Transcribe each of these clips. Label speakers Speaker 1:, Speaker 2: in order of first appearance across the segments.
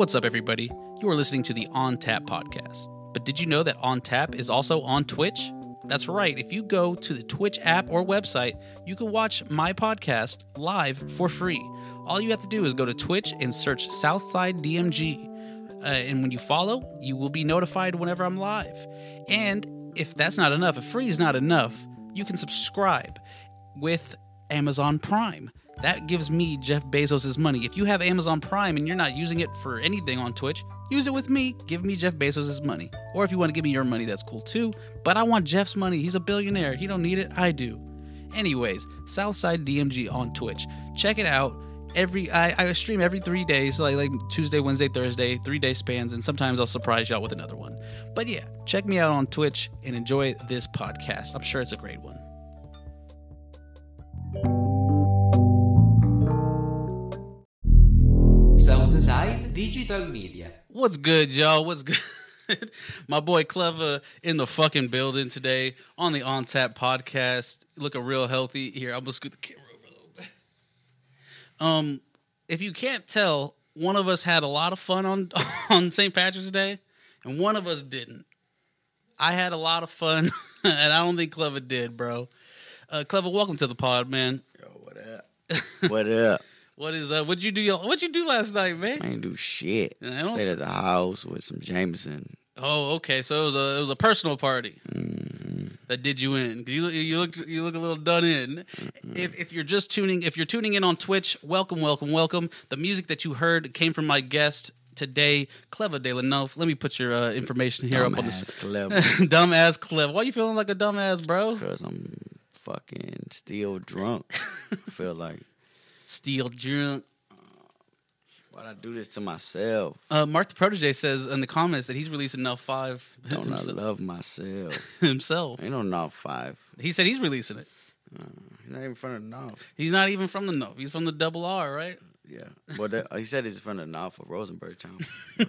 Speaker 1: What's up, everybody? You are listening to the On Tap podcast. But did you know that On Tap is also on Twitch? That's right. If you go to the Twitch app or website, you can watch my podcast live for free. All you have to do is go to Twitch and search Southside DMG. Uh, and when you follow, you will be notified whenever I'm live. And if that's not enough, if free is not enough, you can subscribe with Amazon Prime. That gives me Jeff Bezos' money. If you have Amazon Prime and you're not using it for anything on Twitch, use it with me. Give me Jeff Bezos' money. Or if you want to give me your money, that's cool too. But I want Jeff's money. He's a billionaire. He don't need it. I do. Anyways, Southside DMG on Twitch. Check it out. Every I, I stream every three days, like like Tuesday, Wednesday, Thursday, three day spans, and sometimes I'll surprise y'all with another one. But yeah, check me out on Twitch and enjoy this podcast. I'm sure it's a great one.
Speaker 2: Southside Digital Media.
Speaker 1: What's good, y'all? What's good? My boy Clever in the fucking building today on the On Tap podcast. Looking real healthy. Here, I'm gonna scoot the camera over a little bit. Um, if you can't tell, one of us had a lot of fun on on St. Patrick's Day, and one of us didn't. I had a lot of fun, and I don't think Clever did, bro. Uh, Clever, welcome to the pod, man.
Speaker 3: Yo, what up? what up?
Speaker 1: What is uh? What'd you do? What'd you do last night, man?
Speaker 3: I ain't do shit.
Speaker 1: I don't
Speaker 3: Stayed
Speaker 1: s-
Speaker 3: at the house with some Jameson.
Speaker 1: Oh, okay. So it was a it was a personal party
Speaker 3: Mm,
Speaker 1: that did you in. You you look you look a little done in. If if you're just tuning if you're tuning in on Twitch, welcome, welcome, welcome. The music that you heard came from my guest today, Clever De La Neuf. Let me put your uh, information here up on the
Speaker 3: dumbass clever.
Speaker 1: dumbass Clever. Why you feeling like a dumbass, bro?
Speaker 3: Cause I'm fucking still drunk. Feel like
Speaker 1: Steel drunk.
Speaker 3: why'd I do this to myself?
Speaker 1: Uh, Mark the Protege says in the comments that he's releasing Now Five
Speaker 3: Don't I
Speaker 1: himself.
Speaker 3: love myself?
Speaker 1: himself.
Speaker 3: Ain't no North Five.
Speaker 1: He said he's releasing it.
Speaker 3: He's not even from the North.
Speaker 1: He's not even from the North. He's from the Double R, right?
Speaker 3: Yeah, but that, he said he's from the North of Rosenberg Town.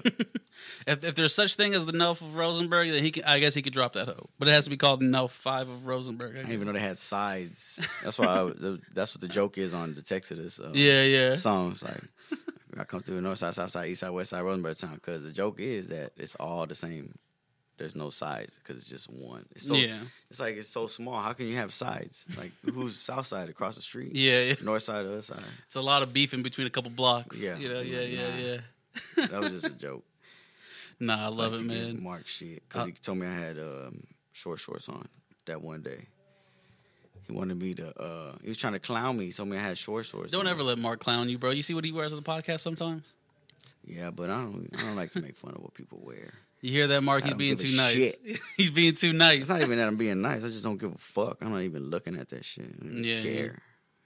Speaker 1: If, if there's such thing as the Nelf of Rosenberg, then he can. I guess he could drop that hoe, but it has to be called the Nelf Five of Rosenberg. I
Speaker 3: I didn't even know they had sides. That's why. I, that's what the joke is on the Texas uh,
Speaker 1: Yeah, yeah.
Speaker 3: songs. Like I come through the north side, south side, east side, west side, Rosenberg town. Because the joke is that it's all the same. There's no sides because it's just one. It's so,
Speaker 1: Yeah.
Speaker 3: It's like it's so small. How can you have sides? Like who's south side across the street?
Speaker 1: Yeah, yeah.
Speaker 3: North side, or other side.
Speaker 1: It's a lot of beef in between a couple blocks.
Speaker 3: Yeah.
Speaker 1: you know, yeah, yeah,
Speaker 3: Nah.
Speaker 1: yeah.
Speaker 3: That was just a joke.
Speaker 1: Nah, I love
Speaker 3: like
Speaker 1: it, man.
Speaker 3: Mark shit because
Speaker 1: Uh,
Speaker 3: he told me I had um, short shorts on that one day. He wanted me to. uh He was trying to clown me. He told me I had short shorts.
Speaker 1: Don't
Speaker 3: on.
Speaker 1: ever let Mark clown you, bro. You see what he wears on the podcast sometimes.
Speaker 3: Yeah, but I don't. I don't like to make fun of what people wear.
Speaker 1: You hear that, Mark? He's being too nice. He's being too nice.
Speaker 3: It's not even that I'm being nice. I just don't give a fuck. I'm not even looking at that shit. I don't
Speaker 1: Yeah, yeah.
Speaker 3: care.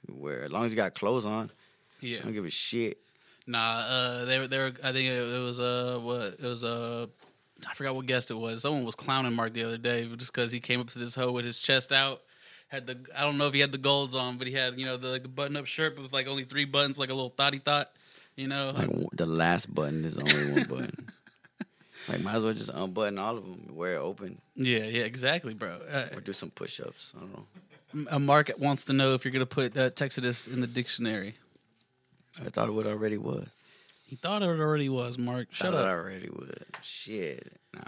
Speaker 3: Where as long as you got clothes on,
Speaker 1: yeah.
Speaker 3: I don't give a shit.
Speaker 1: Nah, uh, they were, they were, I think it, it was, uh, what, it was, uh, I forgot what guest it was. Someone was clowning Mark the other day just because he came up to this hoe with his chest out. Had the, I don't know if he had the golds on, but he had, you know, the, like the button up shirt with like only three buttons, like a little thotty thought, you know?
Speaker 3: Like the last button is only one button. Like might as well just unbutton all of them, wear it open,
Speaker 1: yeah, yeah, exactly, bro. Uh,
Speaker 3: or do some push-ups. I don't know.
Speaker 1: Mark wants to know if you're going to put uh, Texas in the dictionary.
Speaker 3: I thought it already was.
Speaker 1: He thought it already was, Mark. Shut
Speaker 3: Thought
Speaker 1: up.
Speaker 3: It already was. Shit. No.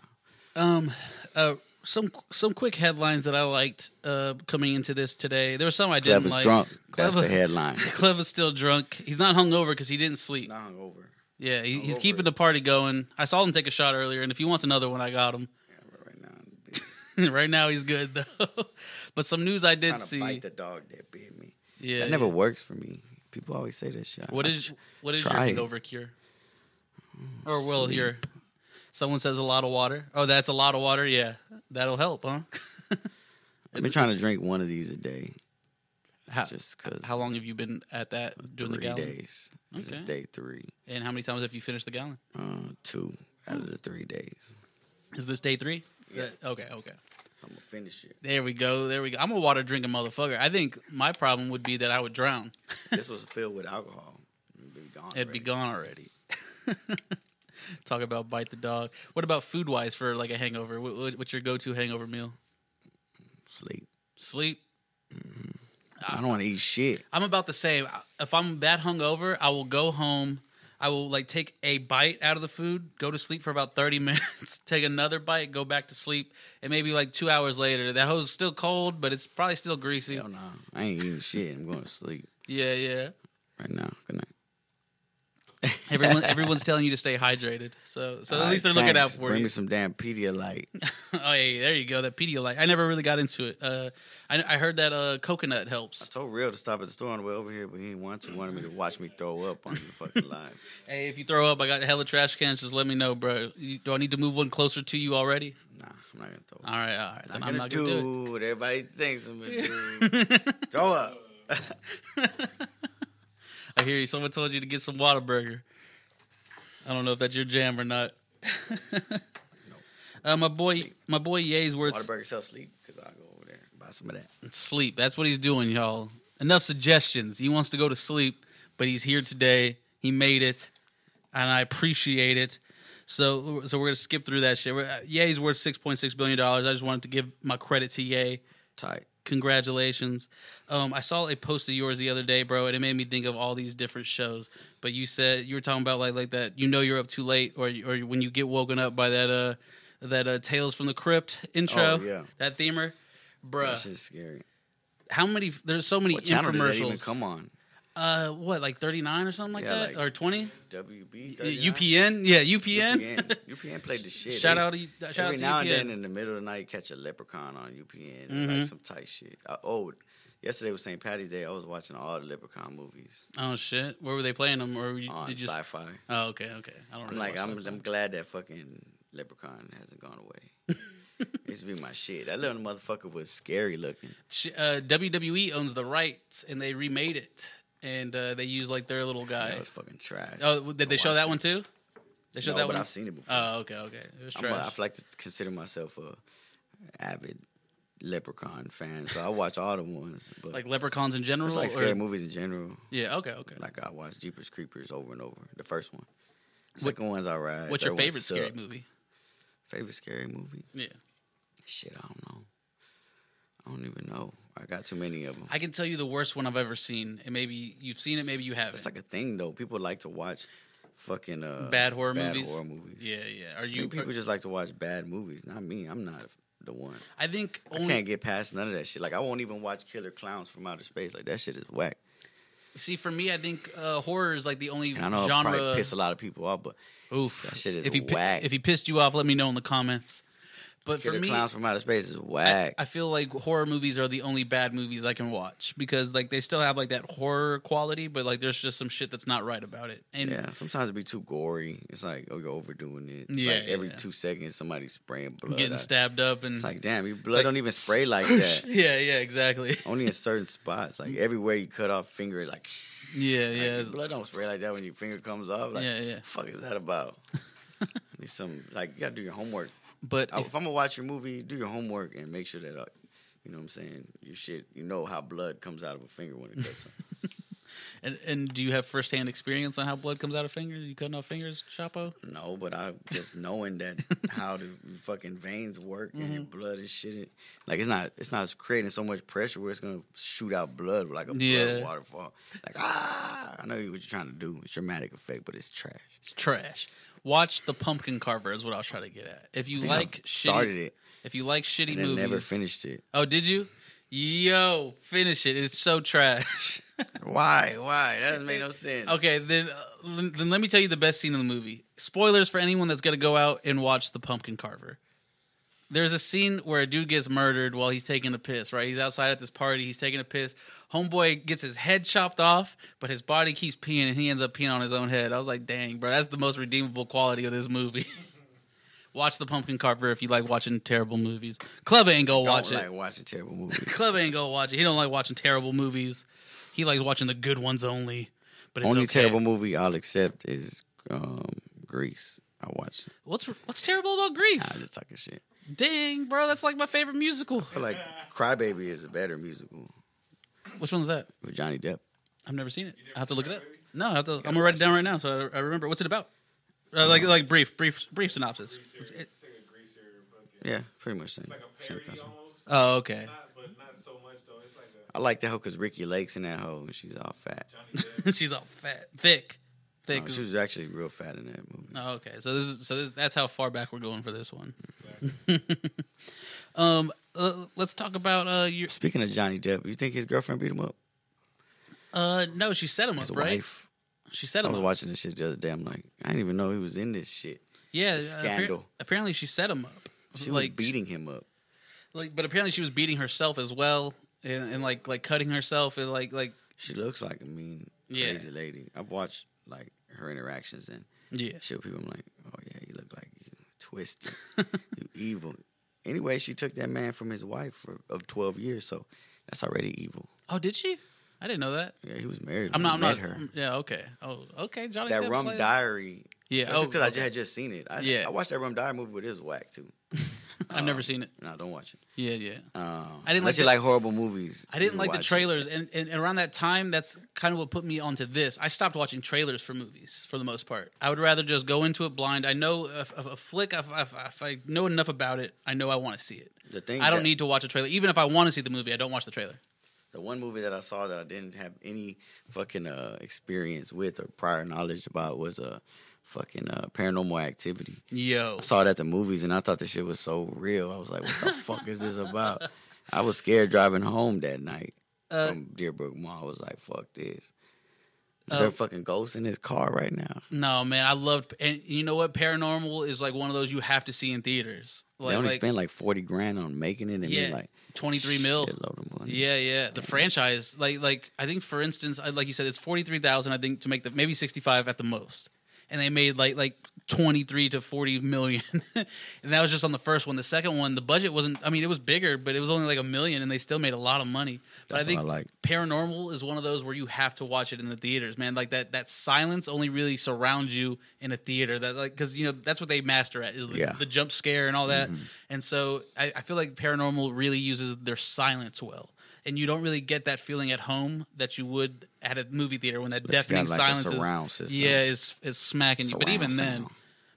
Speaker 1: Um, uh, some some quick headlines that I liked uh, coming into this today. There were some I didn't
Speaker 3: Clever's
Speaker 1: like.
Speaker 3: drunk. That's
Speaker 1: Clever-
Speaker 3: the headline.
Speaker 1: Clever's still drunk. He's not hungover because he didn't sleep.
Speaker 3: Not hungover.
Speaker 1: Yeah, he, he's keeping the party going. I saw him take a shot earlier, and if he wants another one, I got him.
Speaker 3: Yeah, but right now,
Speaker 1: right now, he's good though. but some news I did see.
Speaker 3: bite the dog that bit me.
Speaker 1: yeah,
Speaker 3: that never
Speaker 1: yeah.
Speaker 3: works for me. People always say that shit.
Speaker 1: What is what is your
Speaker 3: try it.
Speaker 1: hangover cure? Oh, or will
Speaker 3: Sleep.
Speaker 1: your someone says a lot of water? Oh, that's a lot of water. Yeah, that'll help, huh?
Speaker 3: I've been trying to drink one of these a day,
Speaker 1: How,
Speaker 3: just because.
Speaker 1: how long have you been at that doing the gallon?
Speaker 3: Three days. This is day three.
Speaker 1: And how many times have you finished the gallon?
Speaker 3: Uh, two out of the three days.
Speaker 1: Is this day three?
Speaker 3: Yeah.
Speaker 1: That- okay, okay.
Speaker 3: I'm gonna finish it.
Speaker 1: There we go. There we go. I'm a water drinking motherfucker. I think my problem would be that I would drown.
Speaker 3: this was filled with alcohol. It'd be gone.
Speaker 1: It'd be
Speaker 3: already.
Speaker 1: gone already. Talk about bite the dog. What about food wise for like a hangover? What, what- what's your go to hangover meal?
Speaker 3: Sleep.
Speaker 1: Sleep.
Speaker 3: I don't want to eat shit.
Speaker 1: I'm about the same. If I'm that hungover, I will go home. I will like take a bite out of the food, go to sleep for about 30 minutes, take another bite, go back to sleep, and maybe like two hours later, that hoe's still cold, but it's probably still greasy.
Speaker 3: Hell no, I ain't eating shit. I'm going to sleep
Speaker 1: Yeah, yeah.
Speaker 3: right now. Good night.
Speaker 1: Everyone, everyone's telling you to stay hydrated, so so at least they're
Speaker 3: right,
Speaker 1: looking out
Speaker 3: thanks.
Speaker 1: for
Speaker 3: Bring
Speaker 1: you.
Speaker 3: me some damn Pedialyte.
Speaker 1: oh, yeah, there you go. That Pedialyte. I never really got into it. Uh, I, I heard that uh, coconut helps.
Speaker 3: I told Real to stop at the store on the way over here, but he didn't want to. He wanted me to watch me throw up on the fucking line.
Speaker 1: Hey, if you throw up, I got a hella trash cans. Just let me know, bro. You, do I need to move one closer to you already?
Speaker 3: Nah, I'm not gonna throw up.
Speaker 1: All right, all right. Then
Speaker 3: Not
Speaker 1: I'm not gonna do it.
Speaker 3: everybody thinks I'm gonna do. throw up.
Speaker 1: I hear you. Someone told you to get some Whataburger. I don't know if that's your jam or not. uh, my boy,
Speaker 3: Sleep.
Speaker 1: my boy Ye's worth
Speaker 3: Whataburger sell sleep because I'll go over there and buy some of that.
Speaker 1: sleep. That's what he's doing, y'all. Enough suggestions. He wants to go to sleep, but he's here today. He made it, and I appreciate it. So, so we're gonna skip through that shit. Uh, Ye's worth six point six billion dollars. I just wanted to give my credit to Ye.
Speaker 3: Tight.
Speaker 1: Congratulations. Um, I saw a post of yours the other day, bro, and it made me think of all these different shows. But you said you were talking about like like that. You know you're up too late, or or when you get woken up by that uh that uh Tales from the Crypt intro.
Speaker 3: Oh, yeah.
Speaker 1: that themer, bruh.
Speaker 3: That shit's scary.
Speaker 1: How many? There's so many
Speaker 3: What channel did that even
Speaker 1: infomercials.
Speaker 3: come on?
Speaker 1: Uh, what like 39 or something like
Speaker 3: Yeah,
Speaker 1: that,
Speaker 3: like
Speaker 1: or 20?
Speaker 3: WB. 39?
Speaker 1: UPN, yeah, UPN.
Speaker 3: UPN. UPN played the shit.
Speaker 1: Shout out to shout
Speaker 3: Every
Speaker 1: out to
Speaker 3: now and
Speaker 1: UPN.
Speaker 3: then in the middle of the night, catch a leprechaun on UPN,
Speaker 1: Mhm.
Speaker 3: like some tight shit. Uh, oh, yesterday was St. Patty's Day. I was watching all the leprechaun movies
Speaker 1: oh shit, where were they playing them? Or were you,
Speaker 3: on
Speaker 1: did you?
Speaker 3: sci-fi.
Speaker 1: Oh, okay, okay. I don't.
Speaker 3: I'm
Speaker 1: Really
Speaker 3: like, I'm,
Speaker 1: sci-fi.
Speaker 3: I'm glad that fucking leprechaun hasn't gone away. it used to be my shit. That little motherfucker was scary looking.
Speaker 1: Uh, WWE owns the rights, and they remade it, and uh, they use like their little guy.
Speaker 3: That was fucking trash.
Speaker 1: Oh, did they show that
Speaker 3: it.
Speaker 1: one too? They showed
Speaker 3: No,
Speaker 1: that
Speaker 3: but
Speaker 1: one.
Speaker 3: I've seen it before.
Speaker 1: Oh, okay, okay. It was
Speaker 3: trash. A, I like to consider myself a avid leprechaun fan, so I watch all the ones. But
Speaker 1: like leprechauns in general.
Speaker 3: like
Speaker 1: or-
Speaker 3: scary movies in general.
Speaker 1: Yeah. Okay. Okay.
Speaker 3: Like I watch Jeepers Creepers over and over. The first one. The
Speaker 1: What-
Speaker 3: second one's alright.
Speaker 1: What's
Speaker 3: Third
Speaker 1: your favorite scary movie?
Speaker 3: Favorite scary movie?
Speaker 1: Yeah.
Speaker 3: Shit, I don't know. I don't even know. I got too many of them.
Speaker 1: I can tell you the worst one I've ever seen, and maybe you've seen it, maybe you haven't.
Speaker 3: It's like a thing though. People like to watch fucking uh,
Speaker 1: bad horror
Speaker 3: bad
Speaker 1: movies.
Speaker 3: horror movies.
Speaker 1: Yeah, yeah. Are
Speaker 3: You
Speaker 1: you?
Speaker 3: people just like to watch bad movies. Not me. I'm not the one.
Speaker 1: I think
Speaker 3: I can't get past none of that shit. Like I won't even watch Killer Clowns from Outer Space. Like that shit is whack.
Speaker 1: see for me. I think uh, horror is like the only
Speaker 3: And I know
Speaker 1: genre.
Speaker 3: probably piss a lot of people off, but
Speaker 1: Oof,
Speaker 3: That shit is
Speaker 1: if he
Speaker 3: whack.
Speaker 1: if he pissed you off, let me know in the comments. But
Speaker 3: Killer
Speaker 1: for me,
Speaker 3: Clowns from Outer Space is whack.
Speaker 1: I feel like horror movies are the only bad movies I can watch because like they still have like that horror quality, but like there's just some shit that's not right about it. And
Speaker 3: yeah, sometimes it be too gory. It's like oh, you're overdoing it. It's
Speaker 1: Yeah,
Speaker 3: like every
Speaker 1: yeah.
Speaker 3: two seconds somebody's spraying blood.
Speaker 1: getting
Speaker 3: out.
Speaker 1: stabbed up and
Speaker 3: It's like damn, your blood
Speaker 1: like-
Speaker 3: don't even spray like that.
Speaker 1: yeah, yeah, exactly.
Speaker 3: Only in certain spots, like everywhere you cut off finger, like,
Speaker 1: Yeah,
Speaker 3: like,
Speaker 1: yeah.
Speaker 3: blood don't spray like that when your finger comes off. Like,
Speaker 1: Yeah, yeah.
Speaker 3: fuck is that about? Need some like you gotta do your homework.
Speaker 1: But
Speaker 3: If,
Speaker 1: if,
Speaker 3: I'm gonna watch your movie, do your homework and make sure that uh, you know what I'm saying. Your shit, you know how blood comes out of a finger when it cuts.
Speaker 1: and, and do you have firsthand experience on how blood comes out of fingers? You cutting off fingers, Chapo?
Speaker 3: No, but I just knowing that how the fucking veins work and
Speaker 1: Mm-hmm.
Speaker 3: blood and shit. Like it's not it's not creating so much pressure where it's gonna shoot out blood like a
Speaker 1: Yeah.
Speaker 3: blood waterfall. Like ah, I know what you're trying to do. It's dramatic effect, but it's trash.
Speaker 1: It's trash. Watch the Pumpkin Carver is what I was trying to get at. If you
Speaker 3: I
Speaker 1: like shitty,
Speaker 3: started it
Speaker 1: if you like shitty
Speaker 3: and
Speaker 1: movies,
Speaker 3: never finished it.
Speaker 1: Oh, did you? Yo, finish it. It's so trash.
Speaker 3: Why? Why? That doesn't make no sense.
Speaker 1: okay, then uh, then let me tell you the best scene in the movie. Spoilers for anyone that's gonna go out and watch the Pumpkin Carver. There's a scene where a dude gets murdered while he's taking a piss. Right, he's outside at this party. He's taking a piss. Homeboy gets his head chopped off, but his body keeps peeing, and he ends up peeing on his own head. I was like, dang, bro, that's the most redeemable quality of this movie. watch the Pumpkin Carver if you like watching terrible movies. Club ain't go
Speaker 3: Don't
Speaker 1: watch
Speaker 3: like
Speaker 1: it.
Speaker 3: watching terrible movies.
Speaker 1: Club ain't go watch it. He don't like watching terrible movies. He likes watching the good ones only. But it's
Speaker 3: Only
Speaker 1: okay.
Speaker 3: terrible movie I'll accept is um, Grease. I watch. it.
Speaker 1: What's what's terrible about
Speaker 3: Nah,
Speaker 1: Grease?
Speaker 3: just talking shit.
Speaker 1: Dang, bro, that's like my favorite musical.
Speaker 3: I feel like Crybaby is a better musical
Speaker 1: Which one's that?
Speaker 3: with Johnny Depp.
Speaker 1: I've never seen it. I have to look it up. No, I have to, I'm gonna write it down right now so I, I remember. What's it about? Uh, like like brief brief brief synopsis. It's- it-
Speaker 4: It's like a greaser, fucking,
Speaker 3: Yeah, pretty much same.
Speaker 4: like a
Speaker 3: same
Speaker 4: parody
Speaker 3: concept.
Speaker 4: almost.
Speaker 1: oh, okay.
Speaker 4: Not, but not so much though. It's like a
Speaker 3: I like that hoe because Ricki Lake's in that hoe and she's all fat.
Speaker 4: Johnny Depp.
Speaker 1: She's all fat, thick, thick.
Speaker 3: No, she was actually real fat in that movie.
Speaker 1: Oh, okay. So this is so this, that's how far back we're going for this one. um, uh, let's talk about uh your
Speaker 3: Speaking of Johnny Depp, you think his girlfriend beat him up?
Speaker 1: uh no, she set him
Speaker 3: His
Speaker 1: up, right?
Speaker 3: wife.
Speaker 1: She set him.
Speaker 3: I was
Speaker 1: up.
Speaker 3: watching this shit the other day. I'm like, I didn't even know he was in this shit.
Speaker 1: yeah, uh,
Speaker 3: scandal.
Speaker 1: appar- apparently she set him up.
Speaker 3: She
Speaker 1: like
Speaker 3: was beating him up.
Speaker 1: like, but apparently she was beating herself as well, and, and like like cutting herself and like like
Speaker 3: She looks like a mean,
Speaker 1: Yeah.
Speaker 3: crazy lady. I've watched like her interactions and
Speaker 1: yeah.
Speaker 3: shit. People, I'm like, oh yeah, you look like you twisted, you evil. Anyway, she took that man from his wife for, of 12 years, so that's already evil.
Speaker 1: Oh, did she? I didn't know that.
Speaker 3: Yeah, he was married.
Speaker 1: I'm not. I'm not.
Speaker 3: her.
Speaker 1: um, Yeah. Okay. Oh. Okay. Johnny.
Speaker 3: that
Speaker 1: Depp
Speaker 3: Rum
Speaker 1: played-
Speaker 3: Diary.
Speaker 1: Yeah. Oh.
Speaker 3: because I had just seen it. I,
Speaker 1: Yeah.
Speaker 3: I watched that Rum Diary movie, but it was whack too.
Speaker 1: I've never seen it.
Speaker 3: No, don't watch it.
Speaker 1: Yeah. Yeah.
Speaker 3: Um,
Speaker 1: I didn't
Speaker 3: unless
Speaker 1: like
Speaker 3: you like horrible movies.
Speaker 1: I didn't like the trailers, and, and around that time, that's kind of what put me onto this. I stopped watching trailers for movies for the most part. I would rather just go into it blind. I know if, if a flick, if, if, if I know enough about it, I know I want to see it.
Speaker 3: The thing
Speaker 1: I don't
Speaker 3: that-
Speaker 1: need to watch a trailer. Even if I want to see the movie, I don't watch the trailer.
Speaker 3: The one movie that I saw that I didn't have any fucking uh, experience with or prior knowledge about was a uh, fucking uh, Paranormal Activity.
Speaker 1: Yo,
Speaker 3: I saw it at the movies and I thought this shit was so real. I was like, what the fuck is this about? I was scared driving home that night
Speaker 1: Uh,
Speaker 3: from Deerbrook Mall. I was like, fuck this. Is
Speaker 1: Oh.
Speaker 3: there a fucking ghost in his car right now?
Speaker 1: no man, I loved. And you know what? Paranormal is like one of those you have to see in theaters. Like,
Speaker 3: they only
Speaker 1: like
Speaker 3: spent like 40 grand on making it and
Speaker 1: Yeah,
Speaker 3: then like
Speaker 1: 23 mil.
Speaker 3: shitload of money.
Speaker 1: Yeah, yeah. The franchise, like, like I think, for instance, like you said, it's forty three thousand. I think to make the maybe sixty five at the most, and they made like like twenty three to forty million, and that was just on the first one. The second one, the budget wasn't. I mean, it was bigger, but it was only like a million, and they still made a lot of money. But I think
Speaker 3: I like.
Speaker 1: Paranormal is one of those where you have to watch it in the theaters, man. Like that that silence only really surrounds you in a theater. That like because you know that's what they master at is the,
Speaker 3: Yeah. Mm-hmm.
Speaker 1: the jump scare and all that. And so I, I feel like Paranormal really uses their silence well. And you don't really get that feeling at home that you would at a movie theater when that
Speaker 3: But it's got,
Speaker 1: deafening
Speaker 3: like,
Speaker 1: silence is
Speaker 3: surround system.
Speaker 1: yeah is is smacking you. But
Speaker 3: Surround
Speaker 1: even then,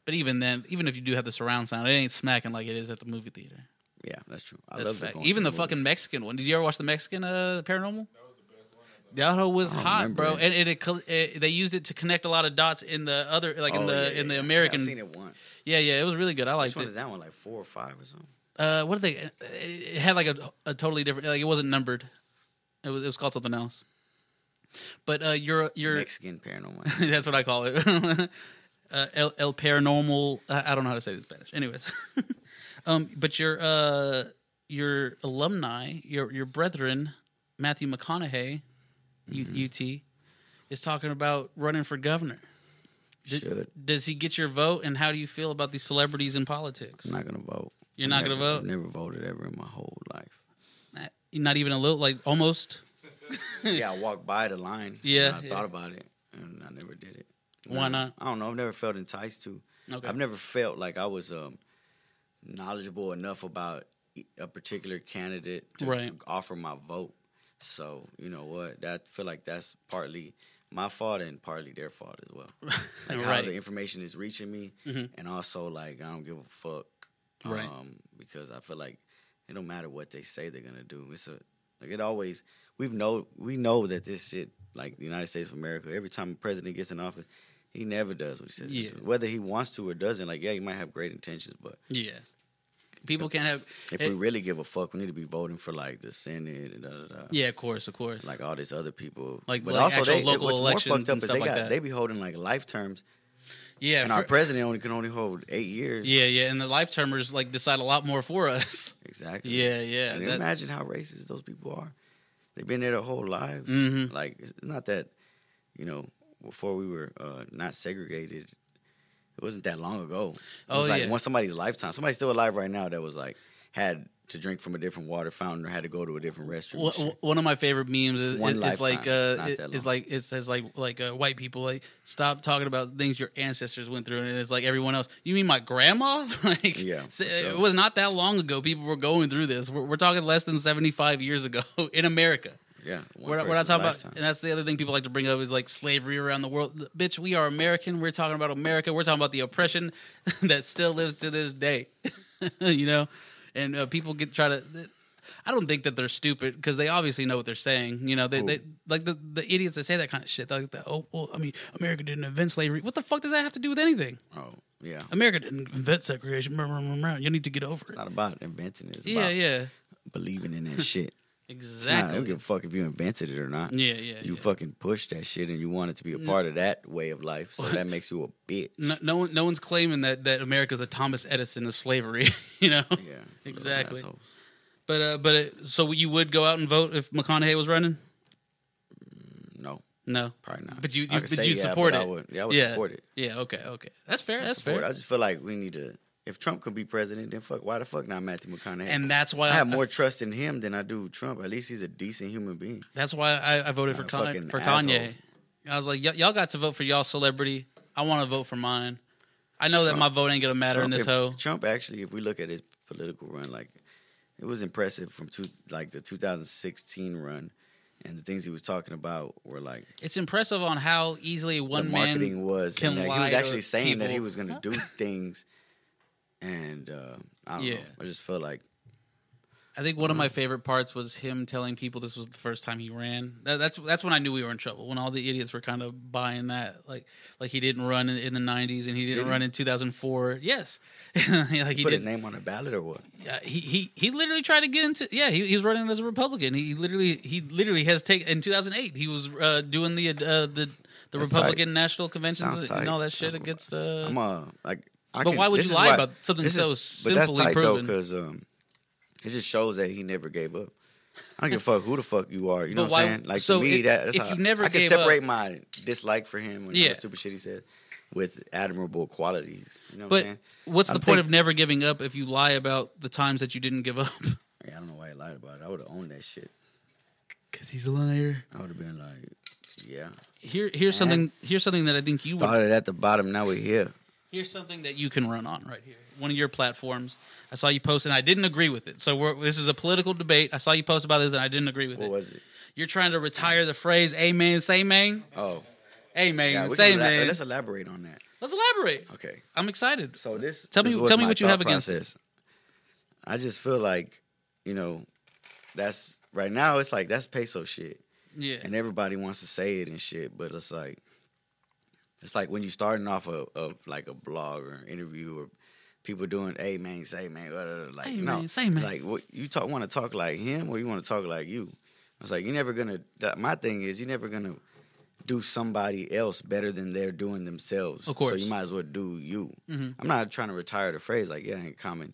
Speaker 1: but even then, even if you do have the surround sound, it ain't smacking like it is at the movie theater.
Speaker 3: Yeah, that's true. I
Speaker 1: That's
Speaker 3: love
Speaker 1: fact. Even
Speaker 3: to
Speaker 1: the fucking Mexican one. Did you ever watch the Mexican uh, Paranormal? That was
Speaker 3: the best
Speaker 1: one
Speaker 3: was hot,
Speaker 1: bro,
Speaker 3: it.
Speaker 1: and it, it, co- it they used it to connect a lot of dots in the other, like in
Speaker 3: Oh,
Speaker 1: the
Speaker 3: yeah,
Speaker 1: in the
Speaker 3: yeah, yeah.
Speaker 1: American.
Speaker 3: I've seen it once.
Speaker 1: Yeah, yeah, it was really good. I
Speaker 3: Which
Speaker 1: liked
Speaker 3: one
Speaker 1: it.
Speaker 3: is that one? Like four or five or something?
Speaker 1: Uh, what did they? It had like a, a totally different. Like it wasn't numbered. It was it was called something else. But uh, you're you're
Speaker 3: Mexican paranormal.
Speaker 1: that's what I call it. uh, El, El paranormal. I I don't know how to say it in Spanish. Anyways, um, but your uh your alumni, your your brethren, Matthew McConaughey, U- UT, is talking about running for governor. Did-
Speaker 3: Should.
Speaker 1: Does he get your vote? And how do you feel about these celebrities in politics?
Speaker 3: I'm not gonna vote.
Speaker 1: You're not gonna vote?
Speaker 3: I've never voted ever in my whole life.
Speaker 1: Not even a little, like almost.
Speaker 3: yeah, I walked by the line.
Speaker 1: Yeah,
Speaker 3: and I
Speaker 1: yeah.
Speaker 3: thought about it, and I never did it.
Speaker 1: Why
Speaker 3: No,
Speaker 1: not?
Speaker 3: I don't know. I've never felt enticed to.
Speaker 1: Okay.
Speaker 3: I've never felt like I was um, knowledgeable enough about a particular candidate to
Speaker 1: Right.
Speaker 3: offer my vote. So you know what? That feel like that's partly my fault and partly their fault as well. Like how
Speaker 1: Right.
Speaker 3: the information is reaching me, and also like I don't give a fuck.
Speaker 1: Right.
Speaker 3: Um, because I feel like it don't matter what they say they're gonna do. It's a like it always we've know we know that this shit like the United States of America. Every time a president gets in office, he never does what he says.
Speaker 1: Yeah.
Speaker 3: Whether he wants to or doesn't, like yeah, he might have great intentions, but
Speaker 1: Yeah. People can't have.
Speaker 3: if
Speaker 1: it-
Speaker 3: we really give a fuck, we need to be voting for like the Senate and da, da, da.
Speaker 1: yeah, of course, of course.
Speaker 3: like all these other people.
Speaker 1: Like-
Speaker 3: but
Speaker 1: like
Speaker 3: also
Speaker 1: actual
Speaker 3: they
Speaker 1: local
Speaker 3: more
Speaker 1: elections
Speaker 3: fucked up
Speaker 1: and stuff
Speaker 3: they
Speaker 1: like
Speaker 3: got
Speaker 1: that.
Speaker 3: they be holding like life terms,
Speaker 1: yeah,
Speaker 3: and our president only can only hold eight years.
Speaker 1: yeah, yeah, and the life termers like decide a lot more for us.
Speaker 3: exactly.
Speaker 1: Yeah, yeah. That-
Speaker 3: imagine how racist those people are. They've been there their whole lives.
Speaker 1: Mhm.
Speaker 3: Like it's not that, you know, before we were uh, not segregated. It wasn't that long ago. It
Speaker 1: Oh,
Speaker 3: was like
Speaker 1: yeah.
Speaker 3: one somebody's lifetime. Somebody's still alive right now that was like had to drink from a different water fountain or had to go to a different restroom. shit.
Speaker 1: one of my favorite memes is, is, is like.
Speaker 3: It's
Speaker 1: uh, it- it's like it says like like uh, white people like stop talking about things your ancestors went through, and it's like everyone else. You mean my grandma? like
Speaker 3: Yeah,
Speaker 1: so- it was not that long ago. People were going through this. We're, we're talking less than seventy five years ago in America.
Speaker 3: yeah,
Speaker 1: We're not, we're not talking
Speaker 3: lifetime.
Speaker 1: about, and that's the other thing people like to bring up is like slavery around the world. Bitch, we are American. We're talking about America. We're talking about the oppression that still lives to this day. you know, and uh, people get try to. I don't think that they're stupid because they obviously know what they're saying. You know, they, they like the, the idiots that say that kind of shit. They're like, that, oh, well, I mean, America didn't invent slavery. What the fuck does that have to do with anything?
Speaker 3: Oh, yeah.
Speaker 1: America didn't invent segregation. You need to get over
Speaker 3: It's
Speaker 1: it.
Speaker 3: not about inventing it. It's
Speaker 1: Yeah,
Speaker 3: about
Speaker 1: yeah,
Speaker 3: believing in that shit. Nah, I
Speaker 1: exactly.
Speaker 3: don't give a fuck if you invented it or not.
Speaker 1: Yeah, yeah.
Speaker 3: You
Speaker 1: yeah.
Speaker 3: fucking push that shit and you want it to be a part of that way of life. So that makes you a bitch.
Speaker 1: No, no one, no one's claiming that that America's the Thomas Edison of slavery. You know.
Speaker 3: Yeah.
Speaker 1: Exactly. But uh, but it, so you would go out and vote if McConaughey was running?
Speaker 3: No,
Speaker 1: No.
Speaker 3: probably not.
Speaker 1: But you,
Speaker 3: I
Speaker 1: you but you
Speaker 3: yeah,
Speaker 1: support
Speaker 3: but
Speaker 1: it.
Speaker 3: I would, yeah, I would
Speaker 1: yeah.
Speaker 3: support it.
Speaker 1: Yeah. Okay. Okay. That's fair.
Speaker 3: I
Speaker 1: That's fair.
Speaker 3: it. I just feel like we need to. If Trump could be president, then fuck. Why the fuck not Matthew McConaughey?
Speaker 1: and that's why
Speaker 3: I have more trust in him than I do Trump. At least he's a decent human being.
Speaker 1: That's why I, I voted for
Speaker 3: Not
Speaker 1: Con- for
Speaker 3: asshole.
Speaker 1: Kanye. I was like, y'all got to vote for y'all celebrity. I want to vote for mine. I know that my vote ain't gonna matter in this
Speaker 3: if-
Speaker 1: hoe.
Speaker 3: Trump actually, if we look at his political run, like it was impressive from two, like the 2016 run, and the things he was talking about were like
Speaker 1: It's impressive on how easily one
Speaker 3: the
Speaker 1: man
Speaker 3: marketing was,
Speaker 1: can
Speaker 3: and that he was actually saying that he was going to do things, and uh, I don't
Speaker 1: Yeah.
Speaker 3: know. I just felt like
Speaker 1: I think one of my favorite parts was him telling people this was the first time he ran. That, that's that's when I knew we were in trouble. When all the idiots were kind of buying that, like like he didn't run in, in the '90s and he didn't
Speaker 3: Did he?
Speaker 1: run in 2004. Yes, like he
Speaker 3: put his name on a ballot or what?
Speaker 1: Yeah, he he he literally tried to get into. Yeah, he, he was running as a Republican. He literally he literally has taken in 2008. He was uh, doing the uh, the the
Speaker 3: That's
Speaker 1: Republican national
Speaker 3: Convention
Speaker 1: and
Speaker 3: tight.
Speaker 1: all that shit against. Uh,
Speaker 3: I'm uh like. I
Speaker 1: But
Speaker 3: can-
Speaker 1: why would you lie
Speaker 3: why-
Speaker 1: about something so
Speaker 3: is- that's
Speaker 1: simply
Speaker 3: tight
Speaker 1: proven?
Speaker 3: because um, it just shows that he never gave up. I don't give a fuck who the fuck you are. You know
Speaker 1: But
Speaker 3: what I'm saying? Like
Speaker 1: so
Speaker 3: to me,
Speaker 1: if-
Speaker 3: that that's
Speaker 1: if
Speaker 3: how,
Speaker 1: you never
Speaker 3: I can
Speaker 1: gave up-
Speaker 3: separate my dislike for him and
Speaker 1: Yeah.
Speaker 3: the stupid shit he said with admirable qualities. You know what
Speaker 1: but
Speaker 3: I'm saying?
Speaker 1: what's
Speaker 3: I'm
Speaker 1: the point
Speaker 3: think-
Speaker 1: of never giving up if you lie about the times that you didn't give up?
Speaker 3: Yeah, I don't know why he lied about it. I would have owned that shit.
Speaker 1: Because he's a liar.
Speaker 3: I would have been like, yeah.
Speaker 1: Here, here's something. Here's something that I think you would.
Speaker 3: Started at the bottom, now we're here.
Speaker 1: Here's something that you can run on right here. One of your platforms. I saw you post, and I didn't agree with it. So we're, this is a political debate. I saw you post about this, and I didn't agree with
Speaker 3: What
Speaker 1: it.
Speaker 3: What was it?
Speaker 1: You're trying to retire the phrase "Amen, say man."
Speaker 3: Oh,
Speaker 1: Amen,
Speaker 3: yeah.
Speaker 1: Say man.
Speaker 3: let's elaborate on that.
Speaker 1: Let's elaborate.
Speaker 3: Okay.
Speaker 1: I'm excited.
Speaker 3: So this.
Speaker 1: Tell me-
Speaker 3: this was
Speaker 1: tell me what you have against it.
Speaker 3: I just feel like, you know, that's right now. It's like that's peso shit,
Speaker 1: Yeah.
Speaker 3: and everybody wants to say it and shit. But it's like, it's like when you're starting off a, a like a blog or an interview or people doing, "Hey man, say man," blah, blah, blah," like
Speaker 1: Hey,
Speaker 3: no,
Speaker 1: man, say, man.
Speaker 3: like what you talk want to talk like him or you want to talk like you. It's like, you're never gonna. My thing is, you're never gonna do somebody else better than they're doing themselves.
Speaker 1: Of course.
Speaker 3: So you might as well do you.
Speaker 1: Mhm.
Speaker 3: I'm not trying to retire the phrase like yeah, ain't common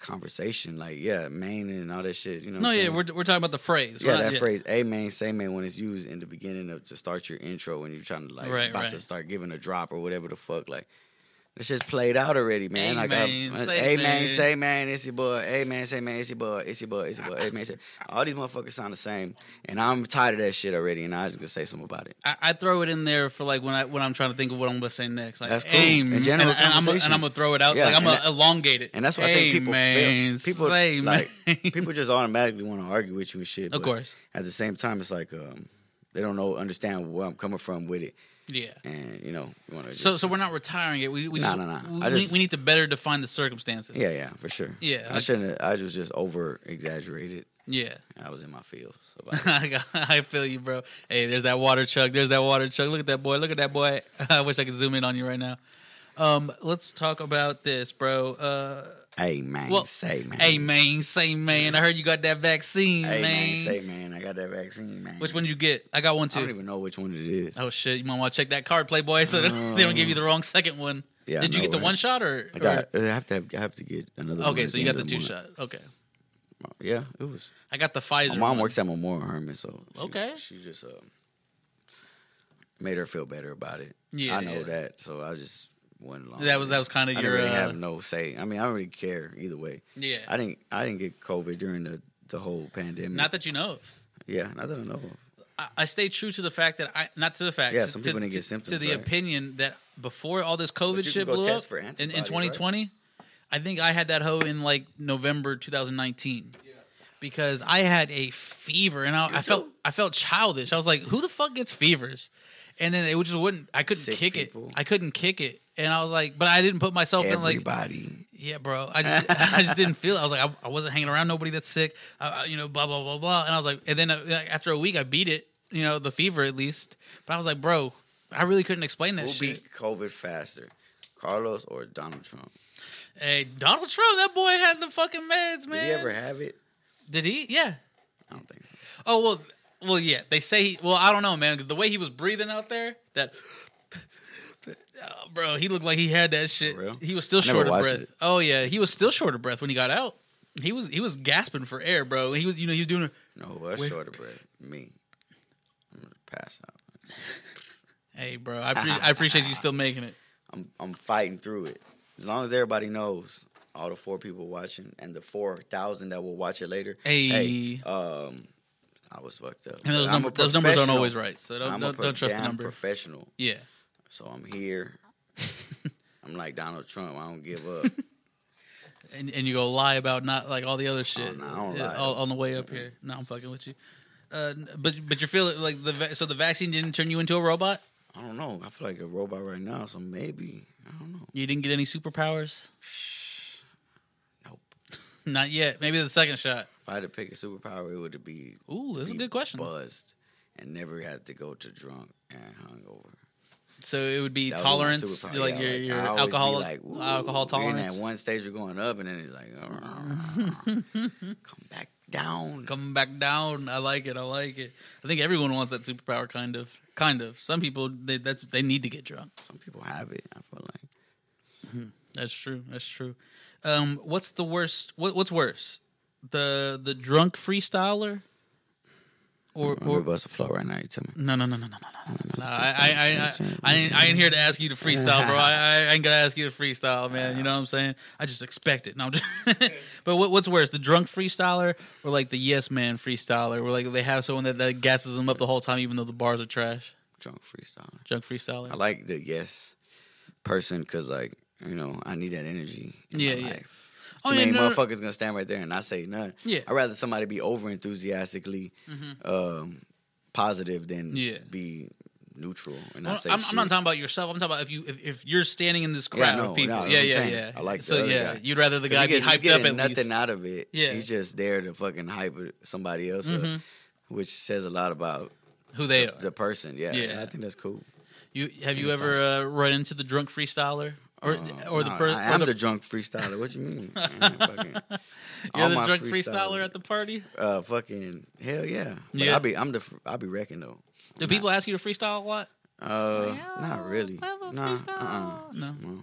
Speaker 3: conversation like yeah, man and all that shit. You know.
Speaker 1: No, yeah,
Speaker 3: saying?
Speaker 1: we're, we're talking about the phrase.
Speaker 3: yeah,
Speaker 1: not-
Speaker 3: that phrase "a man, say man" when it's used in the beginning of to start your intro when you're trying to like
Speaker 1: Right,
Speaker 3: about
Speaker 1: right.
Speaker 3: to start giving a drop or whatever the fuck like. That shit's played out already, man.
Speaker 1: Hey,
Speaker 3: like,
Speaker 1: man,
Speaker 3: I,
Speaker 1: say
Speaker 3: hey
Speaker 1: man.
Speaker 3: man, say man, it's your boy. Hey man, say man, it's your boy. It's your boy. It's your boy. Hey man, say. All these motherfuckers sound the same, and I'm tired of that shit already. And I was just gonna say something about it.
Speaker 1: I, I throw it in there for like when I when I'm trying to think of what I'm gonna say next. Like,
Speaker 3: That's cool.
Speaker 1: aim,
Speaker 3: In general
Speaker 1: and, and I'm and I'm gonna throw it out.
Speaker 3: Yeah,
Speaker 1: like I'm gonna
Speaker 3: that-
Speaker 1: elongate it.
Speaker 3: And that's what I think people
Speaker 1: Amen,
Speaker 3: feel. People
Speaker 1: say,
Speaker 3: like
Speaker 1: man.
Speaker 3: people just automatically want to argue with you and shit.
Speaker 1: Of course.
Speaker 3: At the same time, it's like um, they don't know understand where I'm coming from with it,
Speaker 1: yeah.
Speaker 3: and you know, you want to.
Speaker 1: So so we're not retiring it. We just,
Speaker 3: nah, nah.
Speaker 1: We,
Speaker 3: I just-
Speaker 1: we need to better define the circumstances.
Speaker 3: yeah, yeah, for sure.
Speaker 1: Yeah,
Speaker 3: I
Speaker 1: I-
Speaker 3: shouldn't. I was just over exaggerated.
Speaker 1: Yeah.
Speaker 3: I was in my feels. About it.
Speaker 1: I, got, I feel you, bro. Hey, there's that water chug. There's that water chug. Look at that boy. Look at that boy. I wish I could zoom in on you right now. Um, let's talk about this, bro. Uh,
Speaker 3: hey man,
Speaker 1: well,
Speaker 3: say man.
Speaker 1: hey man, say man. I heard you got that vaccine,
Speaker 3: Hey
Speaker 1: man.
Speaker 3: man, say man. I got that vaccine, man.
Speaker 1: Which one you get? I got one too.
Speaker 3: I don't even know which one it is.
Speaker 1: Oh shit! You might want to check that card, Playboy, so that they don't give you the wrong second one.
Speaker 3: Yeah,
Speaker 1: Did you get the
Speaker 3: right?
Speaker 1: one shot or?
Speaker 3: I got.
Speaker 1: or-
Speaker 3: I have to. Have, I have to get another.
Speaker 1: okay, so you got
Speaker 3: end
Speaker 1: the two
Speaker 3: month.
Speaker 1: shot. Okay,
Speaker 3: Yeah, it was.
Speaker 1: I got the Pfizer.
Speaker 3: My mom
Speaker 1: one.
Speaker 3: works at Memorial Hermann, so she,
Speaker 1: Okay.
Speaker 3: she just uh, made her feel better about it.
Speaker 1: Yeah,
Speaker 3: I know
Speaker 1: yeah.
Speaker 3: that, so I just went along.
Speaker 1: That was that was kind of
Speaker 3: I
Speaker 1: your.
Speaker 3: didn't really
Speaker 1: uh,
Speaker 3: have no say. I mean, I don't really care either way.
Speaker 1: yeah.
Speaker 3: I didn't. I didn't get COVID during the the whole pandemic.
Speaker 1: Not that you know of.
Speaker 3: yeah, not that I know of.
Speaker 1: I, I stay true to the fact that I not to the fact.
Speaker 3: Yeah,
Speaker 1: to-
Speaker 3: some
Speaker 1: to,
Speaker 3: people didn't get symptoms,
Speaker 1: To the
Speaker 3: right?
Speaker 1: opinion that before all this COVID shit blew up in, in
Speaker 3: antibodies, right?
Speaker 1: 2020, I think I had that hoe in like November 2019. Yeah Because I had a fever and I, I felt I felt childish. I was like, "Who the fuck gets fevers?" And then it just wouldn't. I couldn't
Speaker 3: Sick
Speaker 1: kick
Speaker 3: people.
Speaker 1: it. I couldn't kick it, and I was like, "But I didn't put myself in like
Speaker 3: Everybody.
Speaker 1: Yeah, bro. I just I just didn't feel. It. I was like, I, I wasn't hanging around nobody that's sick. Uh, you know, blah blah blah blah. And I was like, and then uh, after a week, I beat it. You know, the fever at least. But I was like, bro, I really couldn't explain that
Speaker 3: Who
Speaker 1: shit.
Speaker 3: beat COVID faster, Carlos or Donald Trump?
Speaker 1: Hey, Donald Trump, that boy had the fucking meds, man.
Speaker 3: Did he ever have it?
Speaker 1: Did he? Yeah.
Speaker 3: I don't think. so.
Speaker 1: Oh well, well yeah. They say he. Well, I don't know, man, because the way he was breathing out there, that. Oh, bro, he looked like he had that shit. He was still short of breath.
Speaker 3: it.
Speaker 1: Oh yeah, he was still short of breath when he got out. He was he was gasping for air, bro. He was you know he was doing. A,
Speaker 3: No,
Speaker 1: Where-
Speaker 3: short of breath. Me, I'm gonna pass out.
Speaker 1: hey, bro, I, pre- I appreciate you still making it.
Speaker 3: I'm I'm fighting through it. As long as everybody knows, all the four people watching and the four thousand that will watch it later.
Speaker 1: Hey.
Speaker 3: um, I was fucked up.
Speaker 1: And those, number, those numbers aren't always right, so don't don't, don't trust the number.
Speaker 3: Professional.
Speaker 1: yeah,
Speaker 3: So I'm here. I'm like Donald Trump. I don't give up.
Speaker 1: and and you go lie about not like all the other shit
Speaker 3: no, I don't
Speaker 1: Yeah,
Speaker 3: lie.
Speaker 1: all- on the way up here. No, I'm fucking with you. Uh, but but you're feeling like the va- so the vaccine didn't turn you into a robot.
Speaker 3: I don't know. I feel like a robot right now. So maybe I don't know.
Speaker 1: You didn't get any superpowers.
Speaker 3: Nope.
Speaker 1: Not yet. Maybe the second shot.
Speaker 3: I had to pick a superpower, it would be
Speaker 1: Ooh, that's a good question.
Speaker 3: Buzzed and never had to go to drunk and hungover.
Speaker 1: So it would be
Speaker 3: That be
Speaker 1: tolerance, like
Speaker 3: Yeah,
Speaker 1: your
Speaker 3: like,
Speaker 1: your
Speaker 3: be
Speaker 1: alcohol
Speaker 3: like,
Speaker 1: alcohol tolerance.
Speaker 3: that one stage you're going up, and then it's like, come back down.
Speaker 1: come back down. I like it. I like it. I think everyone wants that superpower. Kind of. Kind of. Some people they that's they need to get drunk.
Speaker 3: Some people have it. I feel like
Speaker 1: That's true. That's true. Um, what's the worst? What, what's worse, the the drunk freestyler, or or
Speaker 3: gonna bust a flow right now. You tell me.
Speaker 1: no no no no no no no. I, I, I. I, I, ain't, I ain't here to ask you to freestyle, bro. I, I ain't gonna ask you to freestyle, man. You know what I'm saying? I just expect it. No, I'm just but what, what's worse, the drunk freestyler or like the yes man freestyler, where like they have someone that, that gasses them up the whole time, even though the bars are trash?
Speaker 3: Drunk freestyle.
Speaker 1: Drunk freestyler.
Speaker 3: I like the yes person because, like, you know, I need that energy in
Speaker 1: Yeah,
Speaker 3: my
Speaker 1: yeah.
Speaker 3: life.
Speaker 1: Oh,
Speaker 3: Too
Speaker 1: yeah,
Speaker 3: many
Speaker 1: no, no.
Speaker 3: motherfuckers gonna stand right there and not say nothing.
Speaker 1: Yeah. Mm-hmm.
Speaker 3: I'd rather somebody be over enthusiastically um, positive than
Speaker 1: Yeah.
Speaker 3: be neutral and
Speaker 1: Well,
Speaker 3: not say
Speaker 1: I'm,
Speaker 3: shit.
Speaker 1: I'm not talking about yourself. I'm talking about if you if, if you're standing in this
Speaker 3: Yeah,
Speaker 1: crowd
Speaker 3: no,
Speaker 1: of people.
Speaker 3: no,
Speaker 1: yeah, yeah, yeah.
Speaker 3: I like the
Speaker 1: so. yeah,
Speaker 3: guy.
Speaker 1: you'd rather the guy be
Speaker 3: gets- he's
Speaker 1: hyped up and
Speaker 3: nothing
Speaker 1: least.
Speaker 3: out of it.
Speaker 1: Yeah. Mm-hmm.
Speaker 3: he's just there to fucking hype somebody else up, which says a lot about
Speaker 1: Who they are.
Speaker 3: the person. Yeah,
Speaker 1: Yeah.
Speaker 3: I think that's cool.
Speaker 1: You have you ever uh, run into the drunk freestyler or
Speaker 3: Uh,
Speaker 1: or the
Speaker 3: nah,
Speaker 1: person?
Speaker 3: I am the, drunk freestyler. What you mean? I fucking,
Speaker 1: You're the drunk freestyler at the party.
Speaker 3: Uh, fucking hell yeah. But
Speaker 1: Yeah.
Speaker 3: I'll be. I'm the. I'll be wrecking though.
Speaker 1: Do people ask you to freestyle a lot?
Speaker 3: Uh, not really. Nah, uh-uh.
Speaker 1: No.
Speaker 3: No.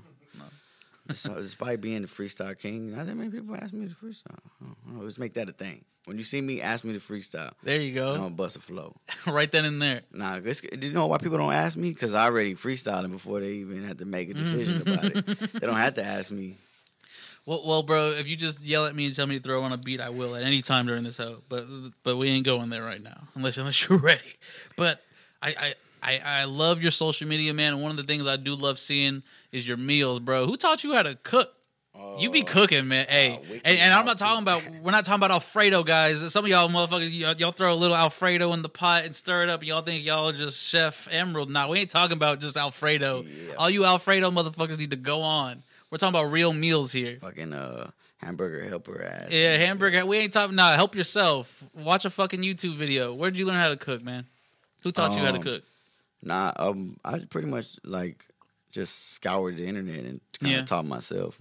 Speaker 3: Des- Despite being the freestyle king, not that many people ask me to freestyle. Let's make that a thing. When you see me, ask me to freestyle.
Speaker 1: There you go.
Speaker 3: I'm
Speaker 1: go.
Speaker 3: gonna bust a flow.
Speaker 1: right then and there.
Speaker 3: Nah, do you know why people don't ask me? Because I already freestyling before they even had to make a decision about it. They don't have to ask me.
Speaker 1: Well, well, bro, if you just yell at me and tell me to throw on a beat, I will at any time during this show. But but we ain't going there right now unless unless you're ready. But I I, I I love your social media, man. And one of the things I do love seeing is your meals, bro. Who taught you how to cook? you be cooking, man. Hey, and, and I'm not talking about. We're not talking about Alfredo, guys. Some of y'all motherfuckers, y'all, y'all throw a little Alfredo in the pot and stir it up, and y'all think y'all are just Chef Emeril. Nah, we ain't talking about just Alfredo.
Speaker 3: Yeah.
Speaker 1: All you Alfredo motherfuckers need to go on. We're talking about real meals here.
Speaker 3: Fucking uh, hamburger helper ass.
Speaker 1: Yeah, hamburger. We ain't talking. Nah, help yourself. Watch a fucking YouTube video. Where did you learn how to cook, man? Who taught you how to
Speaker 3: Um,
Speaker 1: cook?
Speaker 3: Nah, um, I pretty much like just scoured the internet and kind of
Speaker 1: Yeah.
Speaker 3: taught myself.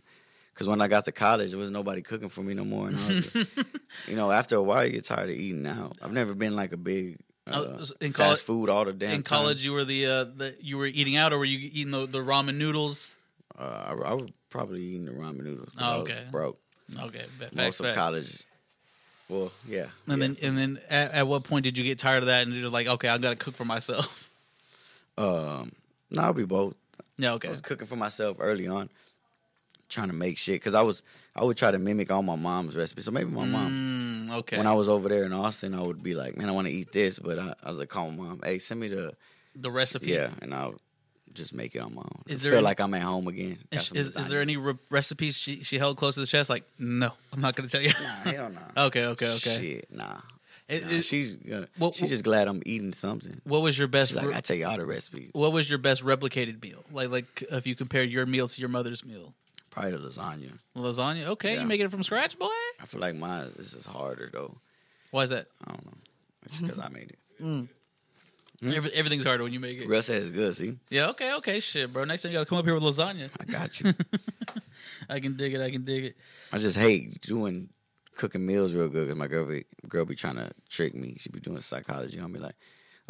Speaker 3: Because when I got to college, there was nobody cooking for me no more, and I was, you know, after a while, you get tired of eating out. I've never been like a big uh,
Speaker 1: in
Speaker 3: fast
Speaker 1: college-
Speaker 3: food all the damn
Speaker 1: In college, you were the uh, the you were eating out, or were you eating the, the ramen noodles?
Speaker 3: Uh, I, I was probably eating the ramen noodles.
Speaker 1: Oh, okay.
Speaker 3: broke
Speaker 1: Okay, fa- facts,
Speaker 3: most of
Speaker 1: facts.
Speaker 3: college. Well, yeah,
Speaker 1: And
Speaker 3: yeah.
Speaker 1: then and then at, at what point did you get tired of that and you're just like, okay, I gotta cook for myself?
Speaker 3: Um, no, I'll be both.
Speaker 1: yeah, okay.
Speaker 3: I was cooking for myself early on, trying to make shit because I was I would try to mimic all my mom's recipes. So maybe my mom.
Speaker 1: Mm, okay.
Speaker 3: When I was over there in Austin, I would be like, "Man, I want to eat this," but I, I was like, "Call my mom, hey, send me the
Speaker 1: the recipe.
Speaker 3: yeah," and I'll just make it on my own.
Speaker 1: Is
Speaker 3: I
Speaker 1: there
Speaker 3: feel
Speaker 1: any-
Speaker 3: like I'm at home again.
Speaker 1: Is, is, is there any re- recipes she, she held close to the chest? Like, no, I'm not gonna tell you.
Speaker 3: Nah, hell no.
Speaker 1: okay, okay, okay.
Speaker 3: Shit, nah.
Speaker 1: It-
Speaker 3: Nah,
Speaker 1: it-
Speaker 3: she's gonna,
Speaker 1: Well,
Speaker 3: she's just glad I'm eating something.
Speaker 1: what was your best?
Speaker 3: She's like,
Speaker 1: re-
Speaker 3: I tell you all the recipes.
Speaker 1: what was your best replicated meal? Like, like if you compare your meal to your mother's meal.
Speaker 3: Probably the lasagna.
Speaker 1: Lasagna. Okay,
Speaker 3: Yeah.
Speaker 1: you making it from scratch, boy?
Speaker 3: I feel like mine this is harder though.
Speaker 1: Why is that?
Speaker 3: I don't know. Because I made it. Mm.
Speaker 1: Every, everything's harder when you make it.
Speaker 3: Said it's good. See,
Speaker 1: Yeah. Okay. Okay. Shit, bro. Next time you gotta come up here with lasagna.
Speaker 3: I got you.
Speaker 1: I can dig it. I can dig it.
Speaker 3: I just hate doing cooking meals real good because my girl be girl be trying to trick me. She be doing psychology. I'll be like,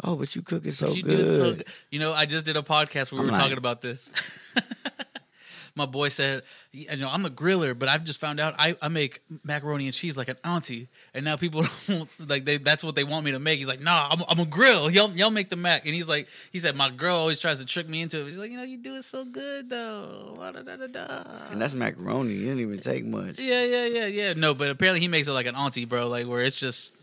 Speaker 3: oh, but you cook it so
Speaker 1: you
Speaker 3: good.
Speaker 1: so good. You know, I just did a podcast where we
Speaker 3: I'm
Speaker 1: were
Speaker 3: like-
Speaker 1: talking about this. My boy said, "You know, I'm a griller, but I've just found out I, I make macaroni and cheese like an auntie, and now people don't, like they that's what they want me to make." He's like, "Nah, I'm, I'm a grill. Y'all y'all make the mac." And he's like, he said, "My girl always tries to trick me into it." He's like, "You know, you do it so good though."
Speaker 3: And that's macaroni. It didn't even take much.
Speaker 1: Yeah, yeah, yeah, yeah. No, but apparently he makes it like an auntie, bro. Like where it's just,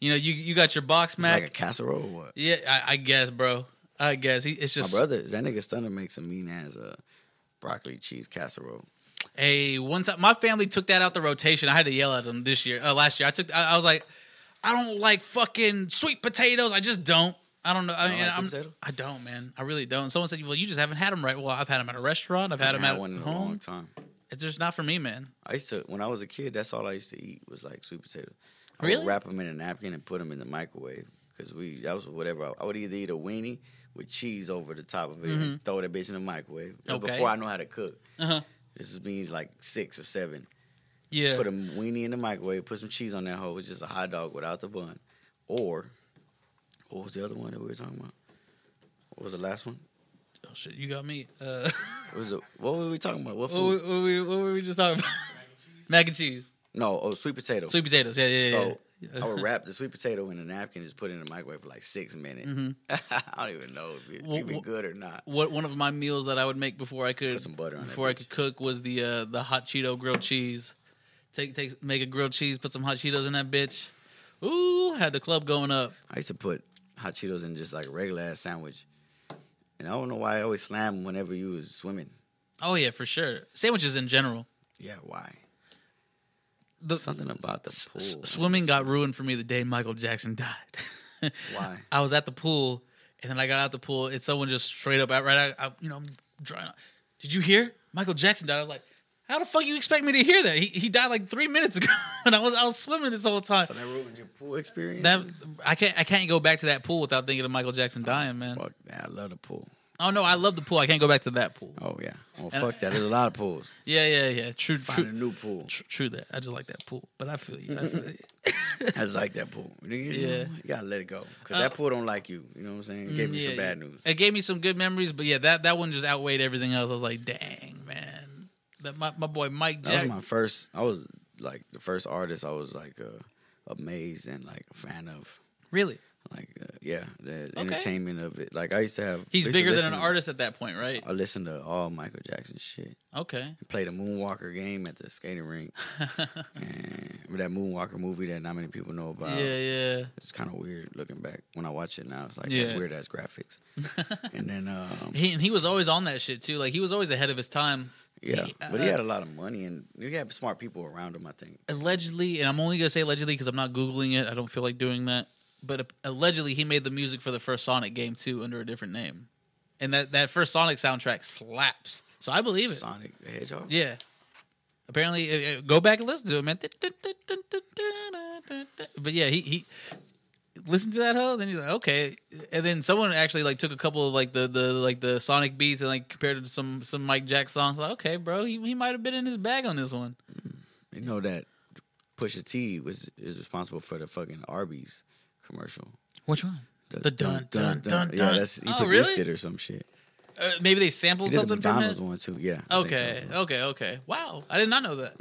Speaker 1: you know, you you got your box mac.
Speaker 3: like a casserole or what?
Speaker 1: yeah, I, I guess, bro. I guess he, it's just
Speaker 3: My brother, that nigga Stunner makes a mean ass uh, broccoli cheese casserole.
Speaker 1: Hey, one time my family took that out the rotation. I had to yell at them this year, uh, last year. I took, I, I was like, I don't like fucking sweet potatoes. I just don't. I don't know. I
Speaker 3: don't
Speaker 1: mean,
Speaker 3: like sweet
Speaker 1: I'm. I don't, man. I really don't. Someone said, well, you just haven't had them right. Well, I've had them at a restaurant. I've had them
Speaker 3: I
Speaker 1: at
Speaker 3: one a long
Speaker 1: home.
Speaker 3: time.
Speaker 1: It's just not for me, man.
Speaker 3: I used to when I was a kid. That's all I used to eat was like sweet potatoes. I
Speaker 1: Really?
Speaker 3: would wrap them in a napkin and put them in the microwave because we that was whatever. I, I would either eat a weenie with cheese over the top of it and throw that bitch in the microwave. That was
Speaker 1: Mm-hmm. Okay.
Speaker 3: Before I know how to cook.
Speaker 1: Uh-huh.
Speaker 3: This is me like six or seven.
Speaker 1: Yeah.
Speaker 3: Put a weenie in the microwave. Put some cheese on that hoe. It's just a hot dog without the bun. Or what was the other one that we were talking about? What was the last one?
Speaker 1: oh shit, you got me. Uh,
Speaker 3: What was it? What were we talking about? What
Speaker 1: what,
Speaker 3: food?
Speaker 1: were- what, were, what were we just talking about? Mac and cheese,
Speaker 3: No, oh, sweet potato.
Speaker 1: sweet potatoes. Yeah, yeah,
Speaker 3: So
Speaker 1: yeah.
Speaker 3: I would wrap the sweet potato in a napkin and just put it in the microwave for like six minutes. I don't even know if it,
Speaker 1: Mm-hmm. Well,
Speaker 3: it'd be good or not.
Speaker 1: what one of my meals that I would make before I could
Speaker 3: Put some butter on
Speaker 1: before I
Speaker 3: bitch.
Speaker 1: could cook was the uh, the hot Cheeto grilled cheese. Take take make a grilled cheese, put some hot Cheetos in that bitch. Ooh, had the club going up.
Speaker 3: I used to put hot Cheetos in just like a regular ass sandwich. And I don't know why I always slam whenever you was swimming.
Speaker 1: Oh yeah, for sure. Sandwiches in general.
Speaker 3: Yeah, why?
Speaker 1: The,
Speaker 3: Something about the pool.
Speaker 1: s- swimming got ruined for me the day Michael Jackson died.
Speaker 3: Why?
Speaker 1: I was at the pool, and then I got out the pool, and someone just straight up, out right, I, I, you know, I'm drying. out. Did you hear Michael Jackson died? I was like, how the fuck you expect me to hear that? He, he died like three minutes ago, and I was I was swimming this whole time.
Speaker 3: So that ruined your pool experience?
Speaker 1: That I can't I can't go back to that pool without thinking of Michael Jackson oh, dying, man.
Speaker 3: Fuck that. I love the pool.
Speaker 1: Oh no, I love the pool. I can't go back to that pool.
Speaker 3: Oh, yeah. Oh,
Speaker 1: And-
Speaker 3: fuck that. There's a lot of pools.
Speaker 1: Yeah, yeah, yeah. True,
Speaker 3: Find a new pool.
Speaker 1: tr- true. That I just like that pool, but I feel you. I feel you.
Speaker 3: I just like that pool. You, know,
Speaker 1: Yeah.
Speaker 3: you gotta let it go. Because
Speaker 1: Uh,
Speaker 3: that pool don't like you. You know what I'm saying? It gave me
Speaker 1: Yeah,
Speaker 3: some bad news.
Speaker 1: It gave me some good memories, but yeah, that that one just outweighed everything else. I was like, dang, man. That my, my boy Mike
Speaker 3: That was my first. I was like the first artist. I was like uh, amazed and like a fan of.
Speaker 1: really?
Speaker 3: Like uh, yeah, the entertainment of it. Like I used to have.
Speaker 1: He's
Speaker 3: I
Speaker 1: bigger than an
Speaker 3: to-
Speaker 1: artist at that point, right?
Speaker 3: I listened to all Michael Jackson shit.
Speaker 1: Okay.
Speaker 3: Played a Moonwalker game at the skating rink. and that Moonwalker movie that not many people know about.
Speaker 1: Yeah, yeah.
Speaker 3: It's kind of weird looking back when I watch it now. It's like
Speaker 1: Yeah.
Speaker 3: that's weird ass graphics. and then um,
Speaker 1: He and he was always on that shit too. Like he was always ahead of his time.
Speaker 3: yeah,
Speaker 1: He-
Speaker 3: but he
Speaker 1: uh,
Speaker 3: had a lot of money and he had smart people around him. I think.
Speaker 1: allegedly, and I'm only gonna say allegedly because I'm not googling it. I don't feel like doing that. But allegedly, he made the music for the first Sonic game too under a different name, and that that first Sonic soundtrack slaps. So I believe it.
Speaker 3: Sonic the Hedgehog.
Speaker 1: Yeah. Apparently, go back and listen to it, man. But yeah, he he listen to that hoe. Then you're like, okay. And then someone actually like took a couple of like the the like the Sonic beats and like compared it to some some Mike Jack songs. Like, okay, bro, he he might have been in his bag on this one. Mm.
Speaker 3: You know that Pusha T was is responsible for the fucking Arby's commercial.
Speaker 1: Which one? The dun dun dun
Speaker 3: Yeah,
Speaker 1: dun.
Speaker 3: that's he
Speaker 1: Oh,
Speaker 3: produced
Speaker 1: really?
Speaker 3: it or some shit.
Speaker 1: Uh, maybe they
Speaker 3: He
Speaker 1: sampled
Speaker 3: did the
Speaker 1: something from
Speaker 3: McDonald's
Speaker 1: it.
Speaker 3: one too. Yeah. I
Speaker 1: Okay,
Speaker 3: so.
Speaker 1: okay, okay. Wow, I did not know that.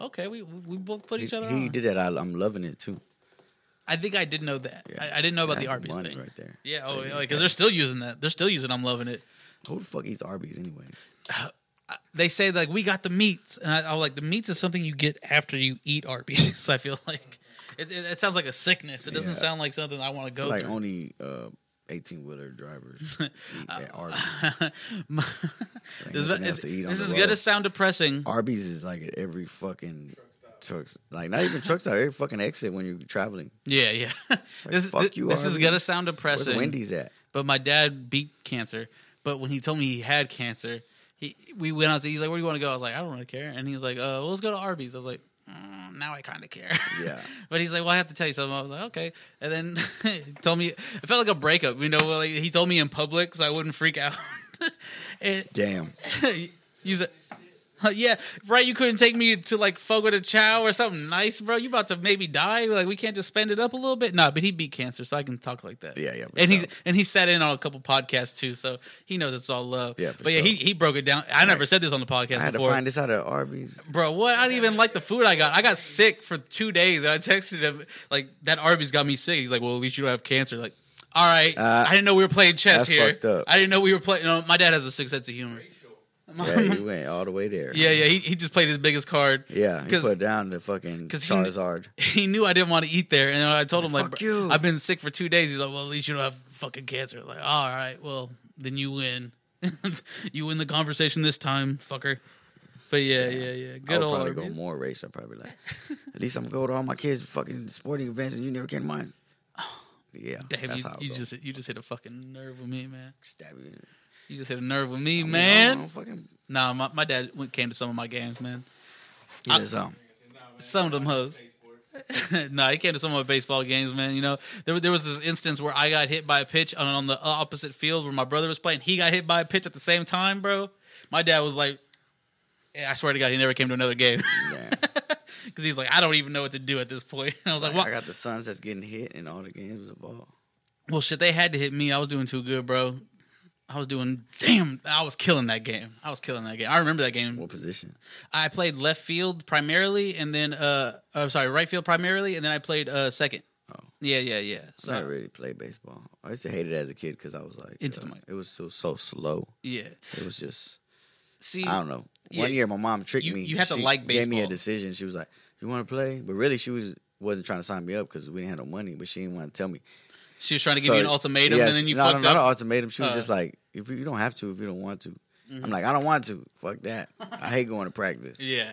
Speaker 1: Okay, we we both put
Speaker 3: He,
Speaker 1: each other
Speaker 3: he
Speaker 1: on.
Speaker 3: did that. I, I'm loving it too.
Speaker 1: I think I did know that.
Speaker 3: Yeah.
Speaker 1: I, I didn't know about the Arby's thing.
Speaker 3: right there.
Speaker 1: Yeah, oh,
Speaker 3: Yeah,
Speaker 1: because they're still using that. They're still using. I'm loving it.
Speaker 3: Who the fuck eats Arby's anyway?
Speaker 1: They say like we got the meats, and I, I'm like the meats is something you get after you eat Arby's. I feel like it, it, it sounds like a sickness. It doesn't
Speaker 3: Yeah.
Speaker 1: sound like something I want to go
Speaker 3: like
Speaker 1: through.
Speaker 3: only uh, 18 wheeler drivers eat at Arby's.
Speaker 1: this
Speaker 3: nothing else to eat on
Speaker 1: this
Speaker 3: the
Speaker 1: is
Speaker 3: road.
Speaker 1: gonna sound depressing.
Speaker 3: Arby's is like at every fucking trucks, like not even truck stop, every fucking exit when you're traveling.
Speaker 1: Yeah, yeah. This
Speaker 3: fuck
Speaker 1: this,
Speaker 3: you,
Speaker 1: this is
Speaker 3: Arby's.
Speaker 1: gonna sound depressing.
Speaker 3: Where's Wendy's at?
Speaker 1: But my dad beat cancer. But when he told me he had cancer, he we went out. To, he's like, "Where do you want to go?" I was like, "I don't really care." And he was like, "Uh, well, let's go to Arby's." I was like, mm, "Now I kind of care."
Speaker 3: Yeah.
Speaker 1: but he's like, "Well, I have to tell you something." I was like, "Okay." And then he told me it felt like a breakup. You know, like he told me in public so I wouldn't freak out. and
Speaker 3: Damn.
Speaker 1: you said. Yeah, right. You couldn't take me to like Fogo de Chao or something nice, bro. You about to maybe die? Like we can't just spend it up a little bit. Nah, but he beat cancer, so I can talk like that.
Speaker 3: Yeah, yeah,
Speaker 1: And he's and he sat in on a couple podcasts too, so he knows it's all love.
Speaker 3: Yeah,
Speaker 1: but yeah, he
Speaker 3: sure.
Speaker 1: he broke it down. I never said this on the podcast
Speaker 3: I had
Speaker 1: before,
Speaker 3: to find this out at Arby's.
Speaker 1: bro. What? I didn't even like the food I got. I got sick for two days, and I texted him like that Arby's got me sick. He's like, well, at least you don't have cancer. Like, all right,
Speaker 3: Uh,
Speaker 1: I didn't know we were playing chess here. I didn't know we were playing. You No, my dad has a sick sense of humor.
Speaker 3: Yeah, you went all the way there.
Speaker 1: Yeah, yeah. He, he just played his biggest card.
Speaker 3: Yeah, he put down the fucking
Speaker 1: 'cause he
Speaker 3: Charizard.
Speaker 1: He knew I didn't want to eat there, and I told him like,
Speaker 3: you.
Speaker 1: I've been sick for two days. He's like, well, at least you don't have fucking cancer. Like, all right, well, then you win. you win the conversation this time, fucker. But yeah, yeah, yeah.
Speaker 3: I
Speaker 1: Good
Speaker 3: would
Speaker 1: old
Speaker 3: probably go more race. I'm probably like, at least I'm going to all my kids' fucking sporting events and you never came to mine. Yeah,
Speaker 1: Damn, you, you
Speaker 3: go.
Speaker 1: just you just hit a fucking nerve with me, man.
Speaker 3: stab you.
Speaker 1: You just hit a nerve with me,
Speaker 3: I mean,
Speaker 1: man.
Speaker 3: I don't fucking.
Speaker 1: Nah, my, my dad went, came to some of my games, man.
Speaker 3: Yeah, um, so.
Speaker 1: Some of them hoes. no, he came to some of my baseball games, man. You know, there, there was this instance where I got hit by a pitch on, on the opposite field where my brother was playing. He got hit by a pitch at the same time, bro. My dad was like, yeah, I swear to God, he never came to another game because he's like, I don't even know what to do at this point. I was like,
Speaker 3: I got the sons that's getting hit in all the games of ball.
Speaker 1: well, shit, they had to hit me. I was doing too good, bro. I was doing damn. I was killing that game. I was killing that game. I remember that game.
Speaker 3: What position?
Speaker 1: I played left field primarily, and then uh, uh sorry, right field primarily, and then I played uh second.
Speaker 3: Oh.
Speaker 1: Yeah, yeah, yeah.
Speaker 3: So I really played baseball. I used to hate it as a kid because I was like,
Speaker 1: Into the
Speaker 3: uh,
Speaker 1: mic.
Speaker 3: it was so so slow.
Speaker 1: yeah.
Speaker 3: It was just
Speaker 1: See,
Speaker 3: I don't know.
Speaker 1: Yeah,
Speaker 3: One year, my mom tricked
Speaker 1: you-
Speaker 3: me.
Speaker 1: you have to
Speaker 3: She
Speaker 1: like
Speaker 3: Gave me a decision. She was like, "You want to play?" But really, she was wasn't trying to sign me up because we didn't have no money. But she didn't want to tell me.
Speaker 1: She was trying to give
Speaker 3: So,
Speaker 1: you an ultimatum,
Speaker 3: yeah,
Speaker 1: and then you
Speaker 3: no,
Speaker 1: fucked
Speaker 3: no, not an ultimatum. She was
Speaker 1: Uh.
Speaker 3: just like, "If you, you don't have to, if you don't want to."
Speaker 1: Mm-hmm.
Speaker 3: I'm like, "I don't want to. Fuck that. I hate going to practice.
Speaker 1: Yeah.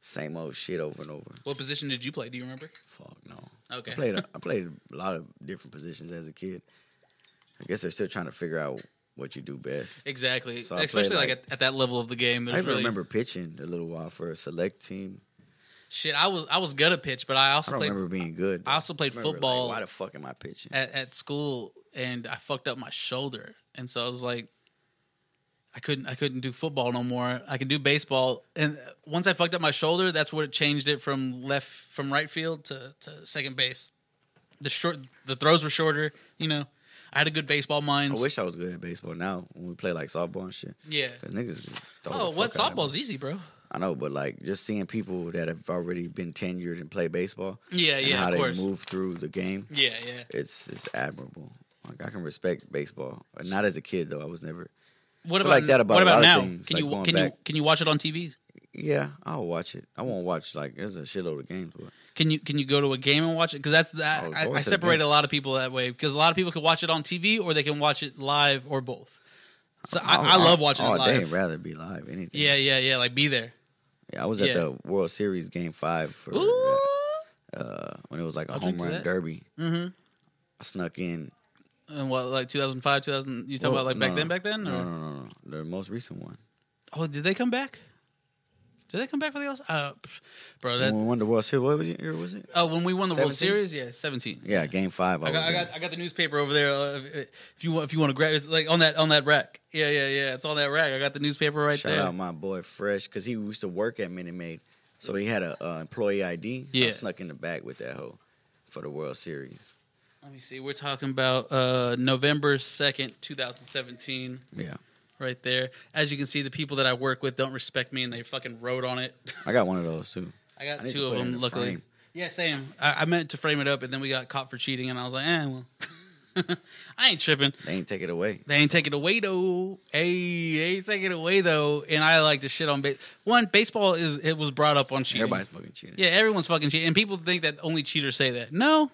Speaker 3: Same old shit over and over.
Speaker 1: What position did you play? Do you remember?
Speaker 3: Fuck no."
Speaker 1: Okay.
Speaker 3: I played. A, I played a lot of different positions as a kid. I guess they're still trying to figure out what you do best.
Speaker 1: Exactly.
Speaker 3: So
Speaker 1: Especially like,
Speaker 3: like-
Speaker 1: at, at that level of the game.
Speaker 3: I even
Speaker 1: really
Speaker 3: remember pitching a little while for a select team.
Speaker 1: Shit. I was I was good at pitch, but I
Speaker 3: I
Speaker 1: also
Speaker 3: don't
Speaker 1: played
Speaker 3: remember being good.
Speaker 1: I also played
Speaker 3: like,
Speaker 1: football.
Speaker 3: why the fuck am I pitching?
Speaker 1: at, at school, and I fucked up my shoulder, and so I was like, I couldn't I couldn't do football no more. I can do baseball, and once I fucked up my shoulder, that's what changed it from left from right field to, to second base. The short the throws were shorter. You know, I had a good baseball mind.
Speaker 3: I wish I was good at baseball now when we play like softball and shit.
Speaker 1: yeah.
Speaker 3: 'Cause niggas
Speaker 1: Oh, what
Speaker 3: fuck out of me.
Speaker 1: softball's easy, bro?
Speaker 3: I know, but like just seeing people that have already been tenured and play baseball
Speaker 1: Yeah,
Speaker 3: and
Speaker 1: yeah,
Speaker 3: how
Speaker 1: of
Speaker 3: they
Speaker 1: course.
Speaker 3: move through the game,
Speaker 1: Yeah, yeah.
Speaker 3: it's it's admirable. Like I can respect baseball. Not as a kid though. I was never.
Speaker 1: What about
Speaker 3: like that about
Speaker 1: what about now?
Speaker 3: things,
Speaker 1: can
Speaker 3: like
Speaker 1: you can you can you watch it on TV?
Speaker 3: Yeah, I'll watch it. I won't watch like there's a shitload of games, but
Speaker 1: Can you can you go to a game and watch it? Because that's that
Speaker 3: Oh,
Speaker 1: I, I separate a lot of people that way because a lot of people can watch it on TV or they can watch it live or both. So I, I love watching
Speaker 3: all
Speaker 1: it live.
Speaker 3: day. Rather be live. Anything.
Speaker 1: Yeah, yeah, yeah. Like be there.
Speaker 3: Yeah, I was
Speaker 1: Yeah.
Speaker 3: at the World Series Game Five for uh, when it was like a
Speaker 1: I'll
Speaker 3: home run
Speaker 1: that.
Speaker 3: derby.
Speaker 1: Mm-hmm.
Speaker 3: I snuck in.
Speaker 1: And what like 2005, 2000? You talking
Speaker 3: Well,
Speaker 1: about like back
Speaker 3: no.
Speaker 1: then, back then? Or?
Speaker 3: No, no, no, no. The most recent one.
Speaker 1: Oh, did they come back? Did they come back for the All? Uh, pff, bro, that
Speaker 3: when we won the World Series, what was it, year was it?
Speaker 1: oh when we won the World
Speaker 3: 17?
Speaker 1: Series, yeah, seventeen.
Speaker 3: Yeah, Game Five. I,
Speaker 1: I got, I got, I got the newspaper over there. Uh, if you want, if you want to grab, it's like on that, on that rack. Yeah, yeah, yeah. It's on that rack. I got the newspaper right
Speaker 3: Shout
Speaker 1: there.
Speaker 3: Shout out my boy Fresh because he used to work at Minute Maid, so he had a uh, employee ID. So I
Speaker 1: Yeah.
Speaker 3: snuck in the back with that hoe for the World Series.
Speaker 1: Let me see. We're talking about uh, November second, two thousand seventeen.
Speaker 3: Yeah,
Speaker 1: Right there. As you can see, the people that I work with don't respect me, and they fucking wrote on it.
Speaker 3: I got one of those too.
Speaker 1: I got
Speaker 3: I
Speaker 1: two of
Speaker 3: put it in
Speaker 1: them.
Speaker 3: the
Speaker 1: Luckily,
Speaker 3: frame.
Speaker 1: yeah, same. I, I meant to frame it up, and then we got caught for cheating, and I was like, eh, well, I ain't tripping.
Speaker 3: They ain't take it away.
Speaker 1: They ain't take it away though. Hey, they ain't take it away though. And I like to shit on base. One, baseball is it was brought up on cheating.
Speaker 3: Everybody's fucking cheating.
Speaker 1: yeah, everyone's fucking cheating, and people think that only cheaters say that. No,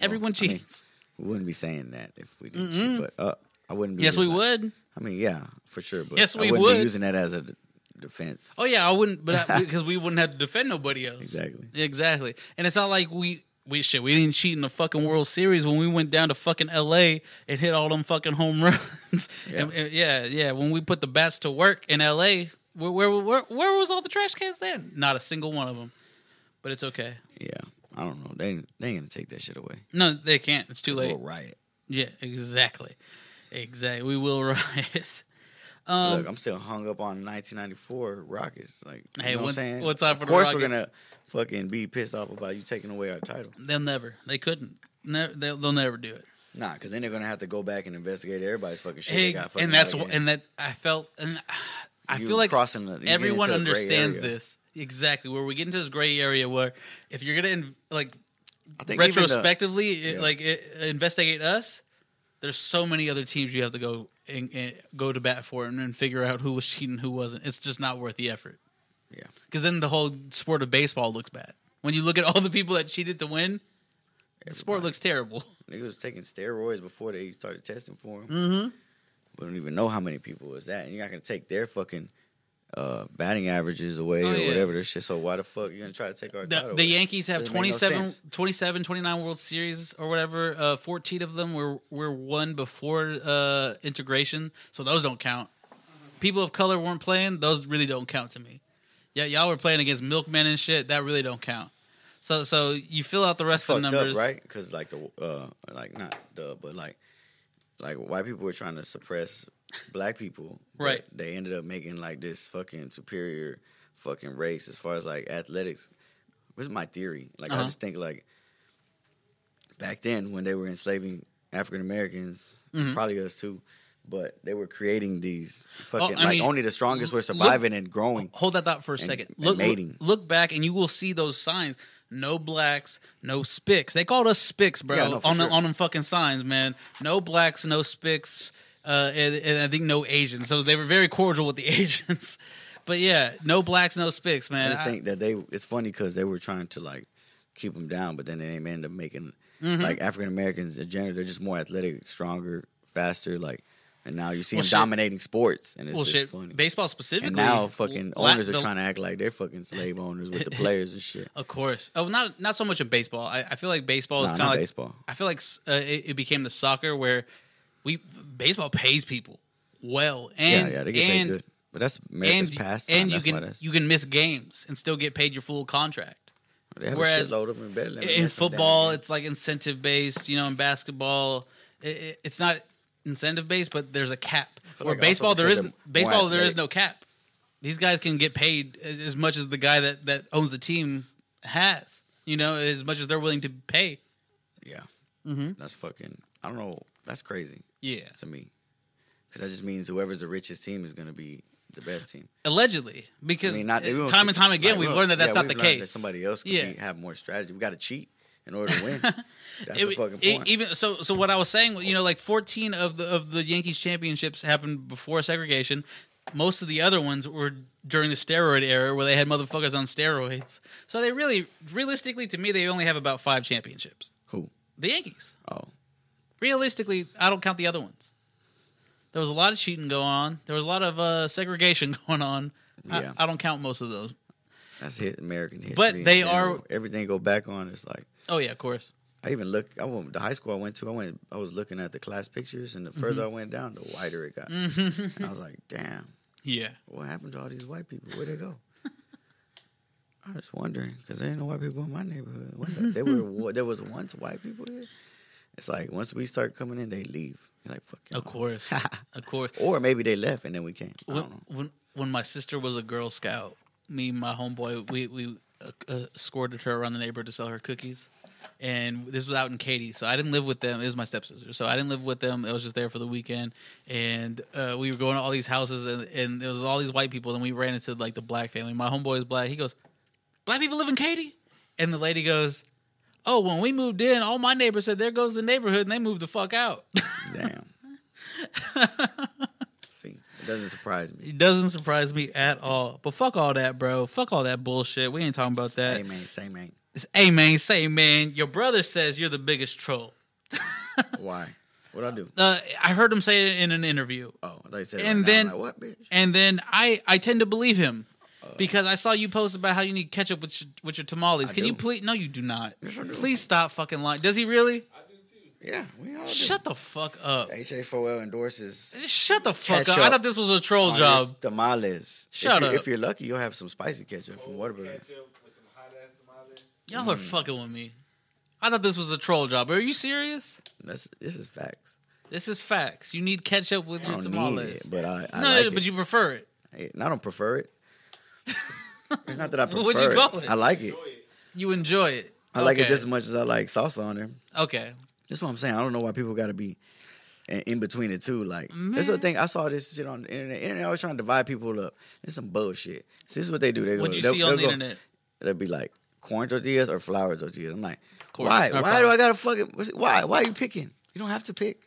Speaker 1: everyone
Speaker 3: I mean,
Speaker 1: cheats.
Speaker 3: We wouldn't be saying that if we didn't cheat, but uh, I wouldn't be.
Speaker 1: yes, we would.
Speaker 3: I mean, yeah, for sure. But
Speaker 1: Yes,
Speaker 3: I
Speaker 1: we
Speaker 3: wouldn't
Speaker 1: would.
Speaker 3: be using that as a d- defense.
Speaker 1: Oh yeah, I wouldn't, but I, because we wouldn't have to defend nobody else.
Speaker 3: Exactly.
Speaker 1: exactly. And it's not like we we shit. We didn't cheat in the fucking World Series when we went down to fucking L.A. and hit all them fucking home runs.
Speaker 3: Yeah.
Speaker 1: And- and- yeah, yeah. When we put the bats to work in L.A., where, where where where was all the trash cans then? Not a single one of them. But it's okay.
Speaker 3: Yeah, I don't know. They ain't- they ain't gonna take that shit away.
Speaker 1: No, they can't. It's too late.
Speaker 3: Riot.
Speaker 1: Yeah, exactly, exactly. We will rise. Um,
Speaker 3: Look, I'm still hung up on 1994 Rockets. Like, you
Speaker 1: Hey,
Speaker 3: know what I'm
Speaker 1: what's- what's up for the
Speaker 3: course we're gonna fucking be pissed off about you taking away our title.
Speaker 1: they'll never. They couldn't. Ne- they'll, they'll never do it.
Speaker 3: Nah, because then they're gonna have to go back and investigate everybody's fucking shit.
Speaker 1: Hey,
Speaker 3: fucking
Speaker 1: and that's
Speaker 3: out
Speaker 1: wh-
Speaker 3: again.
Speaker 1: and that I felt and I
Speaker 3: You
Speaker 1: feel like
Speaker 3: crossing the-
Speaker 1: everyone
Speaker 3: into a gray
Speaker 1: understands this exactly. Where we get into this gray area where if you're gonna like
Speaker 3: I think even the-
Speaker 1: retrospectively it-
Speaker 3: yeah.
Speaker 1: like it, investigate us, there's so many other teams you have to go and, and go to bat for and, and figure out who was cheating, who wasn't. It's just not worth the effort.
Speaker 3: Yeah.
Speaker 1: because then the whole sport of baseball looks bad. When you look at all the people that cheated to win, the sport looks terrible.
Speaker 3: Niggas was taking steroids before they started testing for them. Mm-hmm. We don't even know how many people was that. And you're not gonna take their fucking uh, batting averages away
Speaker 1: Oh,
Speaker 3: or
Speaker 1: yeah.
Speaker 3: whatever. This shit. So why the fuck you gonna try to take our
Speaker 1: The,
Speaker 3: title?
Speaker 1: the? Yankees have
Speaker 3: Doesn't make no
Speaker 1: 27, 27, 29 World Series or whatever. Uh, 14 of them were, were won before uh, integration, so those don't count. People of color weren't playing; those really don't count to me. Yeah, y'all were playing against milkmen and shit. That really don't count. So, so you fill out the rest of the numbers,
Speaker 3: up, right? Because like the uh, like not the, but like like white people were trying to suppress black people,
Speaker 1: Right.
Speaker 3: They ended up making like this fucking superior fucking race as far as like athletics. This is my theory. Like
Speaker 1: Uh-huh.
Speaker 3: I just think like back then when they were enslaving African Americans,
Speaker 1: Mm-hmm.
Speaker 3: probably us too. But they were creating these fucking
Speaker 1: I
Speaker 3: like
Speaker 1: mean,
Speaker 3: only the strongest were
Speaker 1: look-
Speaker 3: surviving and growing.
Speaker 1: Hold that thought for a
Speaker 3: and-
Speaker 1: second.
Speaker 3: and
Speaker 1: Look, look,
Speaker 3: mating.
Speaker 1: look back, and you will see those signs. No blacks, no spicks. They called us spicks, bro,
Speaker 3: Yeah, no,
Speaker 1: on the, on them fucking signs, man. No blacks, no spicks, uh, and, and I think no Asians. So they were very cordial with the Asians. But yeah, no blacks, no spicks, man.
Speaker 3: I just
Speaker 1: I-
Speaker 3: think that they it's funny because they were trying to like keep them down, but then they ended up making
Speaker 1: Mm-hmm.
Speaker 3: like African Americans in general. They're just more athletic, stronger, faster. Like, and now you see
Speaker 1: Well,
Speaker 3: them
Speaker 1: shit.
Speaker 3: dominating sports, and it's
Speaker 1: well,
Speaker 3: just
Speaker 1: shit.
Speaker 3: funny.
Speaker 1: Baseball specifically.
Speaker 3: and now fucking
Speaker 1: la-
Speaker 3: owners are
Speaker 1: the-
Speaker 3: trying to act like they're fucking slave owners with the players and shit.
Speaker 1: Of course. Oh, not not so much in baseball. I, I feel like baseball is kind of like
Speaker 3: baseball.
Speaker 1: I feel like uh, it, it became the soccer where we baseball pays people well, and
Speaker 3: yeah, yeah, they get paid good. But that's America's
Speaker 1: and
Speaker 3: pastime.
Speaker 1: and you
Speaker 3: that's
Speaker 1: can you can miss games and still get paid your full contract. whereas
Speaker 3: a of them better
Speaker 1: In football, it's like incentive based. You know, in basketball, it, it- it's not incentive based, but there's a cap. Where
Speaker 3: like
Speaker 1: baseball, there is baseball, there is no cap. These guys can get paid as as much as the guy that that owns the team has. You know, as much as they're willing to pay.
Speaker 3: yeah,
Speaker 1: Mm-hmm.
Speaker 3: that's fucking. I don't know. That's crazy
Speaker 1: Yeah,
Speaker 3: to me because that just means whoever's the richest team is going to be the best team.
Speaker 1: allegedly, because
Speaker 3: I mean, not
Speaker 1: time and time again,
Speaker 3: like,
Speaker 1: we've learned that that's
Speaker 3: yeah,
Speaker 1: not the case.
Speaker 3: That somebody else could
Speaker 1: Yeah.
Speaker 3: be, have more strategy. We got to cheat in order to win. That's
Speaker 1: It-
Speaker 3: the fucking
Speaker 1: it-
Speaker 3: point.
Speaker 1: even so, so what I was saying, you know, like 14 of the of the Yankees championships happened before segregation. Most of the other ones were during the steroid era, where they had motherfuckers on steroids. So they really, realistically, to me, they only have about five championships.
Speaker 3: Who?
Speaker 1: The Yankees.
Speaker 3: Oh,
Speaker 1: Realistically, I don't count the other ones. There was a lot of cheating going on. There was a lot of uh, segregation going on.
Speaker 3: Yeah.
Speaker 1: I, I don't count most of those.
Speaker 3: that's hit American history.
Speaker 1: But they are-
Speaker 3: everything go back on. It's like
Speaker 1: Oh yeah, of course.
Speaker 3: I even look. I went the high school I went to. I went. I was looking at the class pictures, and the further I went down, the whiter it got. And I was like, damn,
Speaker 1: Yeah.
Speaker 3: what happened to all these white people? Where'd they go? I was wondering because there ain't no white people in my neighborhood. There were there was once white people here. It's like once we start coming in, they leave. You're like fuck.
Speaker 1: Of course. of course.
Speaker 3: Or maybe they left and then we came. I
Speaker 1: when,
Speaker 3: don't know.
Speaker 1: when when my sister was a Girl Scout, me and my homeboy, we we uh, uh, escorted her around the neighborhood to sell her cookies, and this was out in Katy. So I didn't live with them. It was my stepsister, so I didn't live with them. I was just there for the weekend, and uh, we were going to all these houses, and, and there was all these white people. And we ran into like the black family. My homeboy is black. He goes, "Black people live in Katy," and the lady goes. Oh, when we moved in, all my neighbors said, "There goes the neighborhood," and they moved the fuck out.
Speaker 3: Damn. See, it doesn't surprise me.
Speaker 1: It doesn't surprise me at all. But fuck all that, bro. Fuck all that bullshit. We ain't talking about that.
Speaker 3: Hey man, same man.
Speaker 1: It's, hey man, say man, your brother says you're the biggest troll.
Speaker 3: Why? What I do?
Speaker 1: Uh, I heard him say it in an interview,
Speaker 3: Oh, you said.
Speaker 1: And
Speaker 3: right
Speaker 1: then-
Speaker 3: like, what bitch?
Speaker 1: and then I I tend to believe him. Because I saw you post about how you need ketchup with your, with your tamales.
Speaker 3: I
Speaker 1: Can you please? No, you do not.
Speaker 3: Yes, I do.
Speaker 1: Please stop fucking lying. Does he really? I do too.
Speaker 3: Yeah, we all do.
Speaker 1: Shut the fuck up.
Speaker 3: HA4L endorses
Speaker 1: Shut the fuck up. I thought this was a troll
Speaker 3: on
Speaker 1: job.
Speaker 3: tamales.
Speaker 1: Shut
Speaker 3: if you,
Speaker 1: up.
Speaker 3: If you're lucky, you'll have some spicy ketchup from Whataburger.
Speaker 4: Ketchup with some hot ass tamales.
Speaker 1: Y'all
Speaker 3: Mm.
Speaker 1: are fucking with me. I thought this was a troll job. Are you serious?
Speaker 3: That's this is facts.
Speaker 1: This is facts. You need ketchup with
Speaker 3: I
Speaker 1: your
Speaker 3: don't need
Speaker 1: tamales.
Speaker 3: it, but I, I
Speaker 1: no,
Speaker 3: like
Speaker 1: but you prefer it.
Speaker 3: Hey, I don't prefer it. it's not that I prefer
Speaker 1: What'd you call it?
Speaker 3: I like it.
Speaker 1: You enjoy it.
Speaker 3: I like it
Speaker 1: Okay.
Speaker 3: just as much as I like salsa on there.
Speaker 1: Okay.
Speaker 3: That's what I'm saying. I don't know why people got to be in, in between the two. Like that's the
Speaker 1: Man.
Speaker 3: thing. I saw this shit on the internet. Internet always trying to divide people up. It's some bullshit. So this is what they do. They go.
Speaker 1: What'd you
Speaker 3: they'll-
Speaker 1: see on the
Speaker 3: go-
Speaker 1: internet?
Speaker 3: They'll be like corn tortillas or flour tortillas. I'm like,
Speaker 1: Corn-
Speaker 3: why?
Speaker 1: or
Speaker 3: Why
Speaker 1: flour.
Speaker 3: do I gotta fucking? what's it- Why? Why are you picking? You don't have to pick.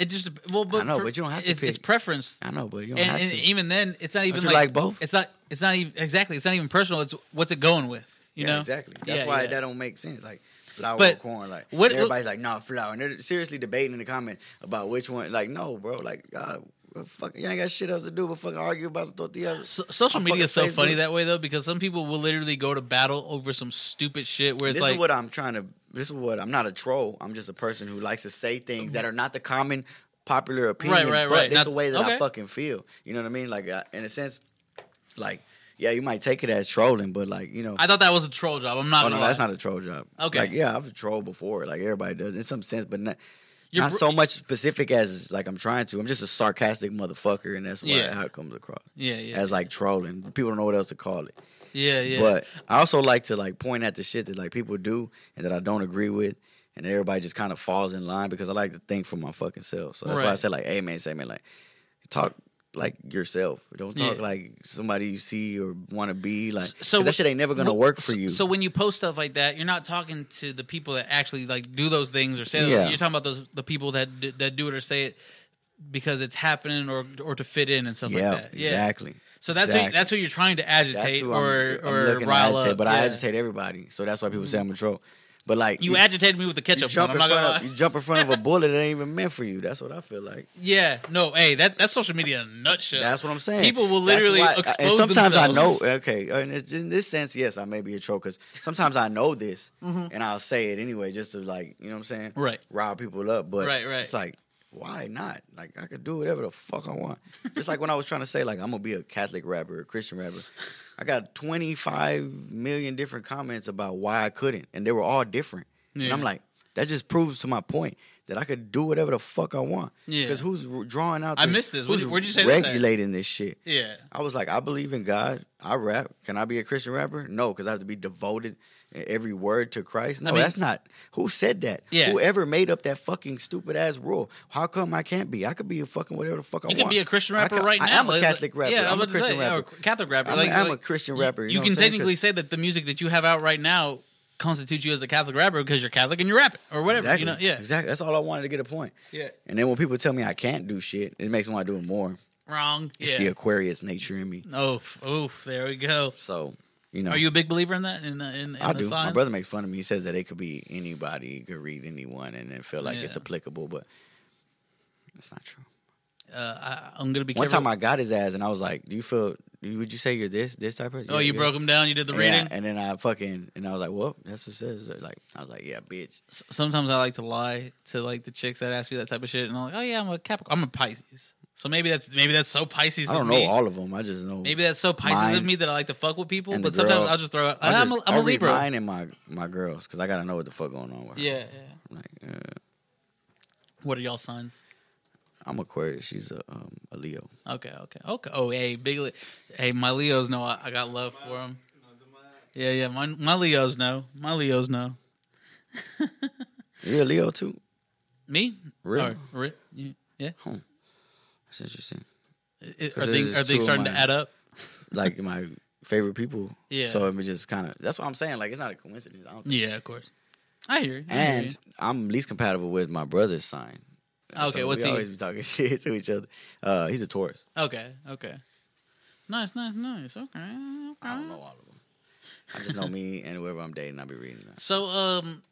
Speaker 1: It just well, but
Speaker 3: I know,
Speaker 1: for-
Speaker 3: but you don't have to
Speaker 1: It's, it's preference,
Speaker 3: I know, but you don't
Speaker 1: and,
Speaker 3: have
Speaker 1: and
Speaker 3: to.
Speaker 1: even then, it's not even
Speaker 3: you
Speaker 1: like,
Speaker 3: like both?
Speaker 1: It's not. It's not even exactly. It's not even personal. It's what's it going with. You
Speaker 3: yeah,
Speaker 1: know
Speaker 3: exactly. That's
Speaker 1: Yeah,
Speaker 3: why
Speaker 1: yeah.
Speaker 3: that don't make sense. Like flour
Speaker 1: But
Speaker 3: or corn. Like
Speaker 1: what-
Speaker 3: everybody's like, nah, flour, and they're seriously debating in the comment about which one. Like, no, bro. Like, uh, God, fuck, you ain't got shit else to do but fucking argue about some tortillas.
Speaker 1: So, social media is so funny that way though because some people will literally go to battle over some stupid shit where it's
Speaker 3: This
Speaker 1: like
Speaker 3: is what I'm trying to. This is what I'm not a troll. I'm just a person who likes to say things that are not the common popular opinion.
Speaker 1: right,
Speaker 3: but
Speaker 1: right.
Speaker 3: This
Speaker 1: Not-
Speaker 3: is the way that
Speaker 1: okay.
Speaker 3: I fucking feel. You know what I mean? Like in a sense, like yeah, you might take it as trolling, but like you know,
Speaker 1: I thought that was a troll job. I'm not
Speaker 3: oh
Speaker 1: gonna
Speaker 3: no,
Speaker 1: lie.
Speaker 3: that's not a troll job.
Speaker 1: Okay.
Speaker 3: like yeah, I've trolled before. Like everybody does in some sense, but not.
Speaker 1: You're
Speaker 3: not
Speaker 1: br-
Speaker 3: so much specific as like I'm trying to. I'm just a sarcastic motherfucker, and that's why
Speaker 1: Yeah.
Speaker 3: how it comes across
Speaker 1: yeah, yeah,
Speaker 3: as like trolling. People don't know what else to call it.
Speaker 1: Yeah, yeah.
Speaker 3: But I also like to like point at the shit that like people do and that I don't agree with, and everybody just kind of falls in line because I like to think for my fucking self. So that's why I
Speaker 1: Right.
Speaker 3: say like, hey man, say man, like talk like yourself. Don't talk
Speaker 1: Yeah.
Speaker 3: like somebody you see or want to be. Like,
Speaker 1: So
Speaker 3: that shit ain't never gonna work for you.
Speaker 1: So when you post stuff like that, you're not talking to the people that actually like do those things or say.
Speaker 3: Yeah.
Speaker 1: You're talking about those the people that that do it or say it because it's happening or or to fit in and stuff
Speaker 3: yeah,
Speaker 1: like that. Yeah,
Speaker 3: exactly.
Speaker 1: So that's who, that's who you're trying to agitate or
Speaker 3: I'm, I'm
Speaker 1: or
Speaker 3: to
Speaker 1: rile
Speaker 3: agitate,
Speaker 1: up.
Speaker 3: but I agitate everybody. So that's why people say I'm a troll. But like
Speaker 1: You agitated me with the
Speaker 3: you
Speaker 1: ketchup.
Speaker 3: jump,
Speaker 1: one, I'm not gonna
Speaker 3: of, you jump in front of a bullet that ain't even meant for you. That's what I feel like.
Speaker 1: Yeah, no, hey, that that's social media in a nutshell.
Speaker 3: That's what I'm saying.
Speaker 1: People will literally
Speaker 3: why-
Speaker 1: expose
Speaker 3: And sometimes I know. Okay, in this, sense, yes, I may be a troll because sometimes I know this and I'll say it anyway, just to like, you know what I'm saying?
Speaker 1: Mm-hmm. Right.
Speaker 3: Rile people up, but
Speaker 1: Right, right.
Speaker 3: it's like, why not? Like I could do whatever the fuck I want. Just like when I was trying to say, like I'm gonna be a Catholic rapper, a Christian rapper. I got 25 million different comments about why I couldn't, and they were all different. And I'm like, that just proves to my point that I could do whatever the fuck I want.
Speaker 1: Yeah.
Speaker 3: Because who's drawing out?
Speaker 1: I missed this.
Speaker 3: Who's
Speaker 1: Where'd you- say this
Speaker 3: regulating this shit?
Speaker 1: yeah.
Speaker 3: I was like, I believe in God. I rap. Can I be a Christian rapper? No, because I have to be devoted every word to Christ. No,
Speaker 1: I mean-
Speaker 3: that's not. Who said that?
Speaker 1: Yeah.
Speaker 3: Whoever made up that fucking stupid ass rule? How come I can't be? I could be a fucking whatever the fuck I
Speaker 1: You
Speaker 3: want.
Speaker 1: can be a Christian rapper right now.
Speaker 3: I am a Catholic rapper.
Speaker 1: Yeah,
Speaker 3: I'm
Speaker 1: I'm
Speaker 3: a Christian
Speaker 1: say,
Speaker 3: rapper.
Speaker 1: Catholic rapper.
Speaker 3: I'm,
Speaker 1: like,
Speaker 3: a, I'm a Christian
Speaker 1: you-
Speaker 3: rapper.
Speaker 1: You,
Speaker 3: You, know
Speaker 1: can
Speaker 3: I'm
Speaker 1: technically say that the music that you have out right now constitutes you as a Catholic rapper because you're Catholic and you rap it or whatever.
Speaker 3: Exactly.
Speaker 1: You know, yeah,
Speaker 3: Exactly. That's all I wanted to get a point.
Speaker 1: yeah,
Speaker 3: And then when people tell me I can't do shit, it makes me want to do it more.
Speaker 1: wrong.
Speaker 3: It's
Speaker 1: yeah.
Speaker 3: the Aquarius nature in me.
Speaker 1: Oof, oof. There we go.
Speaker 3: So, you know.
Speaker 1: Are you a big believer in that? In, in, in
Speaker 3: I do. My brother makes fun of me. He says that it could be anybody, it could read anyone, and then feel like it's applicable, but that's not true.
Speaker 1: Uh, I, I'm gonna be.
Speaker 3: One
Speaker 1: careful.
Speaker 3: time I got his ass, and I was like, "Do you feel? Would you say you're this this type of?" person?"
Speaker 1: Oh,
Speaker 3: Yeah,
Speaker 1: you broke him down. You did the
Speaker 3: Yeah,
Speaker 1: reading.
Speaker 3: and then I fucking and I was like, "Well, that's what it says." Like I was like, "Yeah, bitch."
Speaker 1: Sometimes I like to lie to like the chicks that ask me that type of shit, and I'm like, oh yeah, I'm a Capricorn. I'm a Pisces. So maybe that's maybe that's so Pisces.
Speaker 3: I don't know
Speaker 1: me.
Speaker 3: all of them. I just know
Speaker 1: Maybe that's so Pisces
Speaker 3: Mine
Speaker 1: of me that I like to fuck with people. But sometimes
Speaker 3: girl-
Speaker 1: I'll just throw out. I'm,
Speaker 3: just-
Speaker 1: a, I'm
Speaker 3: I
Speaker 1: a Libra.
Speaker 3: Mine and my my girls because I gotta know what the fuck going on with her.
Speaker 1: Yeah, yeah.
Speaker 3: Like, uh,
Speaker 1: What are y'all signs?
Speaker 3: I'm Aquarius. She's a um, a Leo.
Speaker 1: Okay, okay, okay. Oh, hey, big. Le- hey, my Leos know I, I got love for them. Yeah, yeah. My my Leos know. My Leos know.
Speaker 3: You're a Leo too.
Speaker 1: Me?
Speaker 3: Really?
Speaker 1: Or- re- yeah. yeah.
Speaker 3: That's interesting.
Speaker 1: I-
Speaker 3: Cause
Speaker 1: Are
Speaker 3: this
Speaker 1: things are
Speaker 3: two
Speaker 1: they
Speaker 3: of
Speaker 1: starting to add up?
Speaker 3: Like my favorite people.
Speaker 1: Yeah.
Speaker 3: So it was just kind of. That's what I'm saying. Like it's not a coincidence. I don't think.
Speaker 1: Yeah, of course. I hear you. I hear
Speaker 3: And
Speaker 1: you.
Speaker 3: I'm least compatible with my brother's sign.
Speaker 1: Okay,
Speaker 3: So
Speaker 1: what's
Speaker 3: we
Speaker 1: he?
Speaker 3: always be talking shit to each other. Uh, he's a Taurus.
Speaker 1: Okay, okay. Nice, nice, nice. Okay, okay.
Speaker 3: I don't know all of them. I just know me and whoever I'm dating. I'll be reading that.
Speaker 1: So, um,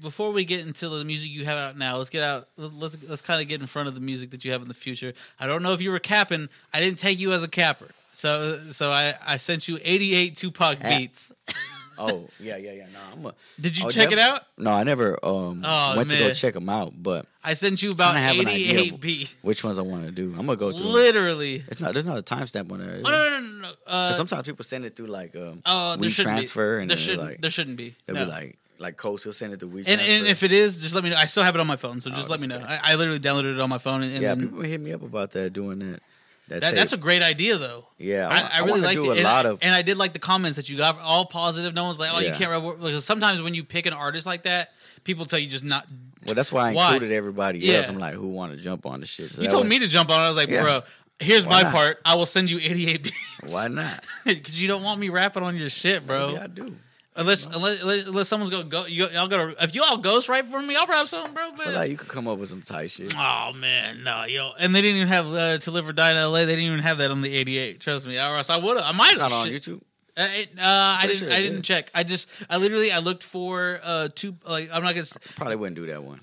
Speaker 1: before we get into the music you have out now, let's get out. Let's let's kind of get in front of the music that you have in the future. I don't know if you were capping. I didn't take you as a capper, So so I I sent you 88 Tupac
Speaker 3: Ah.
Speaker 1: beats.
Speaker 3: Oh yeah, yeah, yeah. No, I'm a.
Speaker 1: Did you
Speaker 3: oh,
Speaker 1: check it out?
Speaker 3: No, I never um
Speaker 1: Oh,
Speaker 3: went to go check them out, but
Speaker 1: I sent you about
Speaker 3: kinda have an idea
Speaker 1: 88 beats.
Speaker 3: which ones I want to do. I'm gonna go through.
Speaker 1: Literally.
Speaker 3: It's not. There's not a timestamp on there.
Speaker 1: Oh no no no no. Uh,
Speaker 3: sometimes people send it through like um,
Speaker 1: oh,
Speaker 3: WeTransfer,
Speaker 1: be.
Speaker 3: and
Speaker 1: there shouldn't.
Speaker 3: like
Speaker 1: there shouldn't be.
Speaker 3: they'll
Speaker 1: No.
Speaker 3: be like like Coast will send it to we
Speaker 1: and, and if it is, just let me know. I still have it on my phone, so oh, just
Speaker 3: Oh,
Speaker 1: let me know. I, I literally downloaded it on my phone, and, and
Speaker 3: yeah, people hit me up about that doing that. That,
Speaker 1: that, that's a great idea, though.
Speaker 3: yeah.
Speaker 1: I,
Speaker 3: wa-
Speaker 1: I, really liked it.
Speaker 3: a
Speaker 1: and,
Speaker 3: lot
Speaker 1: I,
Speaker 3: of
Speaker 1: and I did like the comments that you got, all positive. No one's like, "Oh, you can't." Because sometimes when you pick an artist like that, people tell you just not.
Speaker 3: Well, that's why I
Speaker 1: Why?
Speaker 3: included everybody
Speaker 1: Yeah.
Speaker 3: else. I'm like, who want to jump on the shit? So
Speaker 1: You told
Speaker 3: way-
Speaker 1: me to jump on. it. I was like,
Speaker 3: Yeah.
Speaker 1: "Bro, here's
Speaker 3: Why
Speaker 1: my
Speaker 3: not?
Speaker 1: part. I will send you 88 beats."
Speaker 3: Why not?
Speaker 1: Because you don't want me rapping on your shit, bro.
Speaker 3: Yeah, I do.
Speaker 1: Unless, unless unless unless someone's gonna go, you, y'all gotta. If you all ghost right for me, I'll rap something, bro.
Speaker 3: I feel
Speaker 1: man.
Speaker 3: like you could come up with some tight shit.
Speaker 1: Oh man, no, you know, and they didn't even have uh, to live or die in L.A. They didn't even have that on the '88. Trust me, or else I would have. I might have.
Speaker 3: not on
Speaker 1: shit.
Speaker 3: YouTube.
Speaker 1: Uh, it, uh, I didn't.
Speaker 3: sure
Speaker 1: I didn't
Speaker 3: did.
Speaker 1: check. I just. I literally. I looked for uh two. Like I'm not gonna. s-
Speaker 3: Probably wouldn't do that one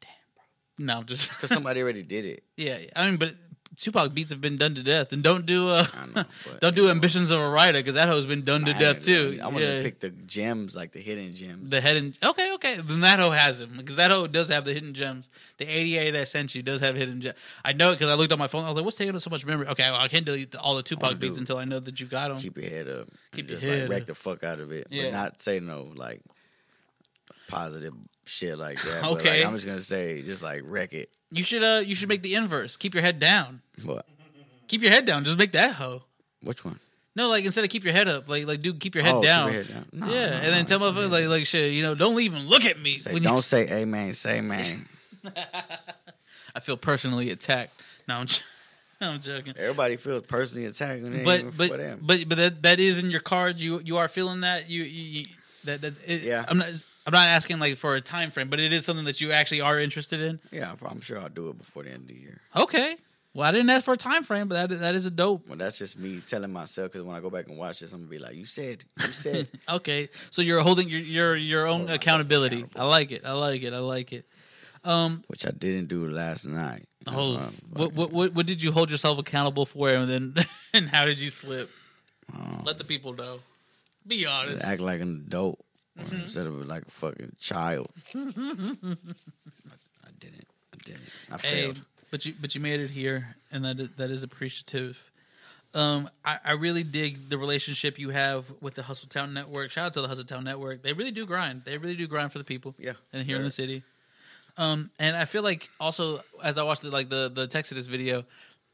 Speaker 3: Damn, bro.
Speaker 1: No, just.
Speaker 3: because somebody already did it.
Speaker 1: Yeah, I mean, but Tupac beats have been done to death, and don't do uh,
Speaker 3: know,
Speaker 1: don't do Ambitionz Az a Ridah because that hoe's been done to
Speaker 3: I
Speaker 1: death too.
Speaker 3: I want
Speaker 1: yeah.
Speaker 3: to pick the gems, like the hidden gems.
Speaker 1: The hidden. okay, okay. Then that hoe has him because that hoe does have the hidden gems. The 88 I sent you does have hidden gems. I know it because I looked on my phone. I was like, "What's taking up so much memory?" Okay, well, I can't delete all the Tupac beats
Speaker 3: do-
Speaker 1: until I know that you got them.
Speaker 3: Keep your head up.
Speaker 1: Keep your
Speaker 3: just,
Speaker 1: head
Speaker 3: like, wreck the fuck out of it,
Speaker 1: Yeah.
Speaker 3: but not say no like positive shit like that. But,
Speaker 1: Okay.
Speaker 3: like, I'm just gonna say, just like wreck it.
Speaker 1: You should uh, you should make the inverse. Keep your head down.
Speaker 3: What?
Speaker 1: Keep your head down. Just make that hoe.
Speaker 3: Which one?
Speaker 1: No, like instead of keep your head up, like like dude, keep your head
Speaker 3: Oh,
Speaker 1: down.
Speaker 3: your head down. No,
Speaker 1: yeah,
Speaker 3: no,
Speaker 1: and then
Speaker 3: no,
Speaker 1: tell
Speaker 3: your
Speaker 1: like like shit. You know, don't even look at me
Speaker 3: Say,
Speaker 1: when you
Speaker 3: don't say amen, say man.
Speaker 1: I feel personally attacked. No, I'm, j- I'm joking.
Speaker 3: Everybody feels personally attacked
Speaker 1: But but
Speaker 3: them.
Speaker 1: but but that that is in your cards. You you are feeling that you, you, you that that it,
Speaker 3: Yeah.
Speaker 1: I'm not I'm not asking like for a time frame, but it is something that you actually are interested in.
Speaker 3: yeah, I'm- sure I'll do it before the end of the year.
Speaker 1: Okay. Well, I didn't ask for a time frame, but that that is a dope.
Speaker 3: Well, that's just me telling myself because when I go back and watch this, I'm gonna be like, "You said, you said."
Speaker 1: Okay, so you're holding your your your own accountability. I like it. I like it. I like it. Um,
Speaker 3: which I didn't do last night.
Speaker 1: Hold. What, what what what did you hold yourself accountable for, and then and how did you slip?
Speaker 3: um,
Speaker 1: Let the people know. Be honest.
Speaker 3: act like an adult
Speaker 1: Mm-hmm.
Speaker 3: instead of like a fucking child. I didn't. I didn't. I
Speaker 1: Hey,
Speaker 3: failed.
Speaker 1: but you but you made it here, and that is, that is appreciative. Um, I, I really dig the relationship you have with the Hustle Town Network. Shout out to the Hustle Town Network. They really do grind. They really do grind for the people.
Speaker 3: Yeah.
Speaker 1: and here in the city. Um, and I feel like also as I watched the, like the the Texas video,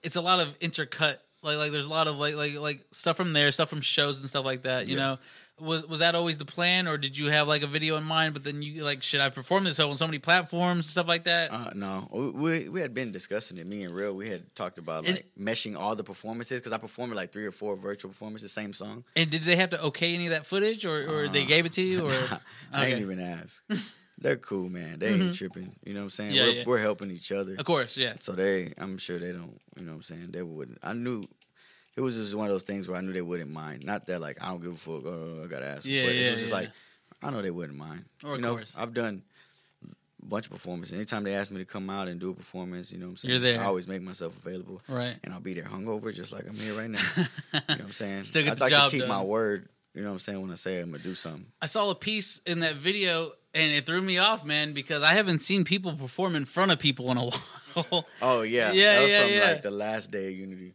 Speaker 1: it's a lot of intercut. Like like there's a lot of like like like stuff from there, stuff from shows and stuff like that. You
Speaker 3: Yeah.
Speaker 1: know, was was that always the plan, or did you have like a video in mind? But then you like, should I perform this on so many platforms, stuff like that?
Speaker 3: Uh, no, we, we had been discussing it. Me and Real, we had talked about
Speaker 1: And-
Speaker 3: like meshing all the performances because I performed like three or four virtual performances, same song.
Speaker 1: And did they have to okay any of that footage, or, or they
Speaker 3: Uh,
Speaker 1: gave it to you, or
Speaker 3: I
Speaker 1: Okay. Mm-hmm.
Speaker 3: ain't even ask. They're cool, man. They ain't tripping. You know what I'm saying?
Speaker 1: Yeah,
Speaker 3: we're,
Speaker 1: yeah.
Speaker 3: we're helping each other.
Speaker 1: of course, yeah,
Speaker 3: So they, I'm sure they don't. You know what I'm saying? They wouldn't. I knew. It was just one of those things where I knew they wouldn't mind. Not that like I don't give a fuck. Oh, I gotta ask.
Speaker 1: Yeah,
Speaker 3: but
Speaker 1: yeah,
Speaker 3: it was just
Speaker 1: yeah.
Speaker 3: like I know they wouldn't mind.
Speaker 1: Or
Speaker 3: you know,
Speaker 1: course.
Speaker 3: I've done a bunch of performances. Anytime they ask me to come out and do a performance, you know what I'm saying?
Speaker 1: You're there.
Speaker 3: I always make myself available.
Speaker 1: right.
Speaker 3: And I'll be there hungover just like I'm here right now. you know what I'm saying?
Speaker 1: Still get
Speaker 3: I'd
Speaker 1: the
Speaker 3: like
Speaker 1: job
Speaker 3: to keep
Speaker 1: done.
Speaker 3: my word. You know what I'm saying? When I say I'm gonna do something.
Speaker 1: I saw a piece in that video, and it threw me off, man, because I haven't seen people perform in front of people in a while.
Speaker 3: Oh yeah,
Speaker 1: Yeah,
Speaker 3: That was
Speaker 1: yeah,
Speaker 3: from
Speaker 1: yeah.
Speaker 3: like the last day of Unity.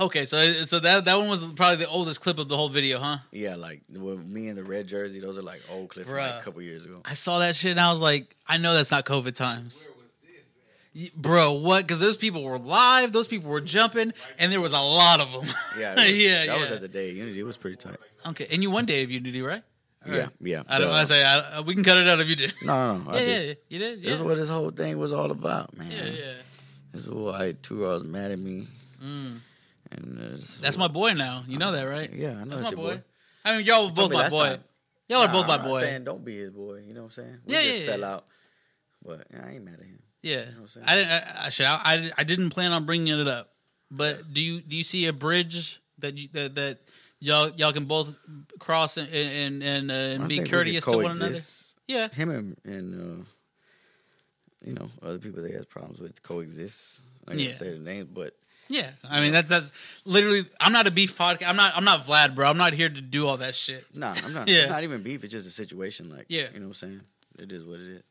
Speaker 1: Okay, so so that that one was probably the oldest clip of the whole video, huh?
Speaker 3: Yeah, like with me and the red jersey. Those are like old clips from
Speaker 1: Bruh.
Speaker 3: like a couple years ago.
Speaker 1: I saw that shit, and I was like, I know that's not COVID times.
Speaker 4: Where was this
Speaker 1: Y-
Speaker 4: at?
Speaker 1: Bro, what? Because those people were live, those people were jumping, and there was a lot of them.
Speaker 3: Yeah, it was-
Speaker 1: yeah,
Speaker 3: That was at the day of Unity. It was pretty tight.
Speaker 1: okay, and you one day of Unity, right?
Speaker 3: Yeah,
Speaker 1: Right.
Speaker 3: yeah.
Speaker 1: I don't
Speaker 3: The-
Speaker 1: want to say I, uh, we can cut it out if you did.
Speaker 3: No, no, no. I
Speaker 1: yeah,
Speaker 3: did.
Speaker 1: yeah, you did.
Speaker 3: This is what this whole thing was all about, man.
Speaker 1: yeah, yeah.
Speaker 3: This is why two girls mad at me.
Speaker 1: Mm.
Speaker 3: And
Speaker 1: That's my boy now. You know that, right?
Speaker 3: Yeah, I know
Speaker 1: That's
Speaker 3: that's
Speaker 1: my boy.
Speaker 3: boy.
Speaker 1: I mean, y'all were both my boy.
Speaker 3: time.
Speaker 1: Y'all are
Speaker 3: Nah,
Speaker 1: both my boy.
Speaker 3: saying don't be his boy. You know what I'm saying? We
Speaker 1: Yeah,
Speaker 3: just
Speaker 1: yeah,
Speaker 3: fell
Speaker 1: yeah.
Speaker 3: out. But yeah, I ain't mad at him.
Speaker 1: Yeah,
Speaker 3: what I'm?
Speaker 1: I didn't. I, I, should, I, I I didn't plan on bringing it up, but do you do you see a bridge that you that, that y'all y'all can both cross and and and, uh, and be courteous to one another? Yeah,
Speaker 3: Him and, and uh, you know other people they he has problems with coexist. I
Speaker 1: Yeah.
Speaker 3: can't say the name, but
Speaker 1: Yeah, I mean that's that's literally. I'm not a beef podcast. I'm not. I'm not Vlad, bro. I'm not here to do all that shit.
Speaker 3: Nah, I'm not.
Speaker 1: Yeah.
Speaker 3: It's not even beef. It's just a situation. Like,
Speaker 1: Yeah.
Speaker 3: you know what I'm saying. It is what it is.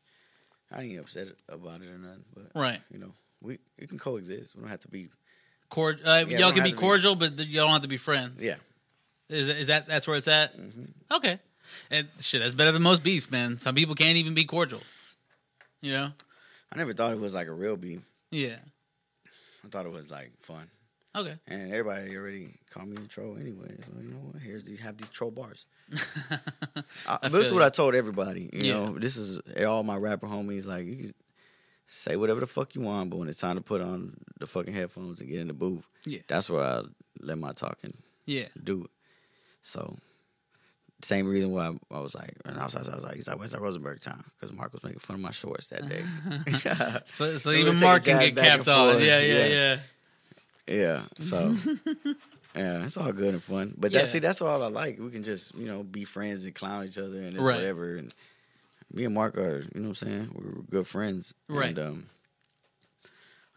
Speaker 3: I ain't upset about it or nothing. But
Speaker 1: Right.
Speaker 3: you know, we we can coexist. We don't have to be.
Speaker 1: Cord- uh,
Speaker 3: we
Speaker 1: y'all can be
Speaker 3: to be-
Speaker 1: cordial, but y'all don't have to be friends.
Speaker 3: Yeah.
Speaker 1: Is is that that's where it's at?
Speaker 3: Mm-hmm.
Speaker 1: Okay, and shit, that's better than most beef, man. Some people can't even be cordial. You know?
Speaker 3: I never thought it was like a real beef.
Speaker 1: Yeah.
Speaker 3: I thought it was like fun.
Speaker 1: Okay.
Speaker 3: And everybody already called me a troll anyway. So you know what? Here's these have these troll bars. I, this is what. I told everybody. You
Speaker 1: Yeah.
Speaker 3: know, this is all my rapper homies. Like you say whatever the fuck you want, but when it's time to put on the fucking headphones and get in the booth,
Speaker 1: Yeah.
Speaker 3: that's where I let my talking
Speaker 1: Yeah.
Speaker 3: do it. So same reason why I, I was like, and I was, I was like, he's like West Side Rosenberg time because Mark was making fun of my shorts that day.
Speaker 1: So so even Mark can get capped
Speaker 3: off.
Speaker 1: Yeah, yeah,
Speaker 3: yeah.
Speaker 1: yeah.
Speaker 3: Yeah. So yeah, it's all good and fun. But
Speaker 1: Yeah.
Speaker 3: that see, that's all I like. We can just, you know, be friends and clown each other and it's
Speaker 1: Right.
Speaker 3: whatever. And me and Mark are, you know what I'm saying? We're good friends.
Speaker 1: Right.
Speaker 3: And um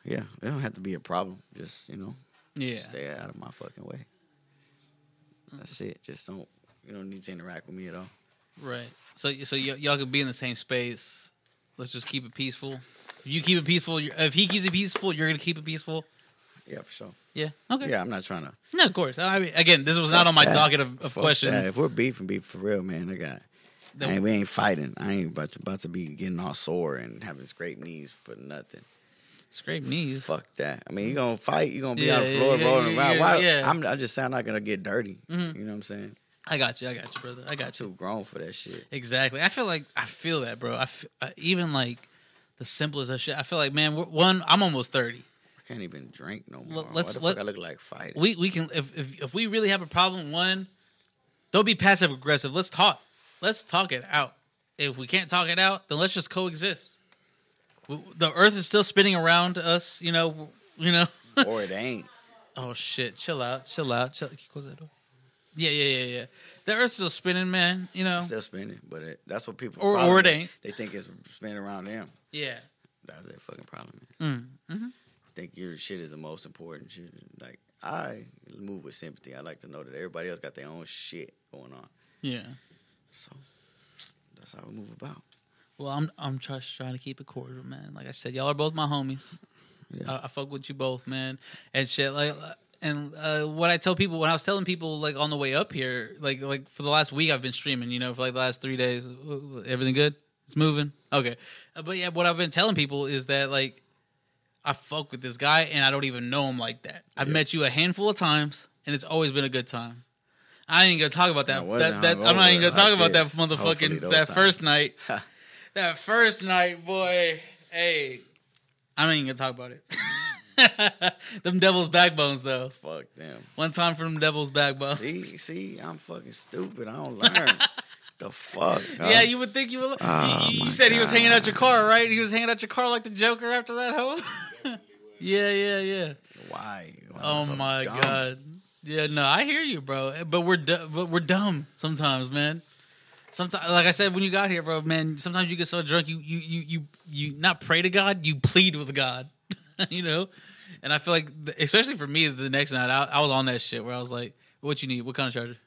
Speaker 3: yeah, it don't have to be a problem. Just, you know,
Speaker 1: Yeah.
Speaker 3: stay out of my fucking way. That's it. Just don't you don't need to interact with me at all.
Speaker 1: Right. So so y- y'all could be in the same space. Let's just keep it peaceful. If you keep it peaceful, you're, if he keeps it peaceful, you're gonna keep it peaceful.
Speaker 3: Yeah, for sure.
Speaker 1: Yeah. Okay.
Speaker 3: Yeah, I'm not trying to
Speaker 1: No, of course. I mean, again, this was not on my
Speaker 3: that.
Speaker 1: docket of, of
Speaker 3: Fuck
Speaker 1: questions.
Speaker 3: that. If we're beefing, beef for real, man. I got.
Speaker 1: Then-
Speaker 3: I ain't, we ain't fighting. I ain't about to, about to be getting all sore and having scraped knees for nothing.
Speaker 1: Scrape knees.
Speaker 3: Fuck that. I mean, you gonna fight. You gonna be
Speaker 1: Yeah,
Speaker 3: on the floor
Speaker 1: yeah,
Speaker 3: rolling
Speaker 1: yeah,
Speaker 3: around.
Speaker 1: yeah,
Speaker 3: Why?
Speaker 1: yeah. Mm-hmm.
Speaker 3: I'm. I just sound not gonna get dirty. You know what I'm saying?
Speaker 1: I got you. I got you, brother. I got you.
Speaker 3: Too grown for that shit.
Speaker 1: Exactly. I feel like I feel that, bro. I feel, uh, even like the simplest of shit. I feel like, man, we're, one, I'm almost thirty.
Speaker 3: I can't even drink no more.
Speaker 1: L- let's-
Speaker 3: Why the
Speaker 1: let-
Speaker 3: fuck I look like fighting?
Speaker 1: We we can if if if we really have a problem, one, don't be passive aggressive. Let's talk. Let's talk it out. If we can't talk it out, then let's just coexist. The Earth is still spinning around us. You know. You know.
Speaker 3: or it ain't.
Speaker 1: oh shit! Chill out. Chill out. Chill. Can close that door? Yeah, yeah, yeah, yeah. The Earth's still spinning, man. You know.
Speaker 3: Still spinning, but it, that's what people.
Speaker 1: Or- or it ain't.
Speaker 3: They think it's spinning around them.
Speaker 1: Yeah.
Speaker 3: That's their fucking problem. Man.
Speaker 1: Mm, mm-hmm.
Speaker 3: I think your shit is the most important shit. Like I move with sympathy. I like to know that everybody else got their own shit going on.
Speaker 1: Yeah.
Speaker 3: So that's how we move about.
Speaker 1: Well, I'm I'm just trying to keep it cordial, man. Like I said, y'all are both my homies.
Speaker 3: Yeah.
Speaker 1: I, I fuck with you both, man, and shit. Like, and uh, what I tell people when I was telling people like on the way up here, like like for the last week I've been streaming. You know, for like the last three days, everything good? It's moving. Okay, uh, but yeah, what I've been telling people is that like I fuck with this guy and I don't even know him like that. I've met you a handful of times and it's always been a good time. I ain't gonna talk about that.
Speaker 3: No,
Speaker 1: that, that I'm not even gonna talk about that motherfucking that
Speaker 3: times.
Speaker 1: first night. that first night, boy. Hey, I'm not even gonna talk about it. them devil's backbones, though.
Speaker 3: Fuck them.
Speaker 1: One time for them devil's backbones.
Speaker 3: See, see, I'm fucking stupid. I don't learn. the fuck? huh?
Speaker 1: Yeah, you would think you would.
Speaker 3: Oh,
Speaker 1: you ah, you
Speaker 3: my
Speaker 1: said he was hanging out your car, right? He was hanging out your car like the Joker after that hoe. yeah, yeah, yeah.
Speaker 3: Why? Why
Speaker 1: Oh
Speaker 3: so
Speaker 1: my
Speaker 3: dumb?
Speaker 1: god. Yeah, no, I hear you, bro. But we're du- but we're dumb sometimes, man. Sometimes, like I said, when you got here, bro, man. Sometimes you get so drunk, you you you you you not pray to God, you plead with God. you know, and I feel like, th- especially for me, the next night, I, I was on that shit where I was like, "What you need? What kind of charger?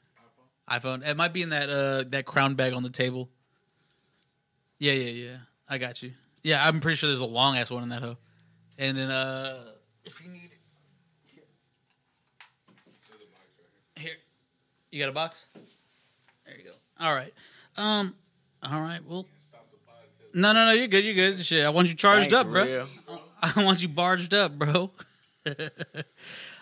Speaker 1: iPhone. It might be in that uh that crown bag on the table. Yeah, yeah, yeah. I got you. Yeah, I'm pretty sure there's a long ass one in that hoe. And then uh if you need it here. You got a box? There you go. All right. Um all right. Well No, no, no, you're good. You're good. Shit, I want you charged
Speaker 3: Thanks,
Speaker 1: up, bro.
Speaker 3: real.
Speaker 1: I don't want you barged up, bro.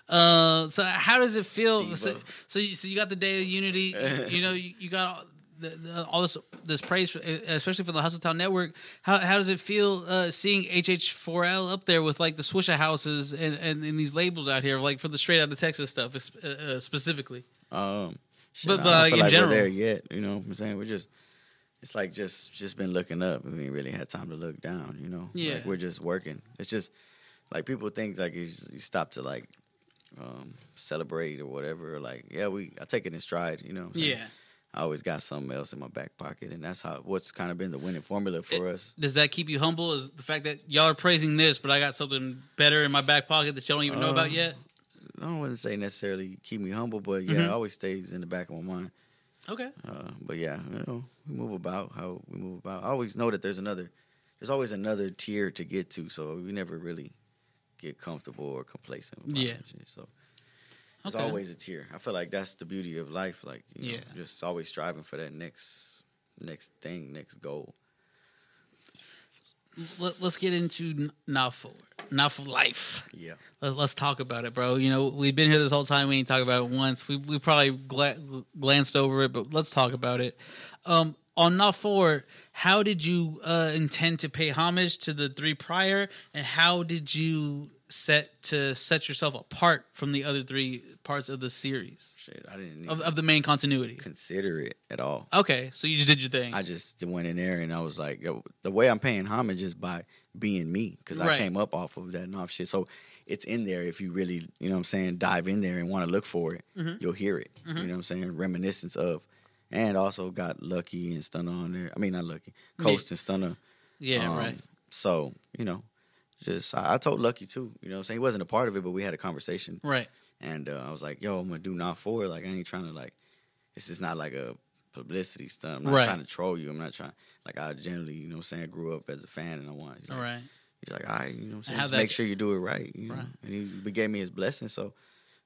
Speaker 1: uh, so how does it feel? So, so, you, so you got the day of unity. You, know, you, you got all, the, the, all this this praise, for, especially for the Hustletown Network. How how does it feel uh, seeing HH4L up there with like the Swishahouses and, and, and these labels out here, like for the straight out of Texas stuff uh, uh, specifically?
Speaker 3: Um, shit,
Speaker 1: But-
Speaker 3: I
Speaker 1: but,
Speaker 3: don't feel
Speaker 1: in
Speaker 3: like
Speaker 1: general.
Speaker 3: we're there yet. You know what I'm saying? We're just, it's like just just been looking up. We ain't really had time to look down. You know?
Speaker 1: Yeah.
Speaker 3: Like we're just working. It's just like people think like you, you stop to like um, celebrate or whatever. Like yeah, we I take it in stride. You know?
Speaker 1: Yeah,
Speaker 3: I always got something else in my back pocket, and that's how what's kind of been the winning formula for us.
Speaker 1: Does that keep you humble? Is the fact that y'all are praising this, but I got something better in my back pocket that y'all don't even know about
Speaker 3: Uh,
Speaker 1: yet?
Speaker 3: I don't want to say necessarily keep me humble, but yeah,
Speaker 1: Mm-hmm.
Speaker 3: it always stays in the back of my mind.
Speaker 1: Okay.
Speaker 3: Uh, but yeah, you know, we move about how we move about. I always know that there's another, there's always another tier to get to, so we never really get comfortable or complacent.
Speaker 1: Yeah.
Speaker 3: shit. So there's
Speaker 1: Okay.
Speaker 3: always a tier. I feel like that's the beauty of life. Like, you know,
Speaker 1: Yeah.
Speaker 3: just always striving for that next, next thing, next goal.
Speaker 1: Let, us get into now for life.
Speaker 3: Yeah.
Speaker 1: Let, let's talk about it, bro. You know, we've been here this whole time. We ain't talked about it once. We we probably gla- glanced over it, but let's talk about it. Um, on Not For, how did you uh, intend to pay homage to the three prior, and how did you set to set yourself apart from the other three parts of the series
Speaker 3: Shit, I didn't
Speaker 1: of, of the main continuity?
Speaker 3: consider it at all.
Speaker 1: Okay, so you just did your thing.
Speaker 3: I just went in there and I was like, yo, the way I'm paying homage is by being me because I came up off of that and off shit. So it's in there if you really, you know what I'm saying, dive in there and want to look for it,
Speaker 1: Mm-hmm.
Speaker 3: you'll hear it. You know what I'm saying? Reminiscence of. And also got Lucky and Stunner on there. I mean, not Lucky, Coast and Stunner.
Speaker 1: yeah,
Speaker 3: Um,
Speaker 1: right.
Speaker 3: So, you know, just I, I told Lucky too. You know what I'm saying? He wasn't a part of it, but we had a conversation.
Speaker 1: Right.
Speaker 3: And uh, I was like, yo, I'm gonna do not for it. Like I ain't trying to like this is not like a publicity stunt. I'm not
Speaker 1: Right.
Speaker 3: trying to troll you. I'm not trying like I generally, you know what I'm saying, I grew up as a fan and I want he's like,
Speaker 1: right.
Speaker 3: he's like, all right, you know what I'm saying? Just
Speaker 1: that
Speaker 3: make sure you do it right. You know?
Speaker 1: Right.
Speaker 3: And he, he gave me his blessing, so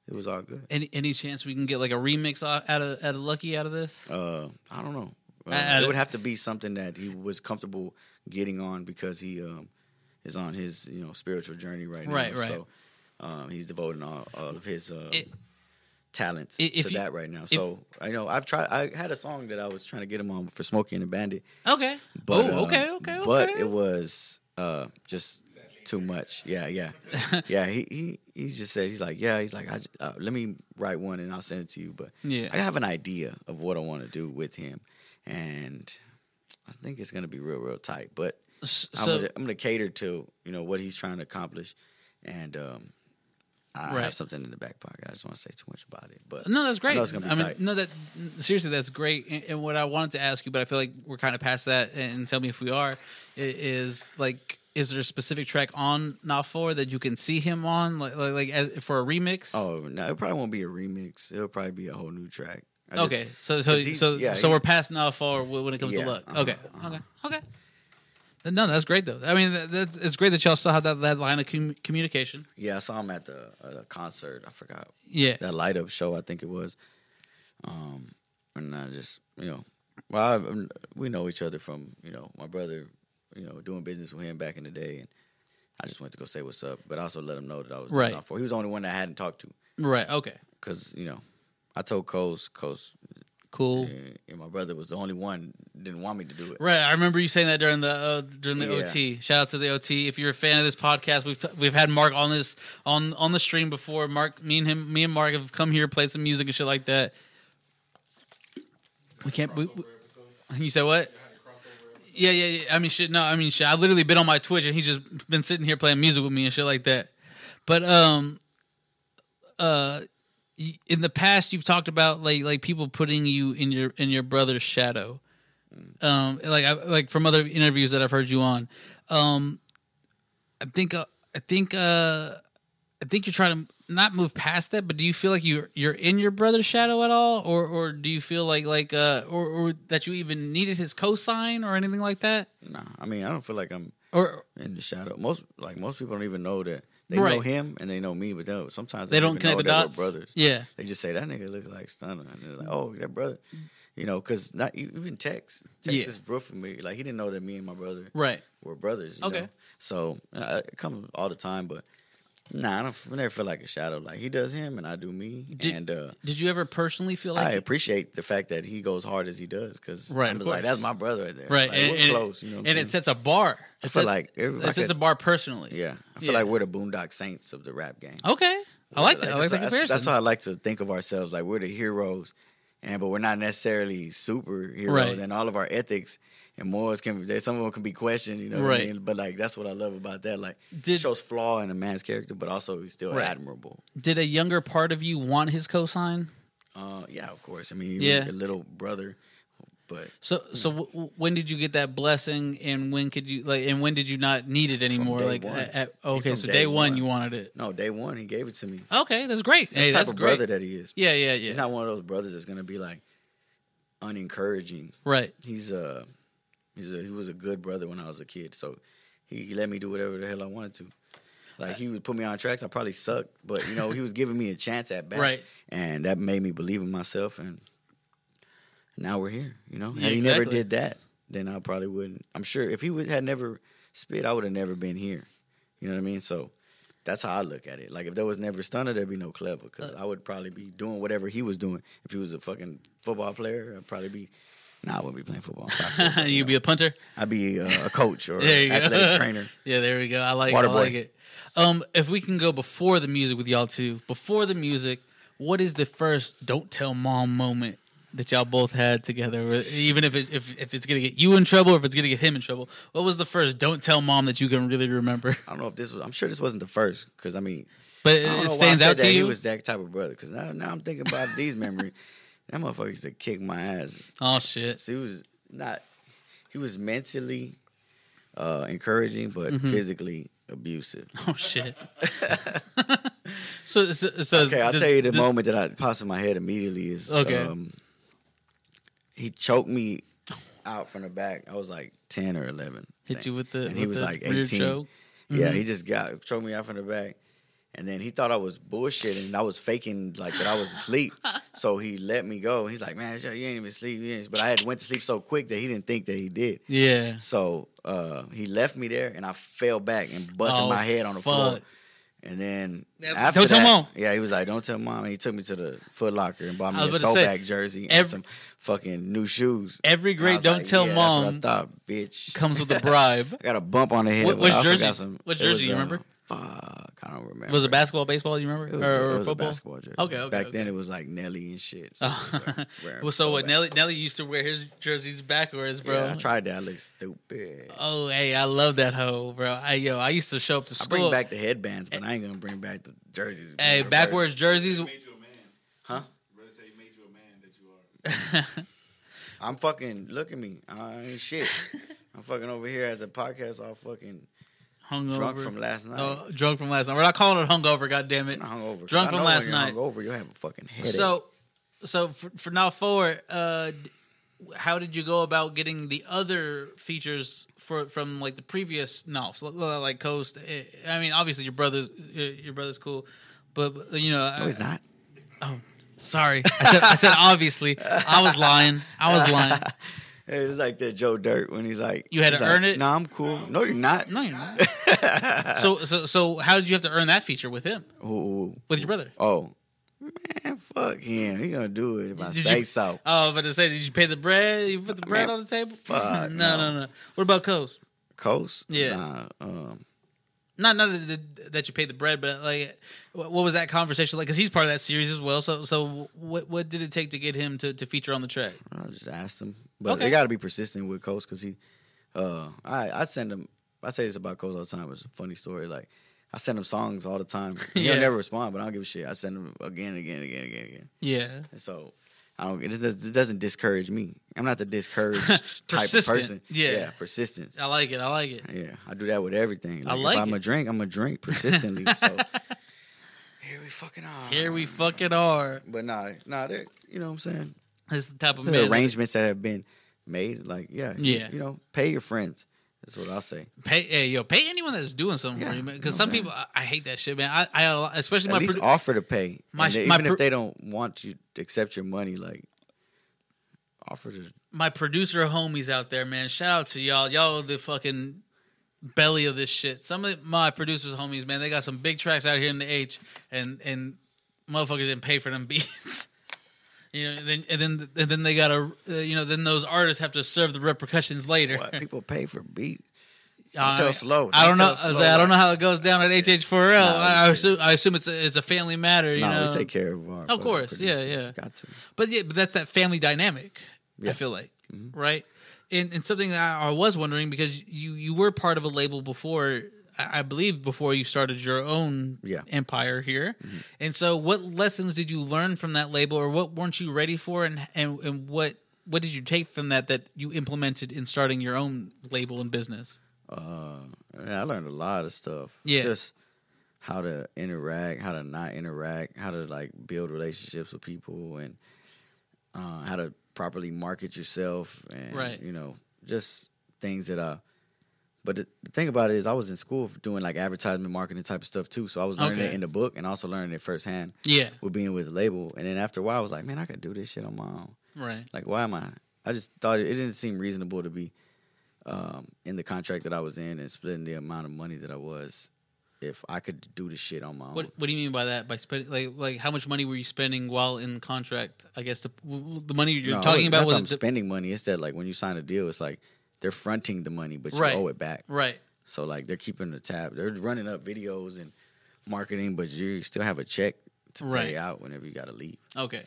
Speaker 3: it was all good.
Speaker 1: Any any chance we can get like a remix out of out of Lucky out of this?
Speaker 3: Uh I don't know.
Speaker 1: I- I-
Speaker 3: it would have to be something that he was comfortable getting on because he um is on his, you know, spiritual journey right now.
Speaker 1: Right, right.
Speaker 3: So um, he's devoting all, all of his uh,
Speaker 1: It-
Speaker 3: talents to
Speaker 1: you-
Speaker 3: that right now. So I know I've tried. I had a song that I was trying to get him on for Smokey and the Bandit,
Speaker 1: Okay.
Speaker 3: but
Speaker 1: oh,
Speaker 3: uh,
Speaker 1: okay, okay, okay.
Speaker 3: But it was uh, just too much. Yeah, yeah, yeah. He he he just said he's like yeah. He's like I j- uh, let me write one and I'll send it to you. But
Speaker 1: Yeah.
Speaker 3: I have an idea of what I want to do with him, and I think it's gonna be real real tight. But I'm,
Speaker 1: so
Speaker 3: gonna, I'm gonna cater to you know what he's trying to accomplish, and um, I
Speaker 1: Right.
Speaker 3: have something in the back pocket. I just want to say too much about it, but
Speaker 1: no, that's great.
Speaker 3: know it's gonna be
Speaker 1: I mean, no, that seriously, that's great. And, and what I wanted to ask you, but I feel like we're kind of past that, and tell me if we are, i- is like, is there a specific track on Not For that you can see him on, like, like, like as, for a remix?
Speaker 3: Oh no, it probably won't be a remix. It'll probably be a whole new track. I just-
Speaker 1: okay. So, so,
Speaker 3: he's-
Speaker 1: so,
Speaker 3: yeah,
Speaker 1: so we're past Not For when it comes
Speaker 3: Yeah,
Speaker 1: to look.
Speaker 3: uh-huh,
Speaker 1: okay,
Speaker 3: uh-huh.
Speaker 1: okay, okay. No, that's great though. I mean, that, that, it's great that y'all still have that, that line of com- communication.
Speaker 3: yeah, I saw him at the a concert. I forgot
Speaker 1: Yeah.
Speaker 3: that light up show. I think it was. Um, and I just you know, well, I, um, we know each other from you know my brother, you know, doing business with him back in the day, and I just went to go say what's up, but I also let him know that I was
Speaker 1: Right.
Speaker 3: for. He was the only one that I hadn't talked to
Speaker 1: Right. Okay.
Speaker 3: because you know, I told Coast Coast.
Speaker 1: Cool.
Speaker 3: And, and my brother was the only one didn't want me to do it.
Speaker 1: Right, I remember you saying that during the uh, during the
Speaker 3: Yeah.
Speaker 1: OT. Shout out to the OT. If you're a fan of this podcast, we've t- we've had Mark on this on on the stream before. Mark, me and him, me and Mark have come here, played some music and shit like that. We can't. We, we- you said what? Yeah, yeah, yeah. I mean, shit. No, I mean, shit. I've literally been on my Twitch and he's just been sitting here playing music with me and shit like that. But um, uh, in the past, you've talked about like like people putting you in your in your brother's shadow. Um, like I, like from other interviews that I've heard you on. Um, I think uh, I think uh, I think you're trying to not move past that, but do you feel like you're you're in your brother's shadow at all, or or do you feel like like uh, or or that you even needed his cosign or anything like that,
Speaker 3: Nah, I mean, I don't feel like I'm
Speaker 1: or
Speaker 3: in the shadow. Most like most people don't even know that they
Speaker 1: Right.
Speaker 3: know him and they know me, but they, sometimes
Speaker 1: they don't
Speaker 3: even
Speaker 1: connect the
Speaker 3: that
Speaker 1: dots?
Speaker 3: Brothers.
Speaker 1: Yeah,
Speaker 3: They just say that nigga looks like Stunner, and they're like, oh, that brother. You know, because not even Tex. Tex
Speaker 1: Yeah.
Speaker 3: is real for me. Like he didn't know that me and my brother
Speaker 1: right.
Speaker 3: were brothers. You
Speaker 1: Okay.
Speaker 3: Know? So uh, it comes all the time, but nah, I don't I never feel like a shadow. Like he does him and I do me,
Speaker 1: Did-
Speaker 3: and uh,
Speaker 1: Did you ever personally feel like
Speaker 3: I appreciate the fact that he goes hard as he does because
Speaker 1: Right,
Speaker 3: I'm like that's my brother right there.
Speaker 1: right?
Speaker 3: Like,
Speaker 1: and
Speaker 3: we're
Speaker 1: and,
Speaker 3: close. You know,
Speaker 1: and it sets a bar.
Speaker 3: I feel like if I
Speaker 1: it sets
Speaker 3: could-
Speaker 1: a bar personally.
Speaker 3: Yeah, I feel
Speaker 1: Yeah.
Speaker 3: like we're the Boondock Saints of the rap game.
Speaker 1: Okay, I like that. I like that
Speaker 3: that's,
Speaker 1: comparison.
Speaker 3: that's how I like to think of ourselves. Like we're the heroes, and but we're not necessarily superheroes.
Speaker 1: Right.
Speaker 3: And all of our ethics and morals can they, some of them can be questioned. You know, what I
Speaker 1: Right.
Speaker 3: mean? But like that's what I love about that. Like
Speaker 1: Did-
Speaker 3: it shows flaw in a man's character, but also he's still
Speaker 1: Right.
Speaker 3: admirable.
Speaker 1: Did a younger part of you want his cosign?
Speaker 3: Uh, yeah, of course. I mean, he was
Speaker 1: Yeah.
Speaker 3: a little brother, but
Speaker 1: So so w- w- when did you get that blessing, and when could you like, and when did you not need it anymore?
Speaker 3: day
Speaker 1: like,
Speaker 3: one.
Speaker 1: at, at- okay, so
Speaker 3: day
Speaker 1: day one,
Speaker 3: one.
Speaker 1: you wanted it.
Speaker 3: no, day one he gave it to me.
Speaker 1: Okay, that's great.
Speaker 3: That's
Speaker 1: hey,
Speaker 3: the type of
Speaker 1: great.
Speaker 3: brother that he is.
Speaker 1: yeah, yeah, yeah.
Speaker 3: He's not one of those brothers that's gonna be like unencouraging.
Speaker 1: right.
Speaker 3: He's uh he's a, he was a good brother when I was a kid, so he let me do whatever the hell I wanted to. Like he would put me on tracks. I probably sucked, but you know he was giving me a chance at bat,
Speaker 1: Right.
Speaker 3: And that made me believe in myself, and now we're here. You know,
Speaker 1: Yeah,
Speaker 3: had he never did that, then I probably wouldn't. I'm sure if he would, had never spit, I would have never been here. You know what I mean? So that's how I look at it. Like if there was never Stunner, there'd be no Clever, because I would probably be doing whatever he was doing. If he was a fucking football player, I'd probably be. Nah, I wouldn't be playing football. Football,
Speaker 1: you
Speaker 3: know.
Speaker 1: be a punter.
Speaker 3: I'd be uh, a coach or
Speaker 1: you
Speaker 3: athletic trainer.
Speaker 1: Yeah, there we go. I like,
Speaker 3: Water
Speaker 1: I
Speaker 3: boy.
Speaker 1: like it. Um, if we can go before the music with y'all too. Before the music, what is the first "Don't Tell Mom" moment that y'all both had together? Even if it, if if it's gonna get you in trouble, or if it's gonna get him in trouble, what was the first "Don't Tell Mom" that you can really remember?
Speaker 3: I don't know if this was. I'm sure this wasn't the first because I mean,
Speaker 1: But
Speaker 3: I
Speaker 1: it, it
Speaker 3: know why I
Speaker 1: stands out
Speaker 3: that
Speaker 1: to
Speaker 3: He was that type of brother because now, now I'm thinking about these memories. That motherfucker used to kick my ass.
Speaker 1: oh shit!
Speaker 3: So he was not. He was mentally uh, encouraging, but
Speaker 1: Mm-hmm.
Speaker 3: physically abusive.
Speaker 1: Oh shit! so so, so
Speaker 3: Okay, I'll
Speaker 1: this-
Speaker 3: tell you the
Speaker 1: this-
Speaker 3: moment that I pops in my head immediately is
Speaker 1: Okay.
Speaker 3: um, he choked me out from the back. I was like ten or eleven.
Speaker 1: Hit
Speaker 3: think.
Speaker 1: you with the
Speaker 3: and he was like eighteen.
Speaker 1: choke?
Speaker 3: Yeah,
Speaker 1: Mm-hmm.
Speaker 3: he just got choked me out from the back. And then he thought I was bullshitting and I was faking like that I was asleep. so he let me go. He's like, Man, you ain't even ain't-" But I had went to sleep so quick that he didn't think that he did.
Speaker 1: Yeah.
Speaker 3: So uh, he left me there, and I fell back and busted
Speaker 1: Oh,
Speaker 3: my head on the floor.
Speaker 1: Fuck.
Speaker 3: And then
Speaker 1: Yeah,
Speaker 3: after
Speaker 1: don't tell mom.
Speaker 3: Yeah, he was like, "Don't tell mom." And he took me to the Foot Locker and bought me a
Speaker 1: was about to say,
Speaker 3: throwback jersey and
Speaker 1: every-
Speaker 3: some fucking new shoes.
Speaker 1: Every great "Don't
Speaker 3: like,
Speaker 1: tell
Speaker 3: yeah, that's what
Speaker 1: mom"
Speaker 3: I thought, bitch.
Speaker 1: comes with a bribe.
Speaker 3: I got a bump on the head.
Speaker 1: What-
Speaker 3: but
Speaker 1: which
Speaker 3: I
Speaker 1: jersey?
Speaker 3: Got some,
Speaker 1: What jersey
Speaker 3: was,
Speaker 1: you
Speaker 3: uh,
Speaker 1: remember?
Speaker 3: Fuck, I don't remember.
Speaker 1: Was it basketball, baseball? You remember,
Speaker 3: It was,
Speaker 1: or,
Speaker 3: it
Speaker 1: or
Speaker 3: was
Speaker 1: football?
Speaker 3: a basketball jersey.
Speaker 1: Okay, okay,
Speaker 3: Back
Speaker 1: okay.
Speaker 3: then it was like Nelly and shit. So
Speaker 1: Oh.
Speaker 3: I was wearing- wearing
Speaker 1: well, so what?
Speaker 3: throwback.
Speaker 1: Nelly Nelly used to wear his jerseys backwards, bro.
Speaker 3: Yeah, I tried that. I look stupid.
Speaker 1: Oh, hey, I love that hoe, bro. I yo, I used to show up to
Speaker 3: I
Speaker 1: school.
Speaker 3: bring back the headbands, but I ain't gonna bring back the jerseys.
Speaker 1: hey,
Speaker 3: Reverse.
Speaker 1: backwards jerseys.
Speaker 4: made you a man.
Speaker 3: Huh?
Speaker 4: Brother say made you a man that you are.
Speaker 3: I'm fucking. Look at me. I ain't shit. I'm fucking over here at the podcast, all fucking
Speaker 1: Hungover.
Speaker 3: drunk from last night.
Speaker 1: Drunk from last night. We're not calling it hungover. God damn it.
Speaker 3: Hungover.
Speaker 1: drunk from last night.
Speaker 3: Hungover, you have a fucking headache.
Speaker 1: So, so for, for now forward, uh, how did you go about getting the other features for from like the previous novels, like Coast? eh, I mean, obviously your brother's your brother's cool, but you know,
Speaker 3: no, he's not.
Speaker 1: Oh, sorry, I said I said obviously. I was lying. I was lying.
Speaker 3: Hey, it's like that Joe Dirt when he's like,
Speaker 1: You had to
Speaker 3: like,
Speaker 1: earn it?
Speaker 3: No, I'm cool. No, you're not.
Speaker 1: No, you're not. so so so how did you have to earn that feature with him,
Speaker 3: Ooh,
Speaker 1: with your brother?
Speaker 3: oh, man, fuck him. He gonna do it if I
Speaker 1: Did
Speaker 3: say
Speaker 1: you-
Speaker 3: so.
Speaker 1: Oh, but to say, did you pay the bread? You put the bread
Speaker 3: Man,
Speaker 1: on the table?
Speaker 3: fuck,
Speaker 1: no, no,
Speaker 3: no.
Speaker 1: no. What about Coast?
Speaker 3: Coast.
Speaker 1: Yeah.
Speaker 3: Nah, um,
Speaker 1: not not that, that you paid the bread, but like, what what was that conversation like? Because he's part of that series as well. So so what what did it take to get him to, to feature on the track?
Speaker 3: I just asked him, but
Speaker 1: Okay.
Speaker 3: they got to be persistent with Coast because he. Uh, I I send him. I say this about Coast all the time. It's a funny story. Like I send him songs all the time. He'll
Speaker 1: Yeah.
Speaker 3: never respond, but I don't give a shit. I send him again, again, again, again, again.
Speaker 1: Yeah,
Speaker 3: And so I don't. It, does, it doesn't discourage me. I'm not the discouraged type of person.
Speaker 1: Yeah.
Speaker 3: persistence.
Speaker 1: I like it. I like it.
Speaker 3: Yeah, I do that with everything.
Speaker 1: I
Speaker 3: Like,
Speaker 1: like
Speaker 3: if I'm
Speaker 1: it.
Speaker 3: a drink, I'm a drink persistently. so here we fucking are.
Speaker 1: Here we fucking are.
Speaker 3: But nah, nah, they're- you know what I'm saying.
Speaker 1: This the type of
Speaker 3: There are
Speaker 1: man.
Speaker 3: arrangements that have been made. Like yeah, you-
Speaker 1: Yeah.
Speaker 3: You know, pay your friends. That's what I'll say.
Speaker 1: Pay, hey, yo, pay anyone that's doing something
Speaker 3: Yeah,
Speaker 1: for you, man.
Speaker 3: you know
Speaker 1: Because some people, I, I hate that shit, man. I, I especially
Speaker 3: At
Speaker 1: my
Speaker 3: least
Speaker 1: produ-
Speaker 3: offer to pay.
Speaker 1: My
Speaker 3: they-
Speaker 1: my
Speaker 3: even
Speaker 1: pro-
Speaker 3: if they don't want you to accept your money, like offer to.
Speaker 1: my producer homies out there, man. Shout out to y'all. Y'all are the fucking belly of this shit. Some of my producers homies, man, they got some big tracks out here in the H, and and motherfuckers didn't pay for them beats. You know, and then and then and then they gotta, uh, you know, then those artists have to serve the repercussions later.
Speaker 3: What people pay for beats.
Speaker 1: Uh,
Speaker 3: tell slow.
Speaker 1: I don't know.
Speaker 3: tell
Speaker 1: I,
Speaker 3: slow.
Speaker 1: say, I don't know how it goes down at HH4L.
Speaker 3: Nah,
Speaker 1: I, I assume I assume it's a, it's a family matter. You
Speaker 3: No,
Speaker 1: know,
Speaker 3: we take care of our.
Speaker 1: Of course, yeah,
Speaker 3: producers.
Speaker 1: yeah.
Speaker 3: Got to.
Speaker 1: But yeah, but that's that family dynamic. I
Speaker 3: Yeah. Mm-hmm.
Speaker 1: feel like, right? And, and something that I, I was wondering because you you were part of a label before I believe, before you started your own
Speaker 3: Yeah. Mm-hmm.
Speaker 1: empire here. And so, what lessons did you learn from that label, or what weren't you ready for, and and, and what what did you take from that that you implemented in starting your own label and business?
Speaker 3: Uh, yeah, I learned a lot of stuff.
Speaker 1: Yeah.
Speaker 3: Just how to interact, how to not interact, how to like build relationships with people, and uh, how to properly market yourself, and
Speaker 1: Right.
Speaker 3: you know, just things that I. But the, the thing about it is, I was in school doing like advertisement marketing type of stuff too. So I was learning
Speaker 1: Okay.
Speaker 3: it in the book and also learning it firsthand
Speaker 1: Yeah,
Speaker 3: with being with the label. And then after a while, I was like, man, I could do this shit on my own.
Speaker 1: right.
Speaker 3: Like, why am I? I just thought it, it didn't seem reasonable to be um, in the contract that I was in and splitting the amount of money that I was if I could do the shit on my own.
Speaker 1: What What do you mean by that? By spending like like how much money were you spending while in contract? I guess the the money you're
Speaker 3: No,
Speaker 1: talking about was
Speaker 3: I'm spending money. It's that like when you sign a deal, it's like they're fronting the money, but you
Speaker 1: Right.
Speaker 3: owe it back.
Speaker 1: right.
Speaker 3: So like they're keeping the tab. They're running up videos and marketing, but you still have a check to
Speaker 1: Right.
Speaker 3: pay out whenever you got to leave.
Speaker 1: Okay.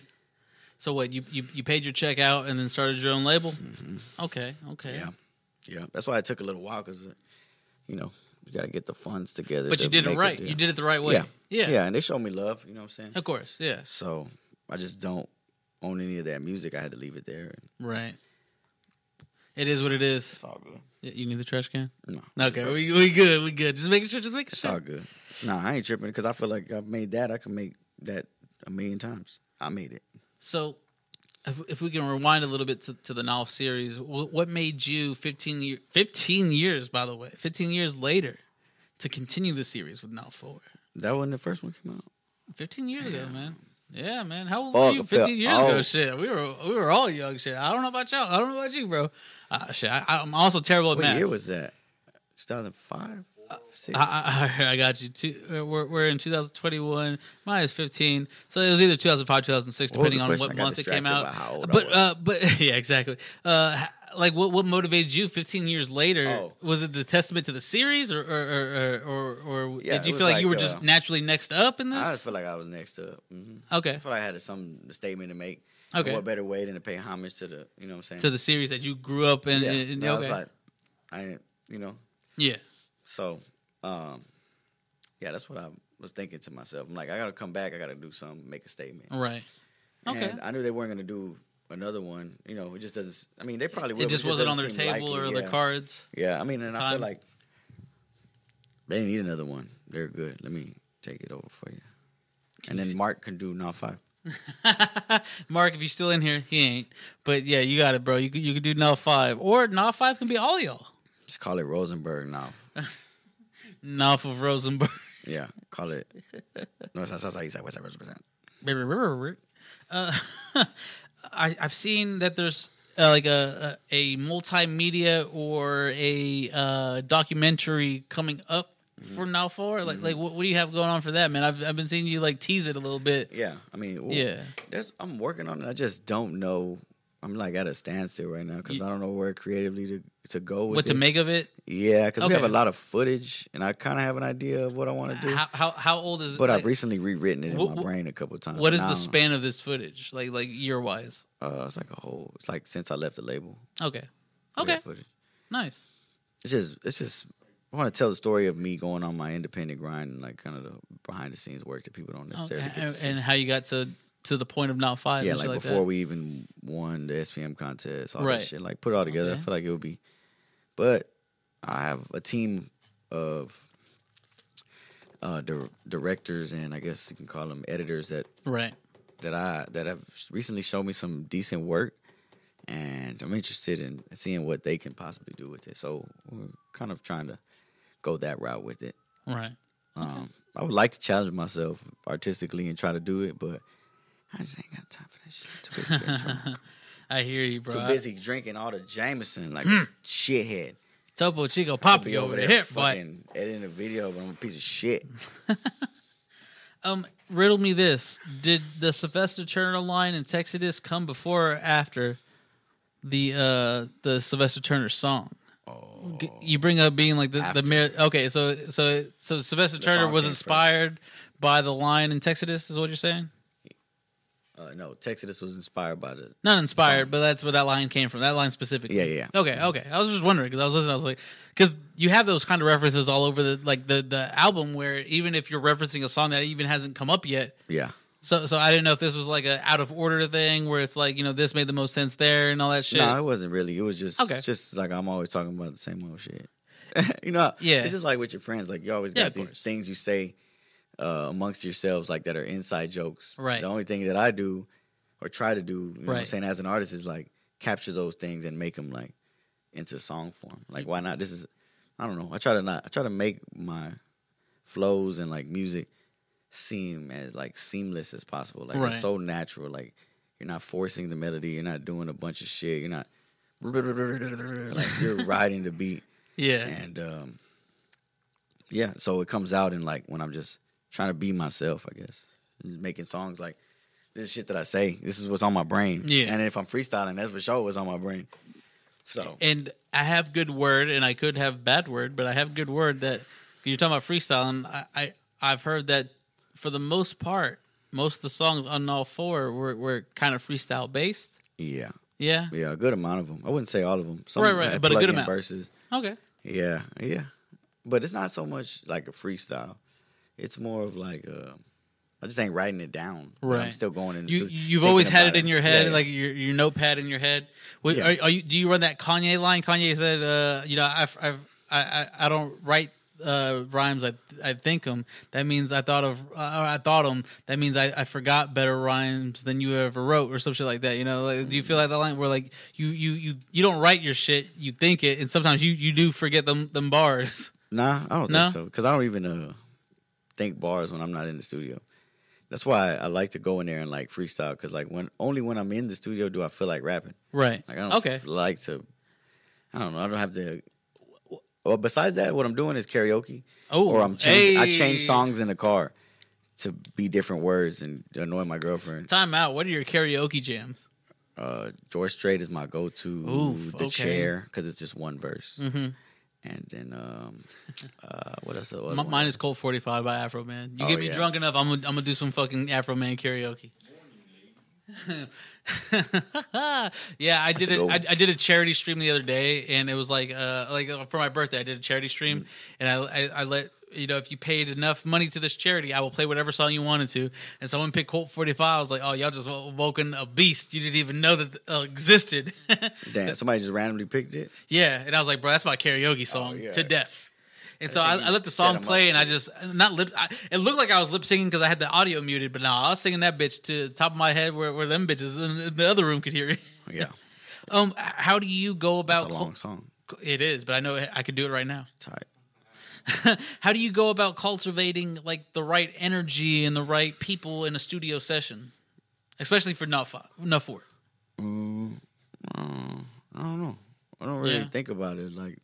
Speaker 1: So what you, you you paid your check out and then started your own label? Okay, okay.
Speaker 3: Mm-hmm. Yeah, yeah. That's why it took a little while because, you know, you got to get the funds together.
Speaker 1: But
Speaker 3: to
Speaker 1: you did it right.
Speaker 3: deal.
Speaker 1: You did it the right way.
Speaker 3: Yeah.
Speaker 1: Yeah.
Speaker 3: yeah, and they showed me love. You know what I'm saying?
Speaker 1: Of course. Yeah.
Speaker 3: So I just don't own any of that music. I had to leave it there. And
Speaker 1: Right. It is what it is.
Speaker 3: it's all good.
Speaker 1: You need the trash can?
Speaker 3: No,
Speaker 1: Okay, we we good. We good. Just making sure. Just making
Speaker 3: it's
Speaker 1: sure.
Speaker 3: all good. No, I ain't tripping because I feel like I've made that. I can make that a million times. I made it.
Speaker 1: So, if, if we can rewind a little bit to, to the Nawf series, wh- what made you 15, year, 15 years, by the way, 15 years later, to continue the series with Nawf Forward?
Speaker 3: That wasn't the first one came out.
Speaker 1: 15 years ago, man. Yeah, man. How old were you 15 years ago? Shit, we were we were all young. Shit, I don't know about y'all. I don't know about you, bro. Uh, shit, I, I'm also terrible at
Speaker 3: What
Speaker 1: math.
Speaker 3: year was that? 2005, six.
Speaker 1: I, I, I got you. Two, uh, we're, we're in 2021. 15. So it was either 2005, 2006,
Speaker 3: What
Speaker 1: depending on what month it came out.
Speaker 3: by how old I
Speaker 1: but uh, but yeah, exactly. Uh, like what what motivated you 15 years later?
Speaker 3: Oh.
Speaker 1: Was it the testament to the series, or or or or, or,
Speaker 3: Yeah,
Speaker 1: did you feel
Speaker 3: was
Speaker 1: like you were
Speaker 3: like,
Speaker 1: just
Speaker 3: uh,
Speaker 1: naturally next up in
Speaker 3: I
Speaker 1: this?
Speaker 3: just feel like I was next up. hmm
Speaker 1: Okay,
Speaker 3: I feel like I had some statement to make.
Speaker 1: Okay.
Speaker 3: What better way than to pay homage to the, you know what I'm saying?
Speaker 1: to the series that you grew up in.
Speaker 3: yeah.
Speaker 1: in- in-
Speaker 3: no, I was
Speaker 1: okay,
Speaker 3: like, I you know.
Speaker 1: yeah,
Speaker 3: So, um, yeah, that's what I was thinking to myself. I'm like, I gotta come back. I gotta do something, make a statement.
Speaker 1: right. Okay.
Speaker 3: And I knew they weren't gonna do another one. You know, it just doesn't. I mean, they probably will.
Speaker 1: It
Speaker 3: but
Speaker 1: just wasn't on their table
Speaker 3: likely,
Speaker 1: or
Speaker 3: yeah.
Speaker 1: their cards.
Speaker 3: Yeah, I mean, and I feel like they need another one. They're good. Let me take it over for you. and then Mark can do now five.
Speaker 1: Mark, if you're still in here, he ain't. But yeah, you got it, bro. You could you could do Null five, or Null five can be all y'all.
Speaker 3: Just call it Rosenberg now.
Speaker 1: Null of Rosenberg.
Speaker 3: Yeah, call it. No, it's not Southside East Side, West Side, West Side.
Speaker 1: uh, I, I've seen that there's uh, like a, a a multimedia or a uh, documentary coming up for now for like like what, what do you have going on for that man? I've I've been seeing you like tease it a little bit.
Speaker 3: Yeah, I mean, well,
Speaker 1: Yeah.
Speaker 3: that's I'm working on it. I just don't know. I'm like at a standstill right now because I don't know where creatively to to go with
Speaker 1: What
Speaker 3: it.
Speaker 1: to make of it?
Speaker 3: Yeah, because we have a lot of footage, and I kind of have an idea of what I want to do.
Speaker 1: How, how how old is?
Speaker 3: but I've recently rewritten it in
Speaker 1: Wh-
Speaker 3: my brain a couple of times.
Speaker 1: What is
Speaker 3: now,
Speaker 1: the span of this footage? Like like year wise?
Speaker 3: Uh, it's like a whole. It's like since I left the label.
Speaker 1: Okay. Okay. Nice.
Speaker 3: It's just. It's just. I want to tell the story of me going on my independent grind and like kind of the behind the scenes work that people don't
Speaker 1: Oh,
Speaker 3: necessarily get to see.
Speaker 1: and how you got to to the point of not five?
Speaker 3: yeah,
Speaker 1: and
Speaker 3: like before
Speaker 1: that?
Speaker 3: we even won the SPM contest, all
Speaker 1: Right.
Speaker 3: that shit. Like put it all together.
Speaker 1: Okay.
Speaker 3: I feel like it would be. But I have a team of uh, dir- directors and I guess you can call them editors that
Speaker 1: Right.
Speaker 3: that I that have recently shown me some decent work, and I'm interested in seeing what they can possibly do with it. So we're kind of trying to go that route with it.
Speaker 1: Right.
Speaker 3: Um, I would like to challenge myself artistically and try to do it, but I just ain't got time for that shit. Too busy, getting drunk.
Speaker 1: I hear you, bro.
Speaker 3: Too busy drinking all the Jameson like a shithead.
Speaker 1: Topo Chico
Speaker 3: I'll
Speaker 1: Poppy over
Speaker 3: over
Speaker 1: there.
Speaker 3: there
Speaker 1: Hip, boy.
Speaker 3: fucking editing a video, but I'm a piece of shit.
Speaker 1: Um, riddle me this: Did the Sylvester Turner line in Texas come before or after the uh the Sylvester Turner song? G- You bring up being like the
Speaker 3: After.
Speaker 1: the mir- okay, so so so Sylvester
Speaker 3: The
Speaker 1: Turner was
Speaker 3: came first.
Speaker 1: inspired by the line in Texas, is what you're saying?
Speaker 3: Uh, no, Texas was inspired by the.
Speaker 1: Not inspired, but that's where that line came from. That line specifically.
Speaker 3: Yeah, yeah.
Speaker 1: Okay, okay. I was just wondering because I was listening. I was like, because you have those kind of references all over the like the the album where even if you're referencing a song that even hasn't come up yet,
Speaker 3: Yeah,
Speaker 1: so so I didn't know if this was like a out of order thing where it's like you know this made the most sense there and all that shit.
Speaker 3: no, it wasn't really. It was just
Speaker 1: Okay.
Speaker 3: just like I'm always talking about the same old shit. you know,
Speaker 1: Yeah.
Speaker 3: It's just like with your friends. Like you always
Speaker 1: Yeah,
Speaker 3: got
Speaker 1: of
Speaker 3: these
Speaker 1: course.
Speaker 3: things you say uh, amongst yourselves, like that are inside jokes.
Speaker 1: Right.
Speaker 3: The only thing that I do or try to do, you know what I'm saying, as an artist, is like capture those things and make them like into song form. Like why not? This is I don't know. I try to not. I try to make my flows and like music seem as like seamless as possible. Like
Speaker 1: Right.
Speaker 3: it's so natural. Like you're not forcing the melody. You're not doing a bunch of shit. You're not like you're riding the beat.
Speaker 1: yeah,
Speaker 3: And um, yeah, so it comes out in like when I'm just trying to be myself. I guess Just making songs like this is shit that I say. This is what's on my brain.
Speaker 1: Yeah.
Speaker 3: And if I'm freestyling, that's for sure what's on my brain. So
Speaker 1: and I have good word, and I could have bad word, but I have good word that you're talking about freestyling. I, I I've heard that for the most part, most of the songs on all four were were kind of freestyle based.
Speaker 3: yeah,
Speaker 1: Yeah.
Speaker 3: yeah, a good amount of them. I wouldn't say all of them. Some
Speaker 1: Right, right, but a good amount.
Speaker 3: verses.
Speaker 1: Okay.
Speaker 3: Yeah, yeah, but it's not so much like a freestyle. It's more of like uh, I just ain't writing it down. Right. I'm still going in. The
Speaker 1: You you've always had it in your head,
Speaker 3: Yeah, yeah.
Speaker 1: like your your notepad in your head.
Speaker 3: Yeah.
Speaker 1: are, are you? Do you run that Kanye line? Kanye said, uh, you know, I I I I don't write uh, rhymes. I I think them. That means I thought of uh, I thought them. That means I, I forgot better rhymes than you ever wrote, or some shit like that. You know, like, do you feel like that line where like you you you you don't write your shit, you think it, and sometimes you you do forget them them bars.
Speaker 3: Nah, I don't
Speaker 1: No?
Speaker 3: think so. Because I don't even uh, think bars when I'm not in the studio. That's why I like to go in there and like freestyle. Because like when only when I'm in the studio do I feel like rapping.
Speaker 1: Right.
Speaker 3: Like I don't
Speaker 1: okay.
Speaker 3: f- like to. I don't know. I don't have to. Well, besides that, what I'm doing is karaoke,
Speaker 1: Oh,
Speaker 3: or I'm change, I change songs in the car to be different words and annoy my girlfriend.
Speaker 1: Time out. What are your karaoke jams?
Speaker 3: Uh, George Strait is my go-to.
Speaker 1: Oof,
Speaker 3: the
Speaker 1: okay.
Speaker 3: chair because it's just one verse,
Speaker 1: Mm-hmm.
Speaker 3: And then um, uh, what else? one?
Speaker 1: mine is Colt 45 by Afroman. You
Speaker 3: Oh,
Speaker 1: get me
Speaker 3: yeah.
Speaker 1: drunk enough, I'm gonna I'm gonna do some fucking Afroman karaoke. yeah, I did
Speaker 3: a
Speaker 1: it. I. I did a charity stream the other day, and it was like, uh, like uh, for my birthday, I did a charity stream,
Speaker 3: Mm.
Speaker 1: and I, I, I let you know if you paid enough money to this charity, I will play whatever song you wanted to. And someone picked Colt 45. I was like, oh, y'all just wo- woken a beast you didn't even know that uh, existed.
Speaker 3: Damn, somebody just randomly picked it.
Speaker 1: Yeah, and I was like, bro, that's my karaoke song
Speaker 3: Oh, yeah.
Speaker 1: to death. And so I, I let the
Speaker 3: set
Speaker 1: song
Speaker 3: 'em up
Speaker 1: play, and I just not lip. I, it looked like I was lip singing because I had the audio muted, but no, I was singing that bitch to the top of my head where, where them bitches in the other room could hear it.
Speaker 3: Yeah,
Speaker 1: Um, how do you go
Speaker 3: it's
Speaker 1: about?
Speaker 3: a long song.
Speaker 1: It is, but I know I could do it right now.
Speaker 3: Tight.
Speaker 1: how do you go about cultivating like the right energy and the right people in a studio session, especially for not five, not four?
Speaker 3: Mm, uh, I don't know. I don't really
Speaker 1: Yeah.
Speaker 3: think about it. Like,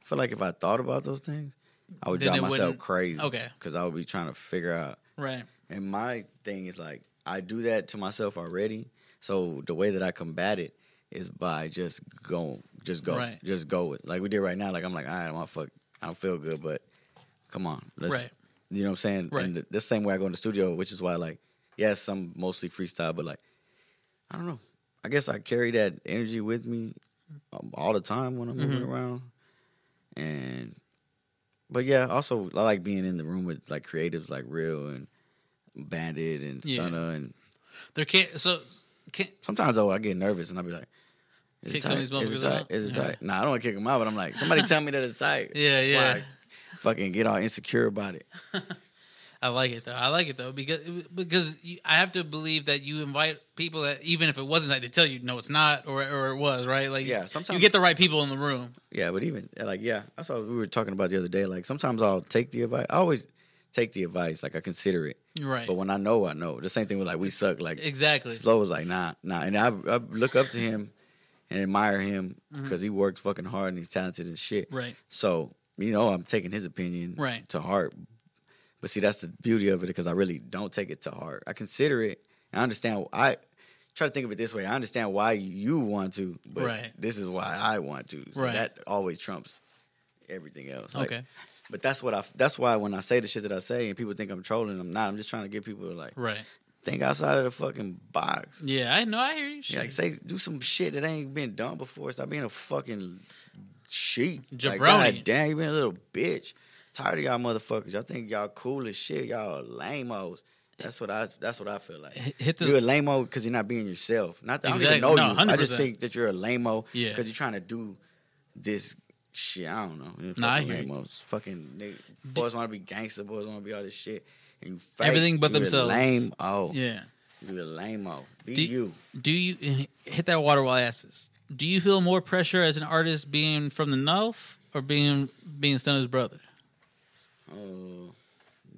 Speaker 3: I feel like if I thought about those things, I would
Speaker 1: Then
Speaker 3: drive myself
Speaker 1: wouldn't-
Speaker 3: crazy.
Speaker 1: Okay.
Speaker 3: because I would be trying to figure out.
Speaker 1: Right.
Speaker 3: And my thing is like, I do that to myself already. So the way that I combat it is by just going, just go,
Speaker 1: Right.
Speaker 3: just go with. Like we did right now. Like I'm like, all right, I'm fuck. I don't feel good, but come on, let's.
Speaker 1: Right.
Speaker 3: You know what I'm saying?
Speaker 1: Right.
Speaker 3: And the, the same way I go in the studio, which is why like, yes, I'm mostly freestyle, but like, I don't know. I guess I carry that energy with me um, all the time when I'm moving
Speaker 1: Mm-hmm.
Speaker 3: around. And, but yeah, also I like being in the room with like creatives like Real and Bandit and
Speaker 1: Yeah.
Speaker 3: Stunna. And
Speaker 1: There can't. So can't.
Speaker 3: sometimes though I get nervous and I'll be like, is
Speaker 1: Kick
Speaker 3: it
Speaker 1: some
Speaker 3: tight?
Speaker 1: of these
Speaker 3: Is it
Speaker 1: motherfuckers
Speaker 3: tight?
Speaker 1: out?
Speaker 3: Is it
Speaker 1: Yeah.
Speaker 3: tight? Nah, I don't want to kick them out, but I'm like, somebody tell me that it's tight.
Speaker 1: Yeah, yeah.
Speaker 3: I fucking get all insecure about it.
Speaker 1: I like it though. I like it though because because you, I have to believe that you invite people that even if it wasn't that they tell you no it's not or or it was right like
Speaker 3: Yeah, sometimes you
Speaker 1: get the right people in the room
Speaker 3: Yeah, but even like yeah, that's what we were talking about the other day. Like sometimes I'll take the advice. I always take the advice. Like I consider it.
Speaker 1: right
Speaker 3: But when I know, I know. The same thing with like we suck. Like
Speaker 1: exactly
Speaker 3: Slow was like nah, nah. And I, I look up to him and admire him because he works fucking hard and he's talented and shit.
Speaker 1: Mm-hmm. right
Speaker 3: So you know, I'm taking his opinion
Speaker 1: Right.
Speaker 3: to heart. But see, that's the beauty of it because I really don't take it to heart. I consider it. I understand. I try to think of it this way. I understand why you want to, but
Speaker 1: Right.
Speaker 3: this is why I want to. So
Speaker 1: Right.
Speaker 3: That always trumps everything else. Like,
Speaker 1: okay
Speaker 3: But that's what I. That's why when I say the shit that I say and people think I'm trolling, I'm not. I'm just trying to get people to like
Speaker 1: right
Speaker 3: think outside of the fucking box.
Speaker 1: Yeah, I know. I hear you.
Speaker 3: Yeah, like say do some shit that ain't been done before. Stop being a fucking sheep. Like, God damn, you been a little bitch. Tired of y'all motherfuckers. Y'all think y'all cool as shit. Y'all lame-os. That's what I. That's what I feel like.
Speaker 1: Hit- the-
Speaker 3: you're a lame-o because you're not being yourself. Not that I don't even know
Speaker 1: No,
Speaker 3: you. I just
Speaker 1: 100%.
Speaker 3: think that you're a lame-o
Speaker 1: Yeah.
Speaker 3: because you're trying to do this shit. I don't know.
Speaker 1: Nah, I hear you.
Speaker 3: Fucking nigga, boys want to be gangster. Boys want to be all this shit. And fake.
Speaker 1: Everything but
Speaker 3: You're
Speaker 1: themselves.
Speaker 3: Lame. Oh,
Speaker 1: Yeah.
Speaker 3: you're lame. Oh, Be
Speaker 1: Do-
Speaker 3: you.
Speaker 1: Do you eh, hit that water while I ask this? Do you feel more pressure as an artist being from the North or being being Stunna's brother?
Speaker 3: Oh,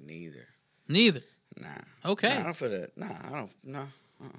Speaker 3: neither.
Speaker 1: Neither.
Speaker 3: Nah.
Speaker 1: Okay.
Speaker 3: Nah, I don't feel that. Nah, I don't. Nah. Uh-uh.
Speaker 1: Okay.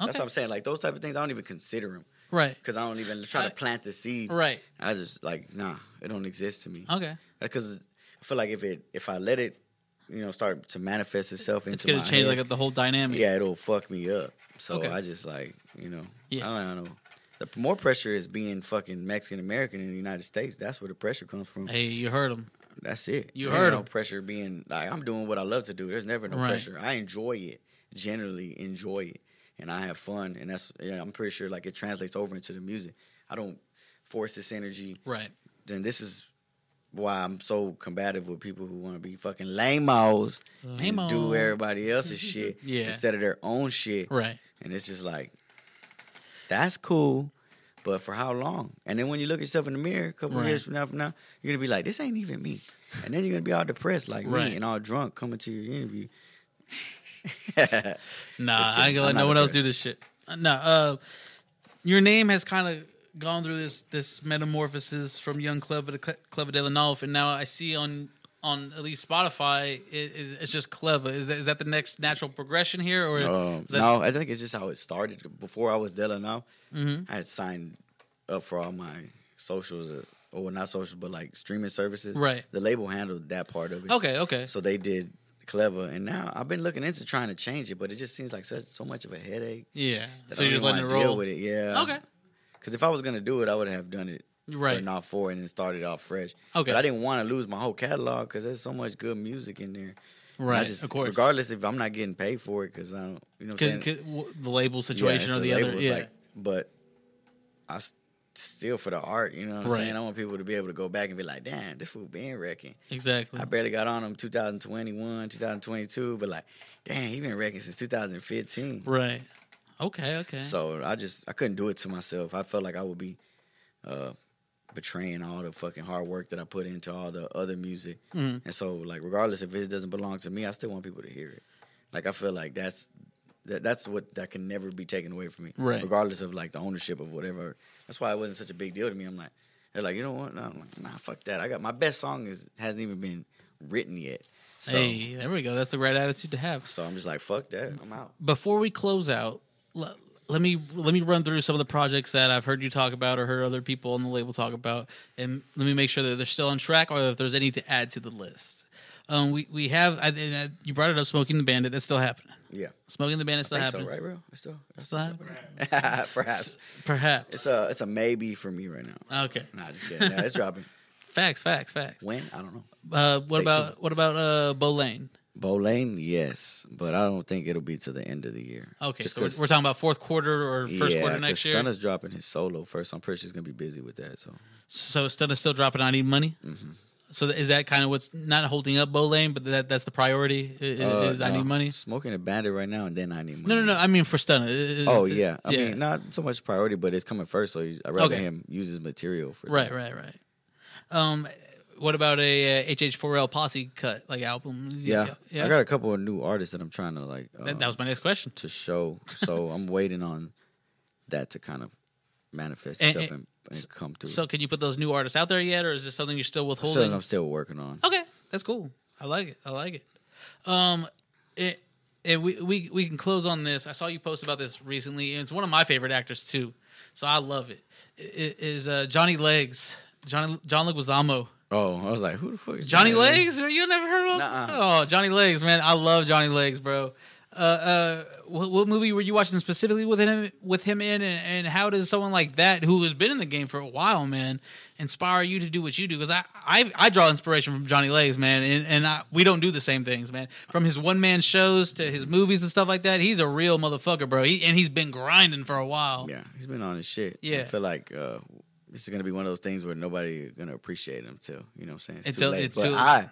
Speaker 3: That's what I'm saying. Like those type of things, I don't even consider them
Speaker 1: Right.
Speaker 3: because I don't even try to plant the seed.
Speaker 1: Right.
Speaker 3: I just like nah, it don't exist to me.
Speaker 1: Okay.
Speaker 3: Because I feel like if it if I let it, you know, start to manifest itself into
Speaker 1: It's gonna change
Speaker 3: head,
Speaker 1: like the whole dynamic.
Speaker 3: yeah, it'll fuck me up. So
Speaker 1: Okay.
Speaker 3: I just like you know,
Speaker 1: Yeah.
Speaker 3: I don't know. The more pressure is being fucking Mexican American in the United States. That's where the pressure comes from.
Speaker 1: Hey, you heard him.
Speaker 3: That's it.
Speaker 1: You
Speaker 3: There
Speaker 1: heard
Speaker 3: no
Speaker 1: him.
Speaker 3: pressure being like I'm doing what I love to do. There's never no
Speaker 1: Right.
Speaker 3: pressure. I enjoy it. Generally enjoy it, and I have fun. And that's yeah. I'm pretty sure like it translates over into the music. I don't force this energy.
Speaker 1: Right.
Speaker 3: Then this is why I'm so combative with people who want to be fucking lame-os and
Speaker 1: Lame-o.
Speaker 3: do everybody else's shit
Speaker 1: Yeah.
Speaker 3: instead of their own shit.
Speaker 1: Right.
Speaker 3: And it's just like, that's cool, but for how long? And then when you look at yourself in the mirror a couple
Speaker 1: Right.
Speaker 3: years from now, from now, you're gonna be like, this ain't even me. And then you're gonna be all depressed like
Speaker 1: Right.
Speaker 3: me and all drunk coming to your interview.
Speaker 1: Nah, I ain't gonna let no one else do this shit. No, uh, your name has kind of gone through this this metamorphosis from young Kleva to Cle- Kleva de la Nawf, and now I see on on at least Spotify it, it, it's just Kleva. Is that is that the next natural progression here, or
Speaker 3: Um,
Speaker 1: that,
Speaker 3: no, I think it's just how it started. Before I was now,
Speaker 1: Mm-hmm.
Speaker 3: I had signed up for all my socials, uh, or not socials, but like streaming services.
Speaker 1: Right.
Speaker 3: The label handled that part of it.
Speaker 1: okay, okay,
Speaker 3: So they did Kleva, and now I've been looking into trying to change it, but it just seems like such so much of a headache.
Speaker 1: yeah. So you're just letting it roll.
Speaker 3: Deal with it, yeah.
Speaker 1: Okay,
Speaker 3: Because if I was gonna do it, I would have done it
Speaker 1: Right.
Speaker 3: for not four and then started off fresh.
Speaker 1: Okay.
Speaker 3: But I didn't want to lose my whole catalog because there's so much good music in there.
Speaker 1: Right,
Speaker 3: just,
Speaker 1: of course.
Speaker 3: Regardless if I'm not getting paid for it, because I don't, you know, what I'm
Speaker 1: Because
Speaker 3: saying?
Speaker 1: the label situation
Speaker 3: it's
Speaker 1: or the other, yeah.
Speaker 3: like- but I still for the art, you know what I'm
Speaker 1: Right.
Speaker 3: saying? I want people to be able to go back and be like, damn, this fool been wrecking.
Speaker 1: exactly.
Speaker 3: I barely got on him 2021, 2022, but like, damn, he been wrecking since 2015.
Speaker 1: Right. Okay. Okay.
Speaker 3: So I just I couldn't do it to myself. I felt like I would be uh, betraying all the fucking hard work that I put into all the other music.
Speaker 1: Mm-hmm.
Speaker 3: And so like regardless if it doesn't belong to me, I still want people to hear it. Like I feel like that's that, that's what that can never be taken away from me.
Speaker 1: Right.
Speaker 3: Regardless of like the ownership of whatever. That's why it wasn't such a big deal to me. I'm like they're like, you know what? No, I'm like, nah, fuck that. I got my best song is hasn't even been written yet. So
Speaker 1: hey, there we go. That's the right attitude to have.
Speaker 3: so I'm just like, fuck that. I'm out.
Speaker 1: before we close out, let, let me let me run through some of the projects that I've heard you talk about or heard other people on the label talk about, and let me make sure that they're still on track or if there's any to add to the list. Um, we we have I, I, you brought it up, smoking the bandit. That's still happening.
Speaker 3: Yeah.
Speaker 1: Smoking the bandit still
Speaker 3: think so,
Speaker 1: happening.
Speaker 3: right, bro? It's still, that's
Speaker 1: Still happening.
Speaker 3: Perhaps.
Speaker 1: Perhaps.
Speaker 3: It's a it's a maybe for me right now.
Speaker 1: okay.
Speaker 3: Nah, just kidding. Nah, it's dropping.
Speaker 1: Facts. Facts. Facts.
Speaker 3: When? I don't know.
Speaker 1: Uh, what
Speaker 3: Stay
Speaker 1: about
Speaker 3: tuned.
Speaker 1: what about uh Bolane?
Speaker 3: Bolane, yes, but I don't think it'll be to the end of the year.
Speaker 1: Okay,
Speaker 3: Just
Speaker 1: so we're, we're talking about fourth quarter or first
Speaker 3: yeah,
Speaker 1: quarter next year.
Speaker 3: Stunna's dropping his solo first. I'm pretty sure he's gonna be busy with that. So
Speaker 1: So Stunna's still dropping I Need Money?
Speaker 3: Mm-hmm.
Speaker 1: So is that kind of what's not holding up Bolane, but that that's the priority? i- i-
Speaker 3: Uh,
Speaker 1: Is I
Speaker 3: no,
Speaker 1: Need Money?
Speaker 3: Smoking a bandit right now, and then I need money.
Speaker 1: No, no, no. I mean for Stunna. Is-
Speaker 3: Oh
Speaker 1: is-
Speaker 3: yeah, I mean not so much priority, but it's coming first. So I'd rather
Speaker 1: Okay.
Speaker 3: him use his material for
Speaker 1: right,
Speaker 3: that.
Speaker 1: right, right. Um, what about a uh, HH4L posse cut like album?
Speaker 3: Yeah.
Speaker 1: yeah.
Speaker 3: I got a couple of new artists that I'm trying to like. Uh,
Speaker 1: that, that was my next question.
Speaker 3: to show. So I'm waiting on that to kind of manifest
Speaker 1: And-
Speaker 3: itself
Speaker 1: and-
Speaker 3: and, come through.
Speaker 1: So can you put those new artists out there yet, or is this something you're still
Speaker 3: Something
Speaker 1: withholding?
Speaker 3: I'm still working on.
Speaker 1: Okay, that's cool. I like it. I like it. Um, it, and we, we we can close on this. I saw you post about this recently, and it's one of my favorite actors too. So I love it. It is uh, Johnny Legs, Johnny John Leguizamo.
Speaker 3: Oh, I was like, who the fuck is
Speaker 1: Johnny
Speaker 3: Legs?
Speaker 1: Legs? You never heard of him?
Speaker 3: Nuh-uh.
Speaker 1: Oh, Johnny Legs, man. I love Johnny Legs, bro. uh, uh, what, what movie were you watching specifically with him with him in, and, and how does someone like that who has been in the game for a while, man, inspire you to do what you do? Because I, I I draw inspiration from Johnny Legs, man, and and I, we don't do the same things, man. From his one man shows to his movies and stuff like that, he's a real motherfucker, bro. He, and he's been grinding for a while.
Speaker 3: Yeah, he's been on his shit.
Speaker 1: Yeah.
Speaker 3: I feel like uh, this is gonna be one of those things where nobody gonna appreciate him till you know what I'm saying. It's
Speaker 1: Until-
Speaker 3: too late.
Speaker 1: it's
Speaker 3: but
Speaker 1: too-
Speaker 3: I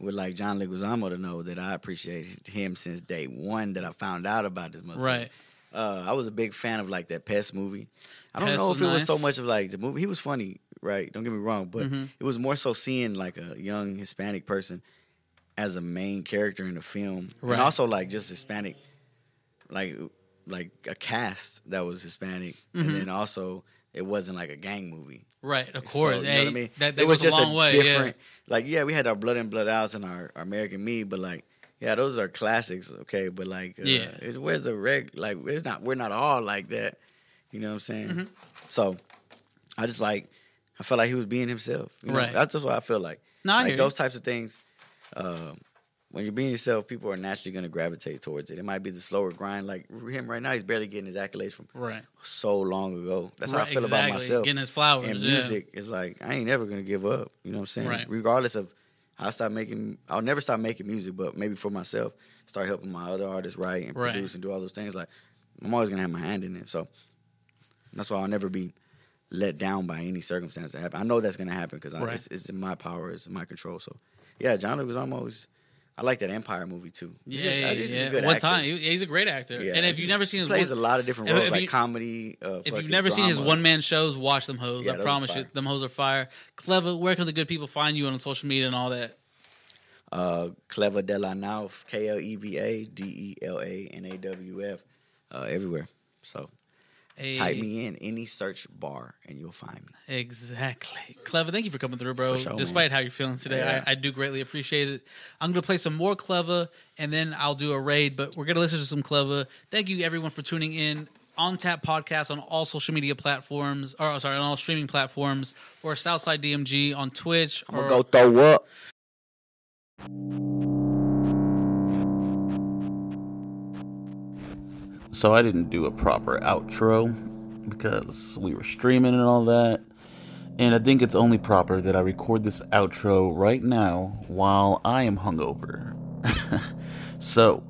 Speaker 3: would like John Leguizamo to know that I appreciated him since day one that I found out about this motherfucker.
Speaker 1: Right.
Speaker 3: Uh, I was a big fan of like that Pest movie. I don't
Speaker 1: Pest
Speaker 3: know if it was so much of like the movie. He was funny, right? Don't get me wrong, but
Speaker 1: Mm-hmm.
Speaker 3: it was more so seeing like a young Hispanic person as a main character in the film,
Speaker 1: Right.
Speaker 3: and also like just Hispanic, like like a cast that was Hispanic,
Speaker 1: Mm-hmm.
Speaker 3: and then also it wasn't like a gang movie.
Speaker 1: Right, of
Speaker 3: So,
Speaker 1: course.
Speaker 3: you know what I mean?
Speaker 1: That, that
Speaker 3: it was just
Speaker 1: a long way.
Speaker 3: different. Like, yeah, we had our blood and blood outs and our, our American Me, but like, yeah, those are classics. Okay, but like, uh,
Speaker 1: Yeah.
Speaker 3: it, where's the reg? Like, we're not we're not all like that. You know what I'm saying?
Speaker 1: Mm-hmm.
Speaker 3: So, I just like, I felt like he was being himself. You know?
Speaker 1: Right.
Speaker 3: That's just what I feel like.
Speaker 1: No, I
Speaker 3: like those types of things. Uh, when you're being yourself, people are naturally going to gravitate towards it. It might be the slower grind. Like him right now, he's barely getting his accolades from
Speaker 1: Right.
Speaker 3: so long ago. That's how I feel
Speaker 1: exactly.
Speaker 3: about myself.
Speaker 1: Getting his flowers.
Speaker 3: And
Speaker 1: yeah.
Speaker 3: music is like I ain't never gonna give up. You know what I'm saying?
Speaker 1: Right.
Speaker 3: Regardless of I'll stop making I'll never stop making music, but maybe for myself, start helping my other artists write and
Speaker 1: Right.
Speaker 3: produce and do all those things. Like I'm always gonna have my hand in it. So that's why I'll never be let down by any circumstance that happen. I know that's gonna happen because
Speaker 1: Right.
Speaker 3: it's, it's in my power, it's in my control. So yeah, John Leguizamo. I like that Empire movie too.
Speaker 1: Yeah,
Speaker 3: just-
Speaker 1: yeah,
Speaker 3: he's just a
Speaker 1: yeah.
Speaker 3: good
Speaker 1: One
Speaker 3: actor.
Speaker 1: time, he- he's a great actor.
Speaker 3: Yeah,
Speaker 1: and if you've never seen his
Speaker 3: plays
Speaker 1: one,
Speaker 3: a lot of different
Speaker 1: if-
Speaker 3: roles,
Speaker 1: if
Speaker 3: like
Speaker 1: you-
Speaker 3: comedy. Uh,
Speaker 1: if you've never seen his
Speaker 3: drama.
Speaker 1: one man shows, watch them hoes.
Speaker 3: Yeah,
Speaker 1: I promise you, them hoes are fire. Kleva. Where can the good people find you on social media and all that?
Speaker 3: uh, Kleva de la Nawf, K L E V A D E L A N A W F, uh, everywhere. So
Speaker 1: Hey,
Speaker 3: type me in any search bar and you'll find me.
Speaker 1: Exactly. Kleva, thank you for coming through, bro.
Speaker 3: Sure,
Speaker 1: Despite how you're feeling today,
Speaker 3: Yeah.
Speaker 1: I, I do greatly appreciate it. I'm going to play some more Kleva and then I'll do a raid, but we're going to listen to some Kleva. Thank you, everyone, for tuning in. On Tap Podcast on all social media platforms, or sorry, on all streaming platforms, or Southside DMG on Twitch.
Speaker 3: I'm
Speaker 1: or,
Speaker 3: gonna go throw up.
Speaker 5: So I didn't do a proper outro because we were streaming and all that. And I think it's only proper that I record this outro right now while I am hungover. so,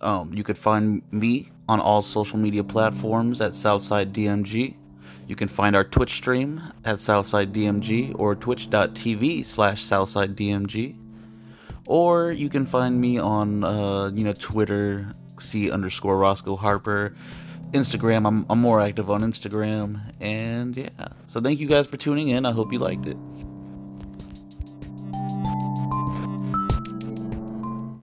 Speaker 5: um, you could find me on all social media platforms at Southside DMG. You can find our Twitch stream at Southside DMG or twitch.tv slash Southside DMG. Or you can find me on, uh, you know, Twitter, C underscore Roscoe Harper. Instagram, I'm, I'm more active on Instagram. And yeah. So thank you guys for tuning in. I hope you liked it.